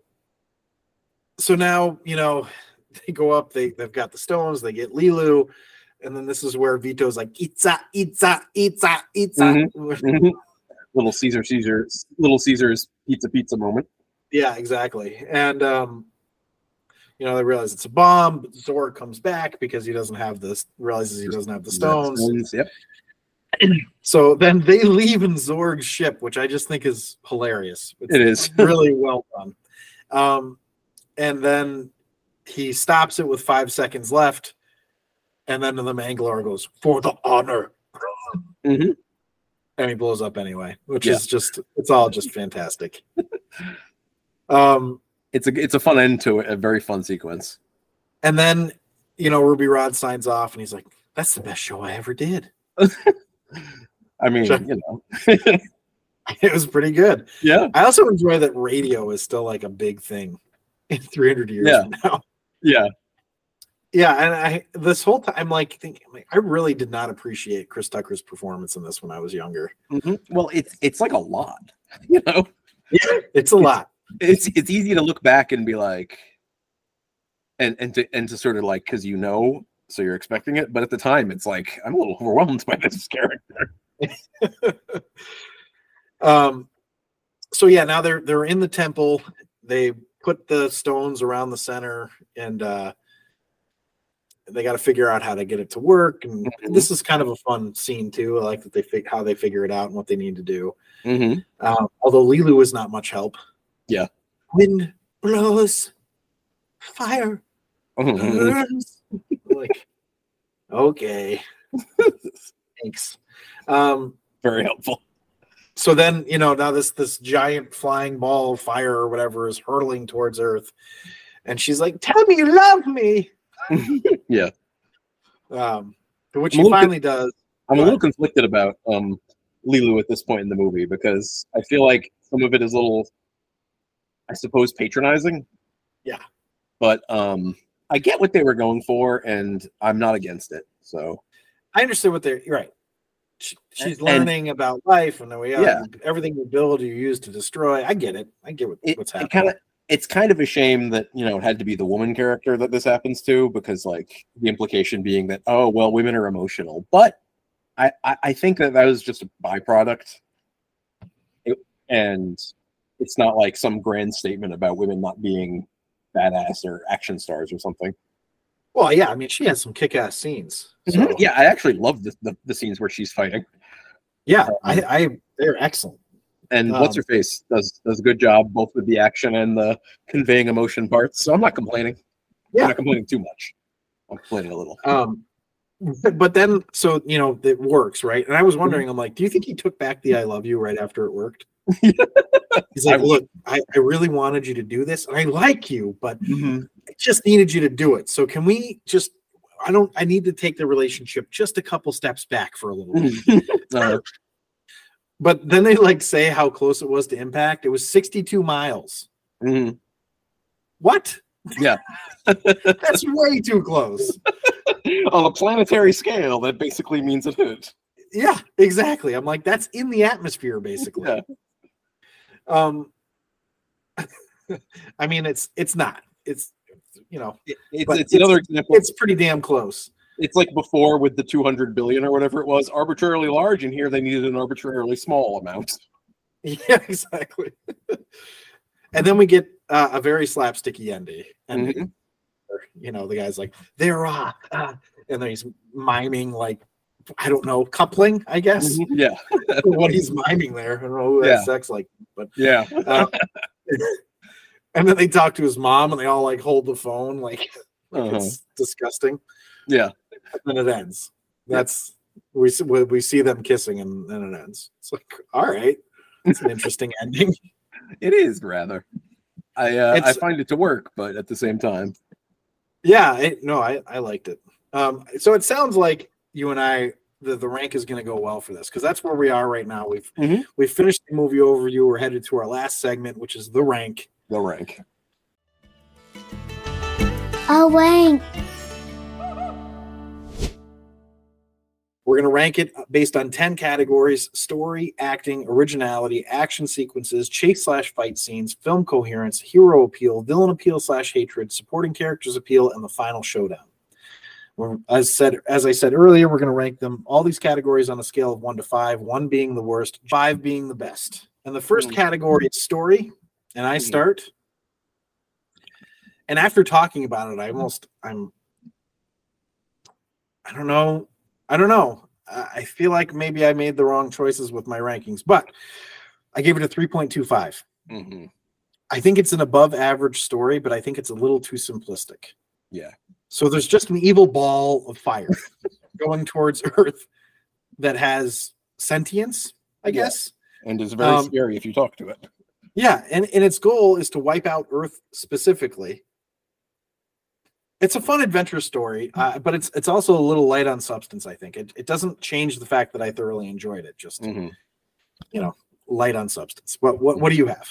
so now you know [laughs] they go up. They they've got the stones. They get Leeloo, and then this is where Vito's like Itza Itza Itza Itza. [laughs] little Caesar Caesar little Caesar's pizza pizza moment. yeah, exactly. And um, you know they realize it's a bomb. But Zorg comes back because he doesn't have this. Realizes he doesn't have the stones. Yep. [clears throat] So then they leave in Zorg's ship, which I just think is hilarious. It's It is. [laughs] really well done. Um, and then he stops it with five seconds left, and then the Mangler goes for the honor, Mhm. and he blows up anyway, which Yeah. is just it's all just fantastic. [laughs] um, It's a it's a fun end to it, a very fun sequence. and then you know Ruby Rhod signs off, and he's like, "That's the best show I ever did." [laughs] I mean, you know, [laughs] It was pretty good. yeah, I also enjoy that radio is still like a big thing in 300 years Yeah. now. yeah. Yeah, and I this whole time I'm like thinking, like, I really did not appreciate Chris Tucker's performance in this when I was younger. Mhm. Well, it's it's like a lot, [laughs] you know. Yeah, it's a lot. It's it's easy to look back and be like, and and to and to sort of like because you know, so you're expecting it, but at the time, it's like I'm a little overwhelmed [laughs] by this character. [laughs] Um, so yeah, now they're they're in the temple. They put the stones around the center, and uh, they got to figure out how to get it to work. And Mhm. this is kind of a fun scene too. I like that they fig- how they figure it out and what they need to do. Mm-hmm. Um, although Leeloo is not much help. Yeah. Wind blows, fire burns. [laughs] like, okay, thanks. Um, Very helpful. so then you know now this this giant flying ball of fire or whatever is hurtling towards Earth, and she's like, "Tell me you love me." [laughs] Yeah. Um, to which I'm a he little finally does. I'm Go a little conflicted about um Leeloo at this point in the movie because I feel like some of it is a little, I suppose, patronizing. Yeah. But um I get what they were going for, and I'm not against it. So I understand what they're right. She, she's And- learning about life and the way Yeah. everything you build you use to destroy. I get it. I get what, it, what's happening. kind of it's kind of a shame that you know it had to be the woman character that this happens to because like the implication being that oh well women are emotional but i i, I think that that was just a byproduct It- and it's not like some grand statement about women not being badass or action stars or something Well, yeah, I mean, she has some kick-ass scenes. So, yeah i actually love the, the, the scenes where she's fighting yeah, I, I, they're excellent. and what's her Um, face does does a good job both with the action and the conveying emotion parts so i'm not complaining Yeah. i'm not complaining too much i'm complaining a little Um, but then, so you know, it works, right? And I was wondering, I'm like, do you think he took back the "I love you" right after it worked? He's like, I look, I, I really wanted you to do this, and I like you, but I just needed you to do it. So can we just? I don't. I need to take the relationship just a couple steps back for a little bit. [laughs] Uh, [laughs] but then they like say how close it was to impact. It was 62 miles. mhm. What? Yeah. [laughs] That's way too close. On a planetary scale, that basically means it hit. Yeah, exactly. I'm like, that's in the atmosphere, basically. Yeah. Um, [laughs] I mean, it's it's not. It's you know, It- it's, But it's another example. it's pretty damn close. It's like before with the 200 billion or whatever it was, arbitrarily large, and here they needed an arbitrarily small amount. [laughs] Yeah, [laughs] exactly. and then we get uh, a very slapsticky ending. And Mhm. you know, the guy's like, "They're ah, ah," and then he's miming like, I don't know, coupling, I guess. Yeah, [laughs] what he's miming there. I don't know who has sex like, but yeah. uh, [laughs] and then they talk to his mom and they all like hold the phone like, [laughs] like Uh-huh. it's disgusting. Yeah. And then it ends. That's we see we we see them kissing and then it ends. It's like, all right, it's an interesting ending. It is rather. I uh, I find it to work, but at the same time, Yeah, it, no, I I liked it. Um, so it sounds like you and I the, the rank is going to go well for this because that's where we are right now. We've Mhm. we've finished the movie overview. We're headed to our last segment, which is the rank. the rank. A rank. We're going to rank it based on 10 categories story, acting, originality, action sequences, chase slash fight scenes, film coherence, hero appeal, villain appeal slash hatred, supporting characters appeal, and the final showdown. We're, as said, as I said earlier, we're going to rank them all these categories on a scale of one to five, one being the worst, five being the best. And the first Hmm. category is story, and I Hmm. start. And after talking about it, I almost I'm I don't know. I don't know. I feel like maybe I made the wrong choices with my rankings, but I gave it a 3.25. hmm I think it's an above average story, but I think it's a little too simplistic. Yeah. So there's just an evil ball of fire [laughs] going towards Earth that has sentience, I Yeah. guess. And is very Um, scary if you talk to it. Yeah, and, and its goal is to wipe out Earth specifically. it's a fun adventure story, uh, but it's it's also a little light on substance. I think it it doesn't change the fact that I thoroughly enjoyed it. Just Mhm. you know, light on substance. What what what do you have?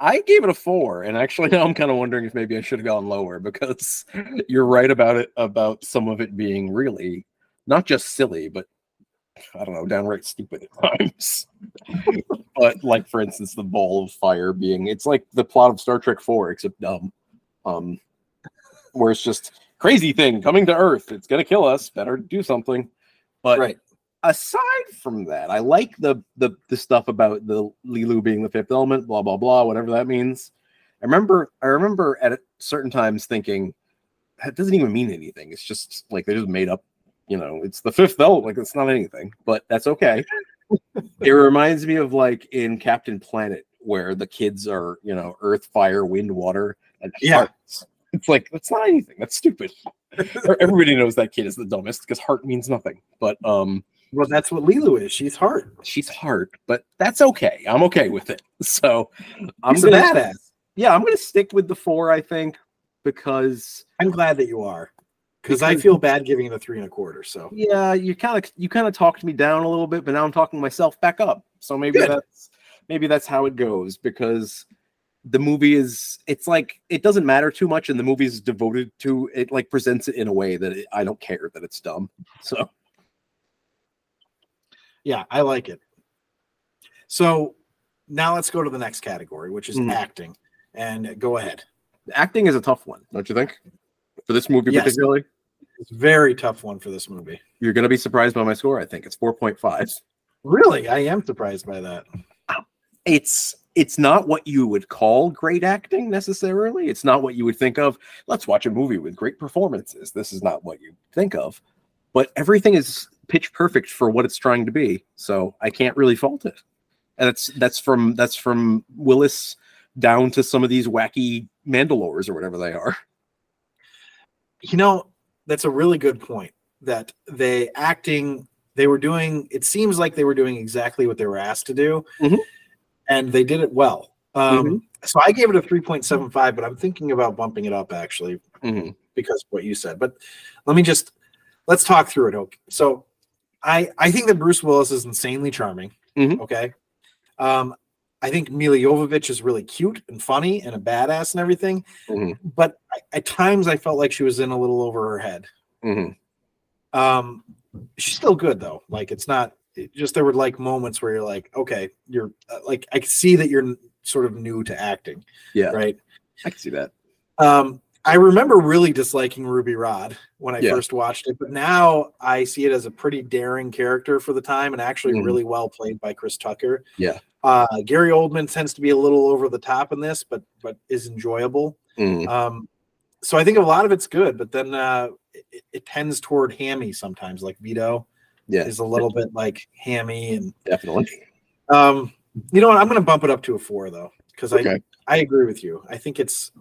I gave it a four, and actually [laughs] now I'm kind of wondering if maybe I should have gone lower because you're right about it about some of it being really not just silly, but I don't know, downright stupid at times. [laughs] but like for instance, the ball of fire being it's like the plot of Star Trek Four except dumb. Um, where it's just crazy thing coming to Earth. It's gonna kill us. Better do something. But Right. Aside from that, I like the the the stuff about the Leeloo being the fifth element, blah blah blah, whatever that means. I remember I remember at certain times thinking that doesn't even mean anything. It's just like they just made up, you know, it's the fifth element, like it's not anything, but that's okay. [laughs] it reminds me of like in Captain Planet where the kids are, you know, earth, fire, wind, water, and Yeah. hearts. It's like that's not anything. That's stupid. [laughs] Everybody knows that kid is the dumbest because heart means nothing. But um Well, that's what Leeloo is. She's hard. she's hard, but that's okay. I'm okay with it. [laughs] So I'm She's a gonna badass. yeah, I'm gonna stick with the four, I think, because I'm glad that you are, because I feel bad giving it a three and a quarter. So yeah, you kind of you kind of talked me down a little bit, but now I'm talking myself back up. So maybe Good. that's maybe that's how it goes because the movie is it's like it doesn't matter too much, and the movie is devoted to it. Like presents it in a way that it, I don't care that it's dumb. So yeah, I like it. So now let's go to the next category, which is Mhm. acting. And go ahead. acting is a tough one, don't you think? For this movie Yes. particularly, It's a very tough one for this movie. you're gonna be surprised by my score. I think it's four point five. Really, I am surprised by that. it's it's not what you would call great acting necessarily. It's not what you would think of. Let's watch a movie with great performances. This is not what you think of. But everything is pitch perfect for what it's trying to be. So I can't really fault it. And that's that's from that's from Willis down to some of these wacky Mandalores or whatever they are. You know, that's a really good point. That they acting, they were doing. It seems like they were doing exactly what they were asked to do, Mhm. and they did it well. Um, Mm-hmm. So I gave it a three point seven five, but I'm thinking about bumping it up actually Mhm. because of what you said. But let me just let's talk through it. Okay. So I I think that Bruce Willis is insanely charming. Mhm. Okay. Um, I think Milla Jovovich is really cute and funny and a badass and everything. Mhm. But I, at times I felt like she was in a little over her head. Mhm. Um, she's still good though. Like it's not it just there were like moments where you're like, okay, you're uh, like I can see that you're sort of new to acting, Yeah, right? I can see that. Um, I remember really disliking Ruby Rhod when I Yeah. first watched it, but now I see it as a pretty daring character for the time and actually Mhm. really well played by Chris Tucker. Yeah. Uh, Gary Oldman tends to be a little over the top in this, but but is enjoyable. Mhm. Um, so I think a lot of it's good, but then uh, it, it tends toward hammy sometimes. Like Vito Yeah, is a little bit like hammy, and definitely. um, you know what? I'm going to bump it up to a four though, because Okay. I I agree with you. I think it's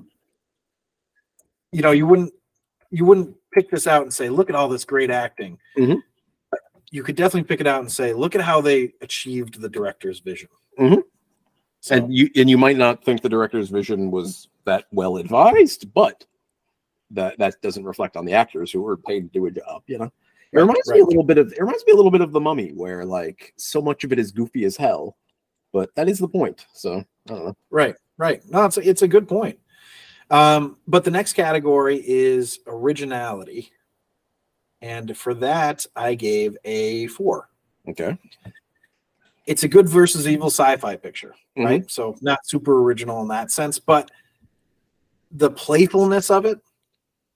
you know you wouldn't you wouldn't pick this out and say look at all this great acting. Mhm. You could definitely pick it out and say look at how they achieved the director's vision. Mhm. So, and you and you might not think the director's vision was that well advised, but that that doesn't reflect on the actors who were paid to do a job. You know, it Right, reminds me a little bit of it reminds me a little bit of the Mummy, where like so much of it is goofy as hell, but that is the point. So I don't know. Right, right. No, it's a, it's a good point. Um, but the next category is originality, and for that I gave a four. Okay, It's a good versus evil sci-fi picture, Mhm. right? So not super original in that sense, but the playfulness of it,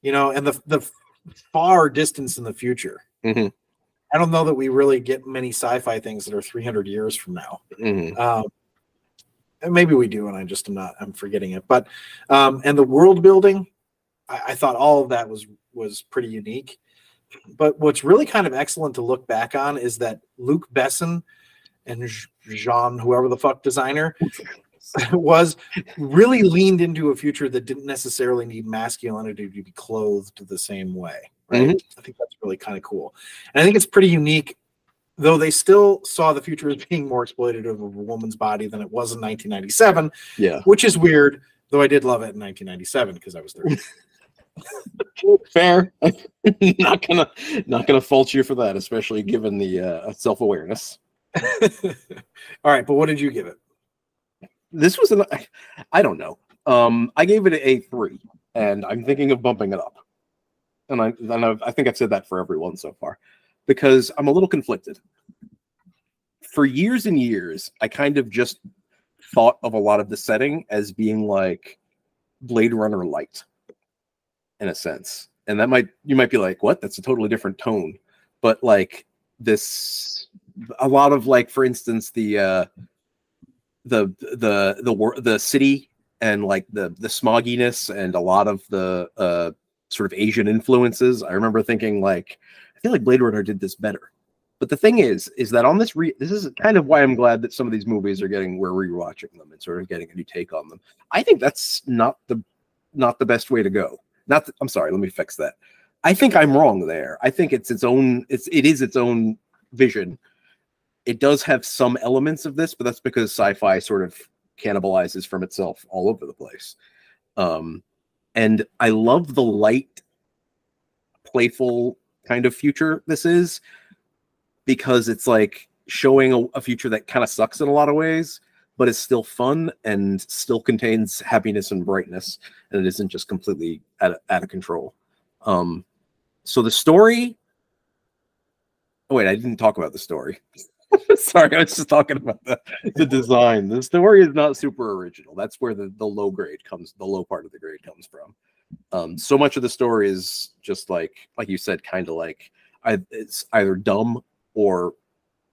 you know, and the the far distance in the future. Mhm. I don't know that we really get many sci-fi things that are 300 years from now. Mhm. Um, maybe we do, and I just am not. I'm forgetting it. But um, and the world building, I, I thought all of that was was pretty unique. But what's really kind of excellent to look back on is that Luc Besson and Jean, whoever the fuck designer, [laughs] was really leaned into a future that didn't necessarily need masculinity to be clothed the same way. Right. I think that's really kind of cool. And I think it's pretty unique though they still saw the future as being more exploitative of a woman's body than it was in 1997, yeah, which is weird. Though I did love it in 1997 because I was 30. [laughs] Fair. [laughs] not gonna not gonna fault you for that, especially given the uh, self awareness. [laughs] All right, but what did you give it? This was an I don't know. Um, I gave it a three, and I'm thinking of bumping it up. And I and I've, I think I've said that for everyone so far, because I'm a little conflicted. For years and years, I kind of just thought of a lot of the setting as being like Blade Runner light, in a sense. And that might you might be like, what? That's a totally different tone. But like this, a lot of like, for instance, the uh, the the the the city and like the the smogginess and a lot of the uh sort of Asian influences. I remember thinking like feel like Blade Runner did this better. But the thing is, is that on this re- this is kind of why I'm glad that some of these movies are getting we're rewatching them and sort of getting a new take on them. I think that's not the not the best way to go. Not th- I'm sorry, let me fix that. I think I'm wrong there. I think it's its own it's it is its own vision. It does have some elements of this, but that's because sci-fi sort of cannibalizes from itself all over the place. Um and I love the light playful kind of future this is because it's like showing a, a future that kind of sucks in a lot of ways but is still fun and still contains happiness and brightness and it isn't just completely out of, out of control. Um so the story oh wait i didn't talk about the story. [laughs] Sorry i was just talking about the, the design. The story is not super original. That's where the, the low grade comes the low part of the grade comes from um so much of the story is just like like you said kind of like I, it's either dumb or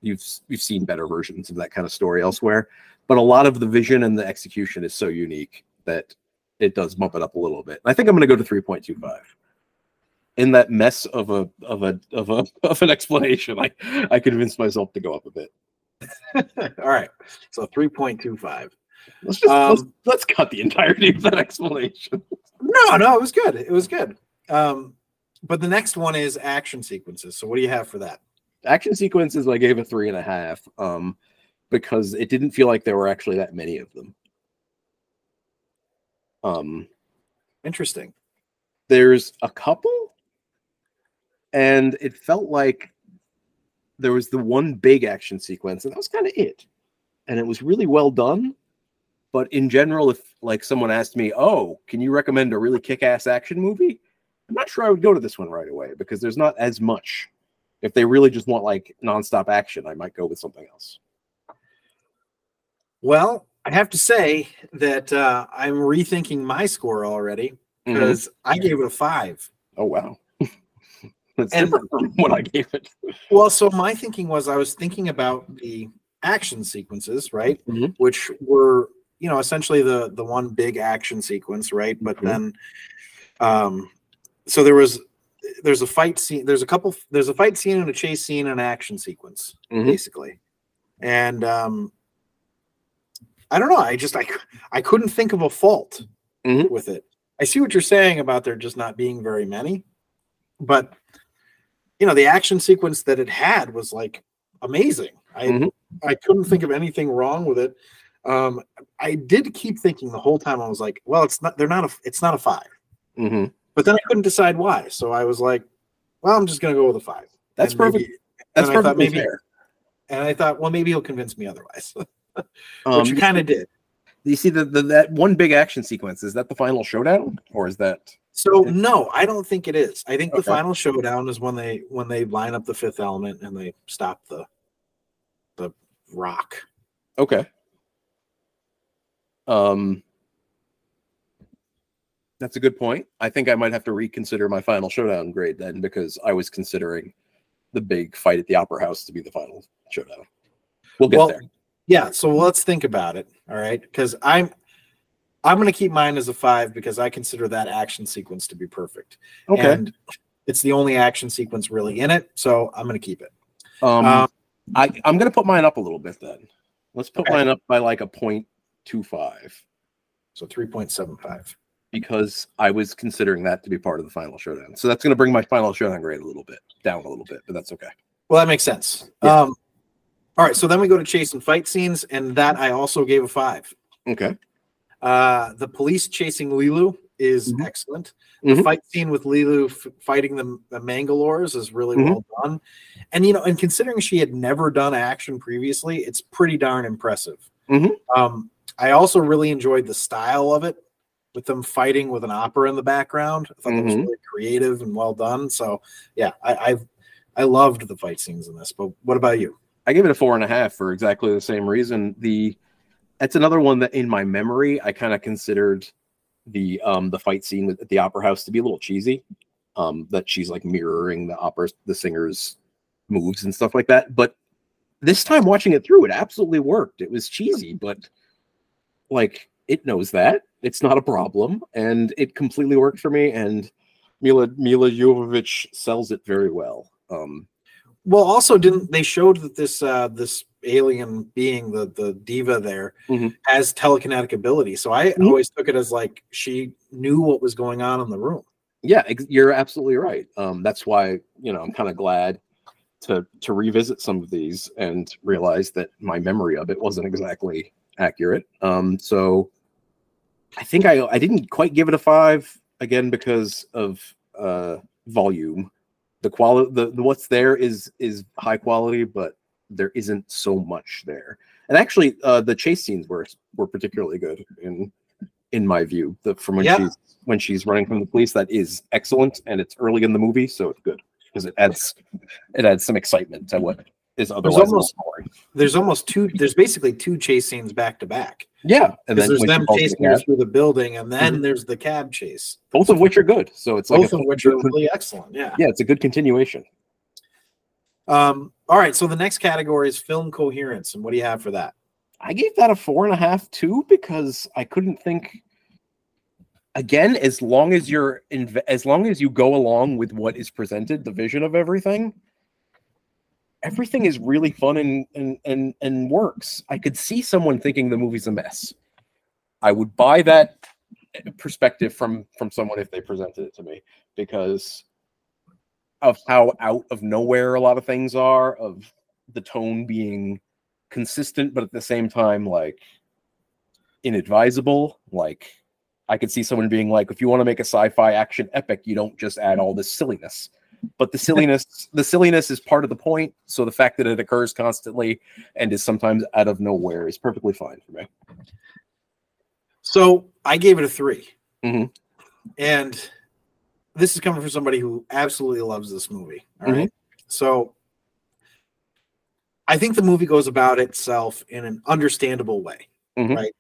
you've you've seen better versions of that kind of story elsewhere but a lot of the vision and the execution is so unique that it does bump it up a little bit. I think I'm going to go to 3.25. In that mess of a of a of a [laughs] of an explanation, I I convinced myself to go up a bit. [laughs] All right, so three point two five. Let's just let's, Um, let's cut the entirety of that explanation. No, no, it was good. It was good. Um, but the next one is action sequences. So what do you have for that? Action sequences, I gave a three and a half, um, because it didn't feel like there were actually that many of them. Um, Interesting. there's a couple and it felt like there was the one big action sequence and that was kind of it and it was really well done but in general if like someone asked me oh can you recommend a really kick-ass action movie i'm not sure i would go to this one right away because there's not as much if they really just want like nonstop action i might go with something else Well, I have to say that uh, I'm rethinking my score already because I gave it a five. oh wow [laughs] that's And- different from what i gave it Well, so my thinking was I was thinking about the action sequences, right? Mhm. Which were, you know, essentially the the one big action sequence, right? But Mhm. then um so there was there's a fight scene, there's a couple there's a fight scene and a chase scene and an action sequence, Mhm. basically. And um I don't know, I just I I couldn't think of a fault Mhm. with it. I see what you're saying about there just not being very many, but you know the action sequence that it had was like amazing i Mhm. i couldn't think of anything wrong with it um i did keep thinking the whole time i was like well it's not they're not a it's not a five. Hmm but then i couldn't decide why so i was like well i'm just gonna go with a five. That's And perfect. maybe- that's I thought maybe- fair. and i thought well maybe he'll convince me otherwise [laughs] Um, which you kind of did. you see the, the that one big action sequence is that the final showdown or is that so no i don't think it is. I think the final showdown is when they when they line up the fifth element and they stop the the rock. Okay um that's a good point i think i might have to reconsider my final showdown grade then because i was considering the big fight at the opera house to be the final showdown we'll get Well, there Yeah, so let's think about it. All right, because I'm I'm going to keep mine as a five because I consider that action sequence to be perfect. okay and it's the only action sequence really in it, so I'm going to keep it. um um, i i'm gonna put mine up a little bit then let's put Okay. mine up by like a point two five So three point seven five. because I was considering that to be part of the final showdown. So that's going to bring my final showdown grade a little bit down a little bit, but that's okay. Well, that makes sense. Yeah. Um, all right, so then we go to chase and fight scenes, and that I also gave a five. Okay. Uh, the police chasing Leeloo is Mhm. excellent. The Mhm. fight scene with Leeloo f- fighting the, the Mangalores is really Mhm. well done. And you know, and considering she had never done action previously, it's pretty darn impressive. Mhm. Um, I also really enjoyed the style of it with them fighting with an opera in the background. I thought that was Mhm. really creative and well done. So yeah, I, I I loved the fight scenes in this. But what about you? I gave it a four and a half for exactly the same reason. The that's another one that in my memory I kind of considered the um the fight scene at the opera house to be a little cheesy. Um, that she's like mirroring the opera the singer's moves and stuff like that. But this time watching it through, it absolutely worked. It was cheesy, but like it knows that it's not a problem, and it completely worked for me. And Milla Milla Jovovich sells it very well. Um, Well, also didn't they showed that this uh this alien being the the diva there Mhm. has telekinetic ability. So I Mhm. always took it as like she knew what was going on in the room. yeah ex- you're absolutely right um that's why you know i'm kind of glad to to revisit some of these and realize that my memory of it wasn't exactly accurate. Um so i think i i didn't quite give it a five again because of uh volume. The quality the, the what's there is is high quality but there isn't so much there. And actually uh the chase scenes were were particularly good in in my view. The from when Yeah. she's when she's running from the police that is excellent and it's early in the movie so it's good because it adds it adds some excitement to what is otherwise little almost-. There's almost two. There's basically two chase scenes back to back. yeah and then there's them the chasing cab, through the building, and then Mhm. there's the cab chase. both of which are good so it's like Both a, of which are really excellent. Yeah. yeah it's a good continuation Um. All right. So the next category is film coherence, and what do you have for that? I gave that a four and a half too because I couldn't think. Again, as long as you're inv- as long as you go along with what is presented, the vision of everything, everything is really fun and and and and works. I could see someone thinking the movie's a mess. I would buy that perspective from from someone if they presented it to me because of how out of nowhere a lot of things are, of the tone being consistent, but at the same time, like inadvisable. Like I could see someone being like, if you want to make a sci-fi action epic, you don't just add all this silliness. But the silliness, [laughs] the silliness is part of the point. So the fact that it occurs constantly and is sometimes out of nowhere is perfectly fine for me. So I gave it a 3 Mhm. and this is coming from somebody who absolutely loves this movie. All Mhm. right, so I think the movie goes about itself in an understandable way, Mhm. right?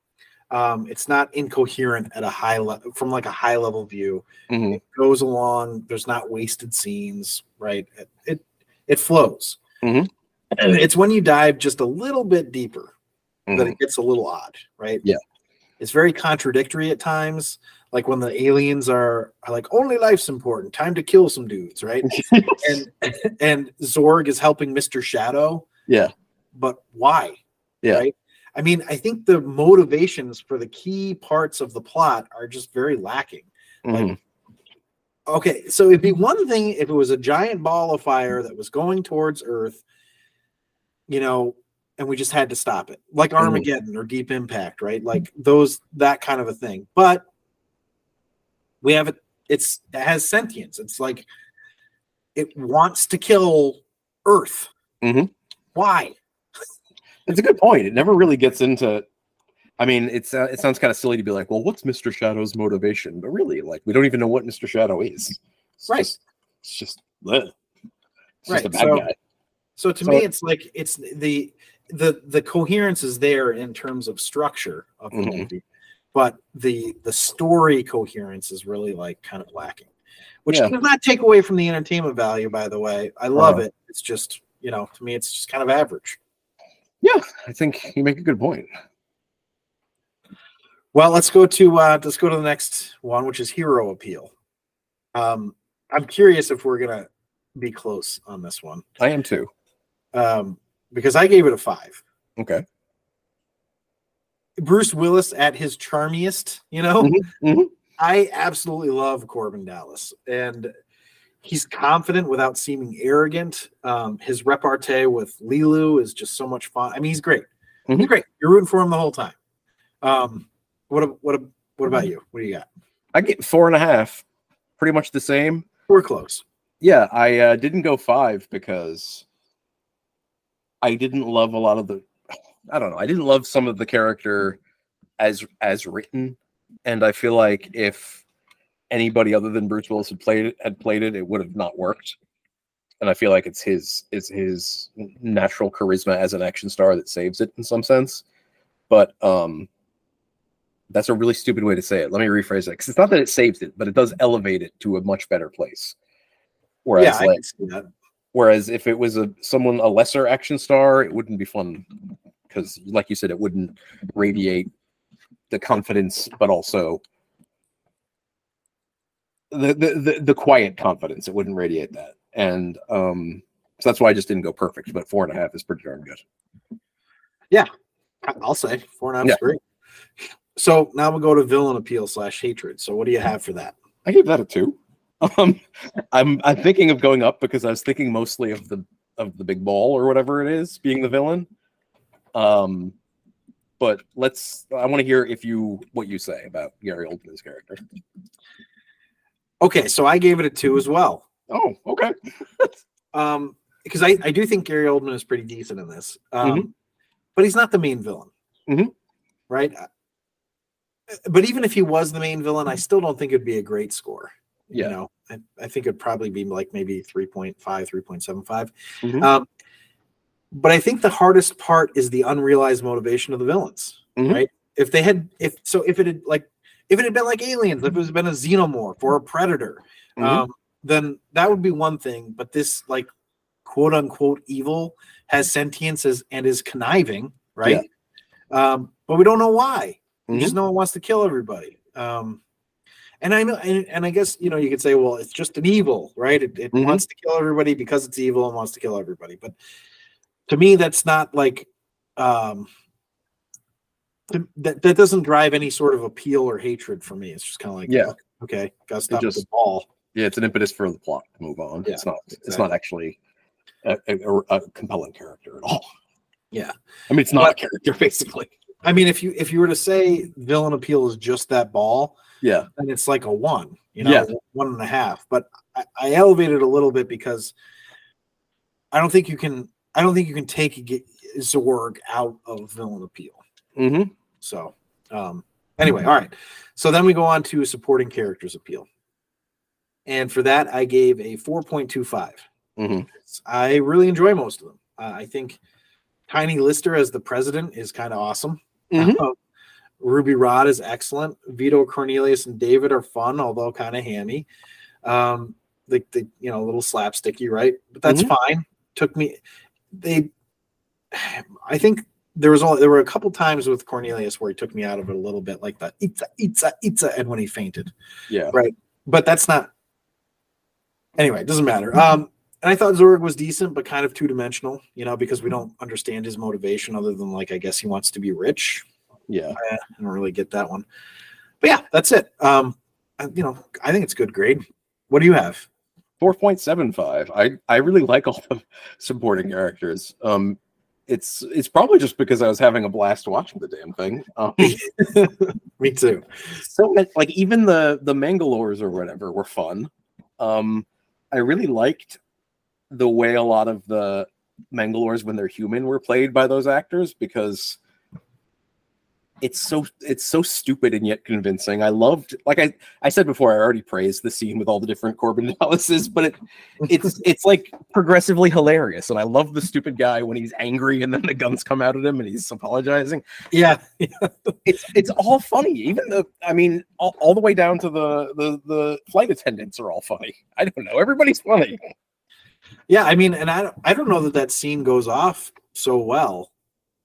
Um, it's not incoherent at a high level from like a high level view. Mhm. It goes along. There's not wasted scenes, right? It it, it flows. Mhm. It's when you dive just a little bit deeper that Mhm. it gets a little odd, right? Yeah. It's very contradictory at times. Like when the aliens are, are like, only life's important, time to kill some dudes, right? [laughs] and and Zorg is helping Mr. Shadow, Yeah. but why? Yeah. Right? I mean, I think the motivations for the key parts of the plot are just very lacking. Mhm. Okay, so it'd be one thing if it was a giant ball of fire that was going towards Earth, you know, and we just had to stop it, like Mhm. Armageddon or Deep Impact, right? Like those, that kind of a thing. But we have it, it's, it has sentience. It's like it wants to kill Earth. Mhm. Why? It's a good point. It never really gets into. I mean, it's uh, it sounds kind of silly to be like, well, what's Mister Shadow's motivation? But really, like, we don't even know what Mister Shadow is. It's Right. Just, it's just, bleh. it's Right, just a bad so- guy. So to So- me, it's like it's the the the coherence is there in terms of structure of the Mhm. movie, but the the story coherence is really like kind of lacking, which Yeah. does not take away from the entertainment value. By the way, I love Uh-huh. it. It's just you know to me, it's just kind of average. Yeah, I think you make a good point. Well, let's go to uh let's go to the next one, which is hero appeal. Um, I'm curious if we're gonna be close on this one, I am too. um, because I gave it a five. Okay. Bruce Willis at his charmiest, you know. Mhm, mhm. I absolutely love Korben Dallas, and he's confident without seeming arrogant. Um, his repartee with Leeloo is just so much fun. I mean, he's great. He's Mhm. great. You're rooting for him the whole time. Um, what what a- what about you? What do you got? I get four and a half, pretty much the same. We're close. Yeah, I uh, didn't go five because I didn't love a lot of the. I don't know. I didn't love some of the character as as written, and I feel like if anybody other than Bruce Willis had played it, had played it, it would have not worked. And I feel like it's his it's his natural charisma as an action star that saves it in some sense. But um, that's a really stupid way to say it. Let me rephrase it because it's not that it saves it, but it does elevate it to a much better place. Whereas, yeah, I like, that. whereas if it was a someone a lesser action star, it wouldn't be fun because, like you said, it wouldn't radiate the confidence, but also the the the, quiet confidence. It wouldn't radiate that, and um, so that's why I just didn't go perfect. But four and a half is pretty darn good. Yeah, I'll say four and a half Yeah. is great. So now we'll go to villain appeal slash hatred. So what do you have for that? I gave that a two. [laughs] Um, I'm I'm thinking of going up because I was thinking mostly of the of the big ball or whatever it is being the villain. Um, but let's. I want to hear if you what you say about Gary Oldman's character. Okay, so I gave it a two as well. Oh, okay. Um, because I, I do think Gary Oldman is pretty decent in this. Um, Mm-hmm. but he's not the main villain. Mhm. Right. Uh, But even if he was the main villain, I still don't think it'd be a great score. Yeah. You know, I, I think it'd probably be like maybe 3.5, 3.75. Mhm. Um, but I think the hardest part is the unrealized motivation of the villains, Mhm. right? If they had, if so, if it had like, if it had been like aliens, if it was been a xenomorph or a predator, Mhm. um, then that would be one thing. But this, like, quote unquote evil has sentience as, and is conniving, right? Um, but we don't know why. Mm-hmm. just know it wants to kill everybody. Um, and I know, and, and I guess you know, you could say, well, it's just an evil, right? It, it Mhm. wants to kill everybody because it's evil and wants to kill everybody. But to me, that's not like um, that. That doesn't drive any sort of appeal or hatred for me. It's just kind of like, Yeah. okay, gotta stop just- the ball. Yeah, it's an impetus for the plot to move on. Yeah, it's not. It's not actually a, a, a compelling character at all. Yeah. I mean, it's not But- a character basically. I mean, if you if you were to say villain appeal is just that ball, Yeah. then it's like a one, you know, Yeah. one and a half. But I, I elevated a little bit because I don't think you can. I don't think you can take Zorg out of villain appeal. Mm-hmm. So, um, anyway, all right. So then we go on to supporting characters appeal, and for that I gave a four point two five. Mhm. I really enjoy most of them. Uh, I think Tiny Lister as the president is kind of awesome. Mhm. Uh, Ruby Rhod is excellent. Vito Cornelius and David are fun, although kind of hammy. Um, the, the you know a little slapsticky, right? But that's fine. Took me. They, [sighs] I think there was all there were a couple times with Cornelius where he took me out of it a little bit, like the itza itza itza, and when he fainted. Yeah. Right. But that's not. Anyway, it doesn't matter. Um, and I thought Zorg was decent, but kind of two dimensional, you know, because we don't understand his motivation other than like I guess he wants to be rich. Yeah. I don't really get that one. But yeah, that's it. Um, I- you know, I think it's good grade. What do you have? 4.75 i i really like all the [laughs] supporting characters um it's it's probably just because i was having a blast watching the damn thing um, [laughs] Me too. so like even the the mangalores or whatever were fun um i really liked the way a lot of the mangalores when they're human were played by those actors because it's so it's so stupid and yet convincing. I loved, like I I said before, I already praised the scene with all the different Korben [laughs] Dallases, but it it's [laughs] it's like progressively hilarious, and I love the stupid guy when he's angry and then the guns come out at him and he's apologizing. Yeah. [laughs] It's it's all funny. Even the I mean, all, all the way down to the the the flight attendants are all funny. I don't know, everybody's funny. Yeah, I mean, and I I don't know that that scene goes off so well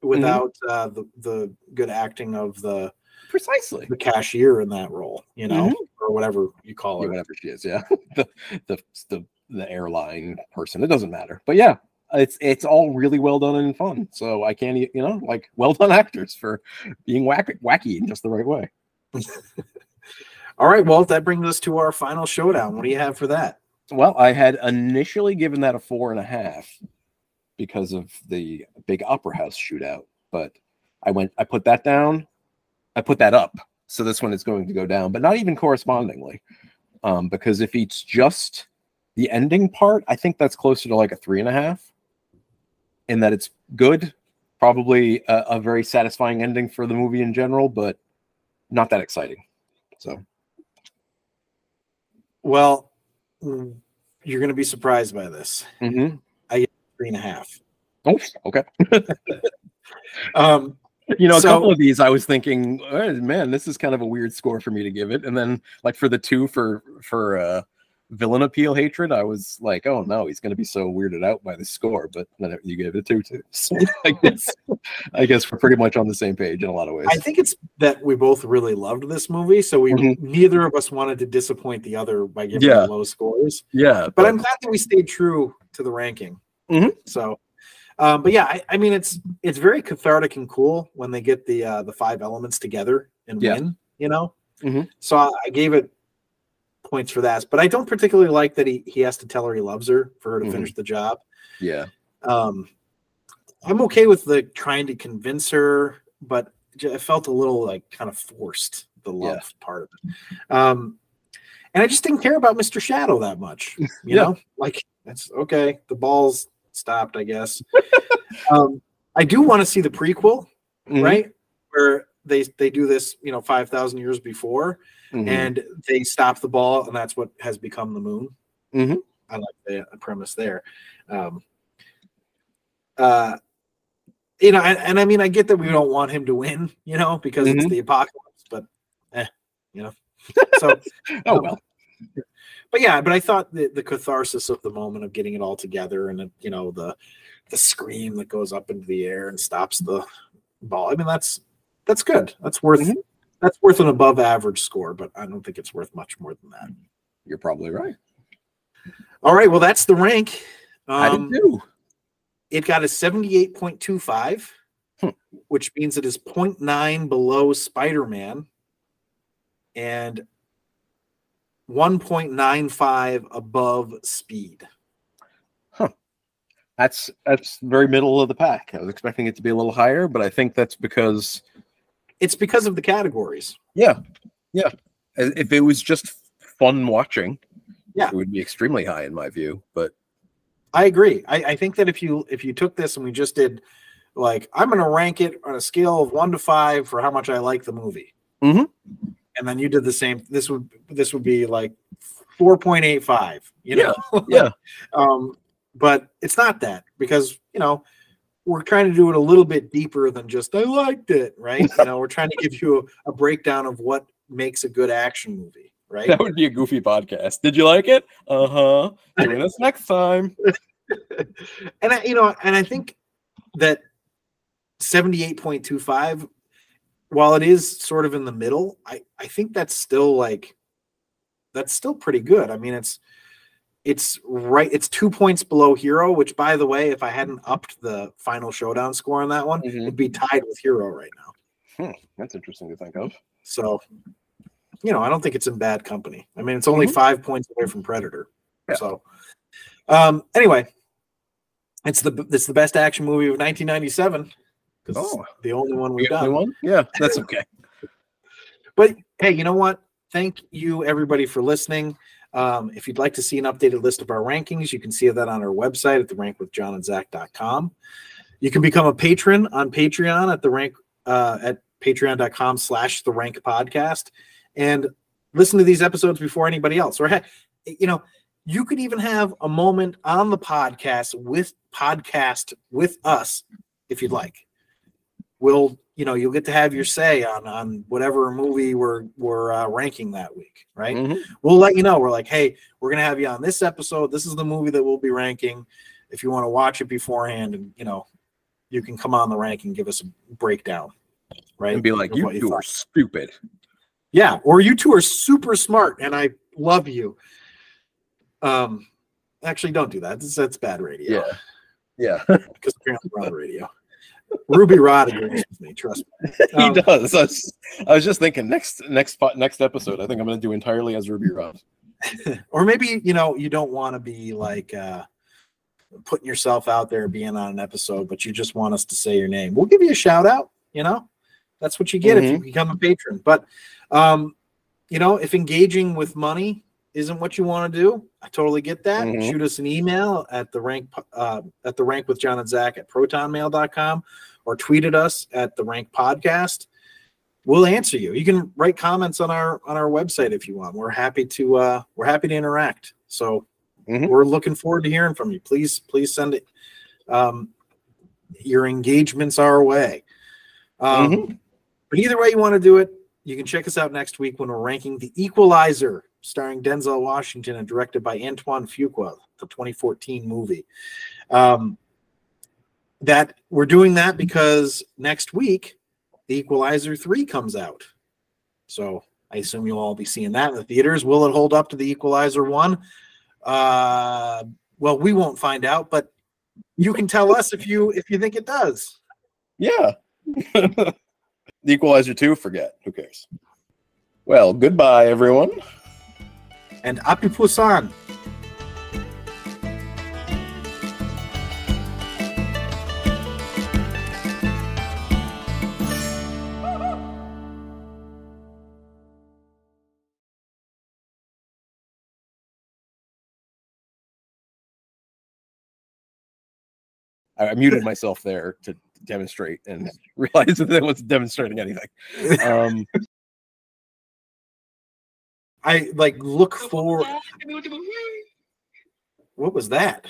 without uh, the the good acting of the Precisely. the cashier in that role, you know, Mhm. or whatever you call Yeah, her. whatever she is, yeah. [laughs] the, the the the airline person. It doesn't matter. But yeah, it's it's all really well done and fun. So I can't you know, like well done actors for being wacky wacky in just the right way. [laughs] All right, well, that brings us to our final showdown. What do you have for that? Well, I had initially given that a four and a half because of the big opera house shootout, but I went I put that down. I put that up So this one is going to go down, but not even correspondingly. Um, because if it's just the ending part, I think that's closer to like a three and a half. In that it's good, probably a, a very satisfying ending for the movie in general, but not that exciting. So Well, mm, you're going to be surprised by this. mhm. Three and a half. oh, okay. [laughs] Um, You know, a So- couple of these I was thinking, "Oh, man, this is kind of a weird score for me to give it. And then like for the two for for uh villain appeal hatred, I was like, oh no, he's gonna be so weirded out by the score, but then you gave it a two too. So I guess I guess we're pretty much on the same page in a lot of ways. I think it's that we both really loved this movie, so we Mhm. neither of us wanted to disappoint the other by giving Yeah. low scores. yeah, But I'm glad that we stayed true to the ranking. Mhm. So, um, but yeah, I, I mean, it's it's very cathartic and cool when they get the uh, the five elements together and Yeah. win. You know, Mhm. so I, I gave it points for that. But I don't particularly like that he he has to tell her he loves her for her to Mhm. finish the job. yeah. Um, I'm okay with the trying to convince her, but it felt a little like kind of forced the love Yeah. part. Um, and I just didn't care about Mr. Shadow that much. [laughs] You Yeah. know, like that's okay. The ball's stopped, I guess. [laughs] um, I do want to see the prequel, Mhm. right? Where they they do this, you know, five thousand years before, Mhm. and they stop the ball, and that's what has become the moon. Mhm. I like the premise there. Um, uh, you know, and, and I mean, I get that we don't want him to win, you know, because it's Mhm. the apocalypse, but eh, you know. [laughs] So, oh um, well. But yeah, but I thought the, the catharsis of the moment of getting it all together and, you know, the the scream that goes up into the air and stops the ball. I mean, that's that's good. That's worth Mhm. that's worth an above average score, but I don't think it's worth much more than that. You're probably right. All right, well, that's the rank. I Um, did too. it got a 78.25, Hmm. which means it is 0.9 below Spider Man and 1.95 above Speed. Huh. That's that's very middle of the pack. I was expecting it to be a little higher, but I think that's because It's because of the categories. Yeah, yeah. If it was just fun watching, Yeah. it would be extremely high in my view. But I agree. I, I think that if you if you took this and we just did like I'm going to rank it on a scale of one to five for how much I like the movie, Mhm. And then you did the same. This would this would be like four point eight five. You know, yeah. [laughs] um, but it's not that because you know we're trying to do it a little bit deeper than just I liked it, right? You know, we're trying to give you a, a breakdown of what makes a good action movie, right? that would be a goofy podcast. Did you like it? Uh huh. Join us next time. [laughs] and I, you know, and I think that 78.25, while it is sort of in the middle, I, I think that's still like that's still pretty good. I mean, it's it's right, it's two points below Hero, which by the way, if I hadn't upped the final showdown score on that one, Mhm. it'd be tied with Hero right now. That's interesting to think of. So, you know, I don't think it's in bad company. I mean, it's only five points away from Predator. Yeah. So, um, anyway, it's the it's the best action movie of 1997 because Oh. the only one we've The only done. one? Yeah, that's okay. [laughs] But hey, you know what? Thank you everybody for listening. Um, if you'd like to see an updated list of our rankings, you can see that on our website at the rankwithjohnandzac.com. You can become a patron on Patreon at the rank uh, at patreon.com slash the rank podcast and listen to these episodes before anybody else. Or you know, you could even have a moment on the podcast with podcast with us if you'd like. We'll, you know, you'll get to have your say on on whatever movie we're we're uh, ranking that week, right? Mhm. We'll let you know. We're like, hey, we're gonna have you on this episode. This is the movie that we'll be ranking. If you want to watch it beforehand, and you know, you can come on the rank and give us a breakdown, right? And be like, you what two are stupid. Yeah, or you two are super smart and I love you. Um, actually, don't do that. That's, that's bad radio. Yeah. Yeah. [laughs] because apparently we're on the radio. Ruby Rhod agrees with me. Trust me. [laughs] he Um, does. I was, I was just thinking next next next episode, I think I'm gonna do entirely as Ruby Rhod. [laughs] or maybe you know you don't want to be like uh putting yourself out there being on an episode but you just want us to say your name we'll give you a shout out you know that's what you get if you become a patron but Um, you know, if engaging with money isn't what you want to do, I totally get that. Mhm. Shoot us an email at the rank uh, at the rank with John and Zac at protonmail.com or tweet at us at the rank podcast. We'll answer you. You can write comments on our on our website if you want. We're happy to uh we're happy to interact. So Mhm. we're looking forward to hearing from you. Please, please send it um your engagements our way. Um Mhm. but either way you want to do it, you can check us out next week when we're ranking The Equalizer, starring Denzel Washington and directed by Antoine Fuqua, the 2014 movie. Um, that we're doing that because next week The Equalizer 3 comes out. So I assume you'll all be seeing that in the theaters. Will it hold up to The Equalizer 1? Uh, well, we won't find out, but you can tell us if you if you think it does. Yeah. [laughs] the Equalizer 2, forget. Who cares? Well, goodbye, everyone. And Api Poussin. I, I muted myself there to demonstrate and [laughs] realized that it wasn't demonstrating anything. [laughs] Um, I like look for what was that?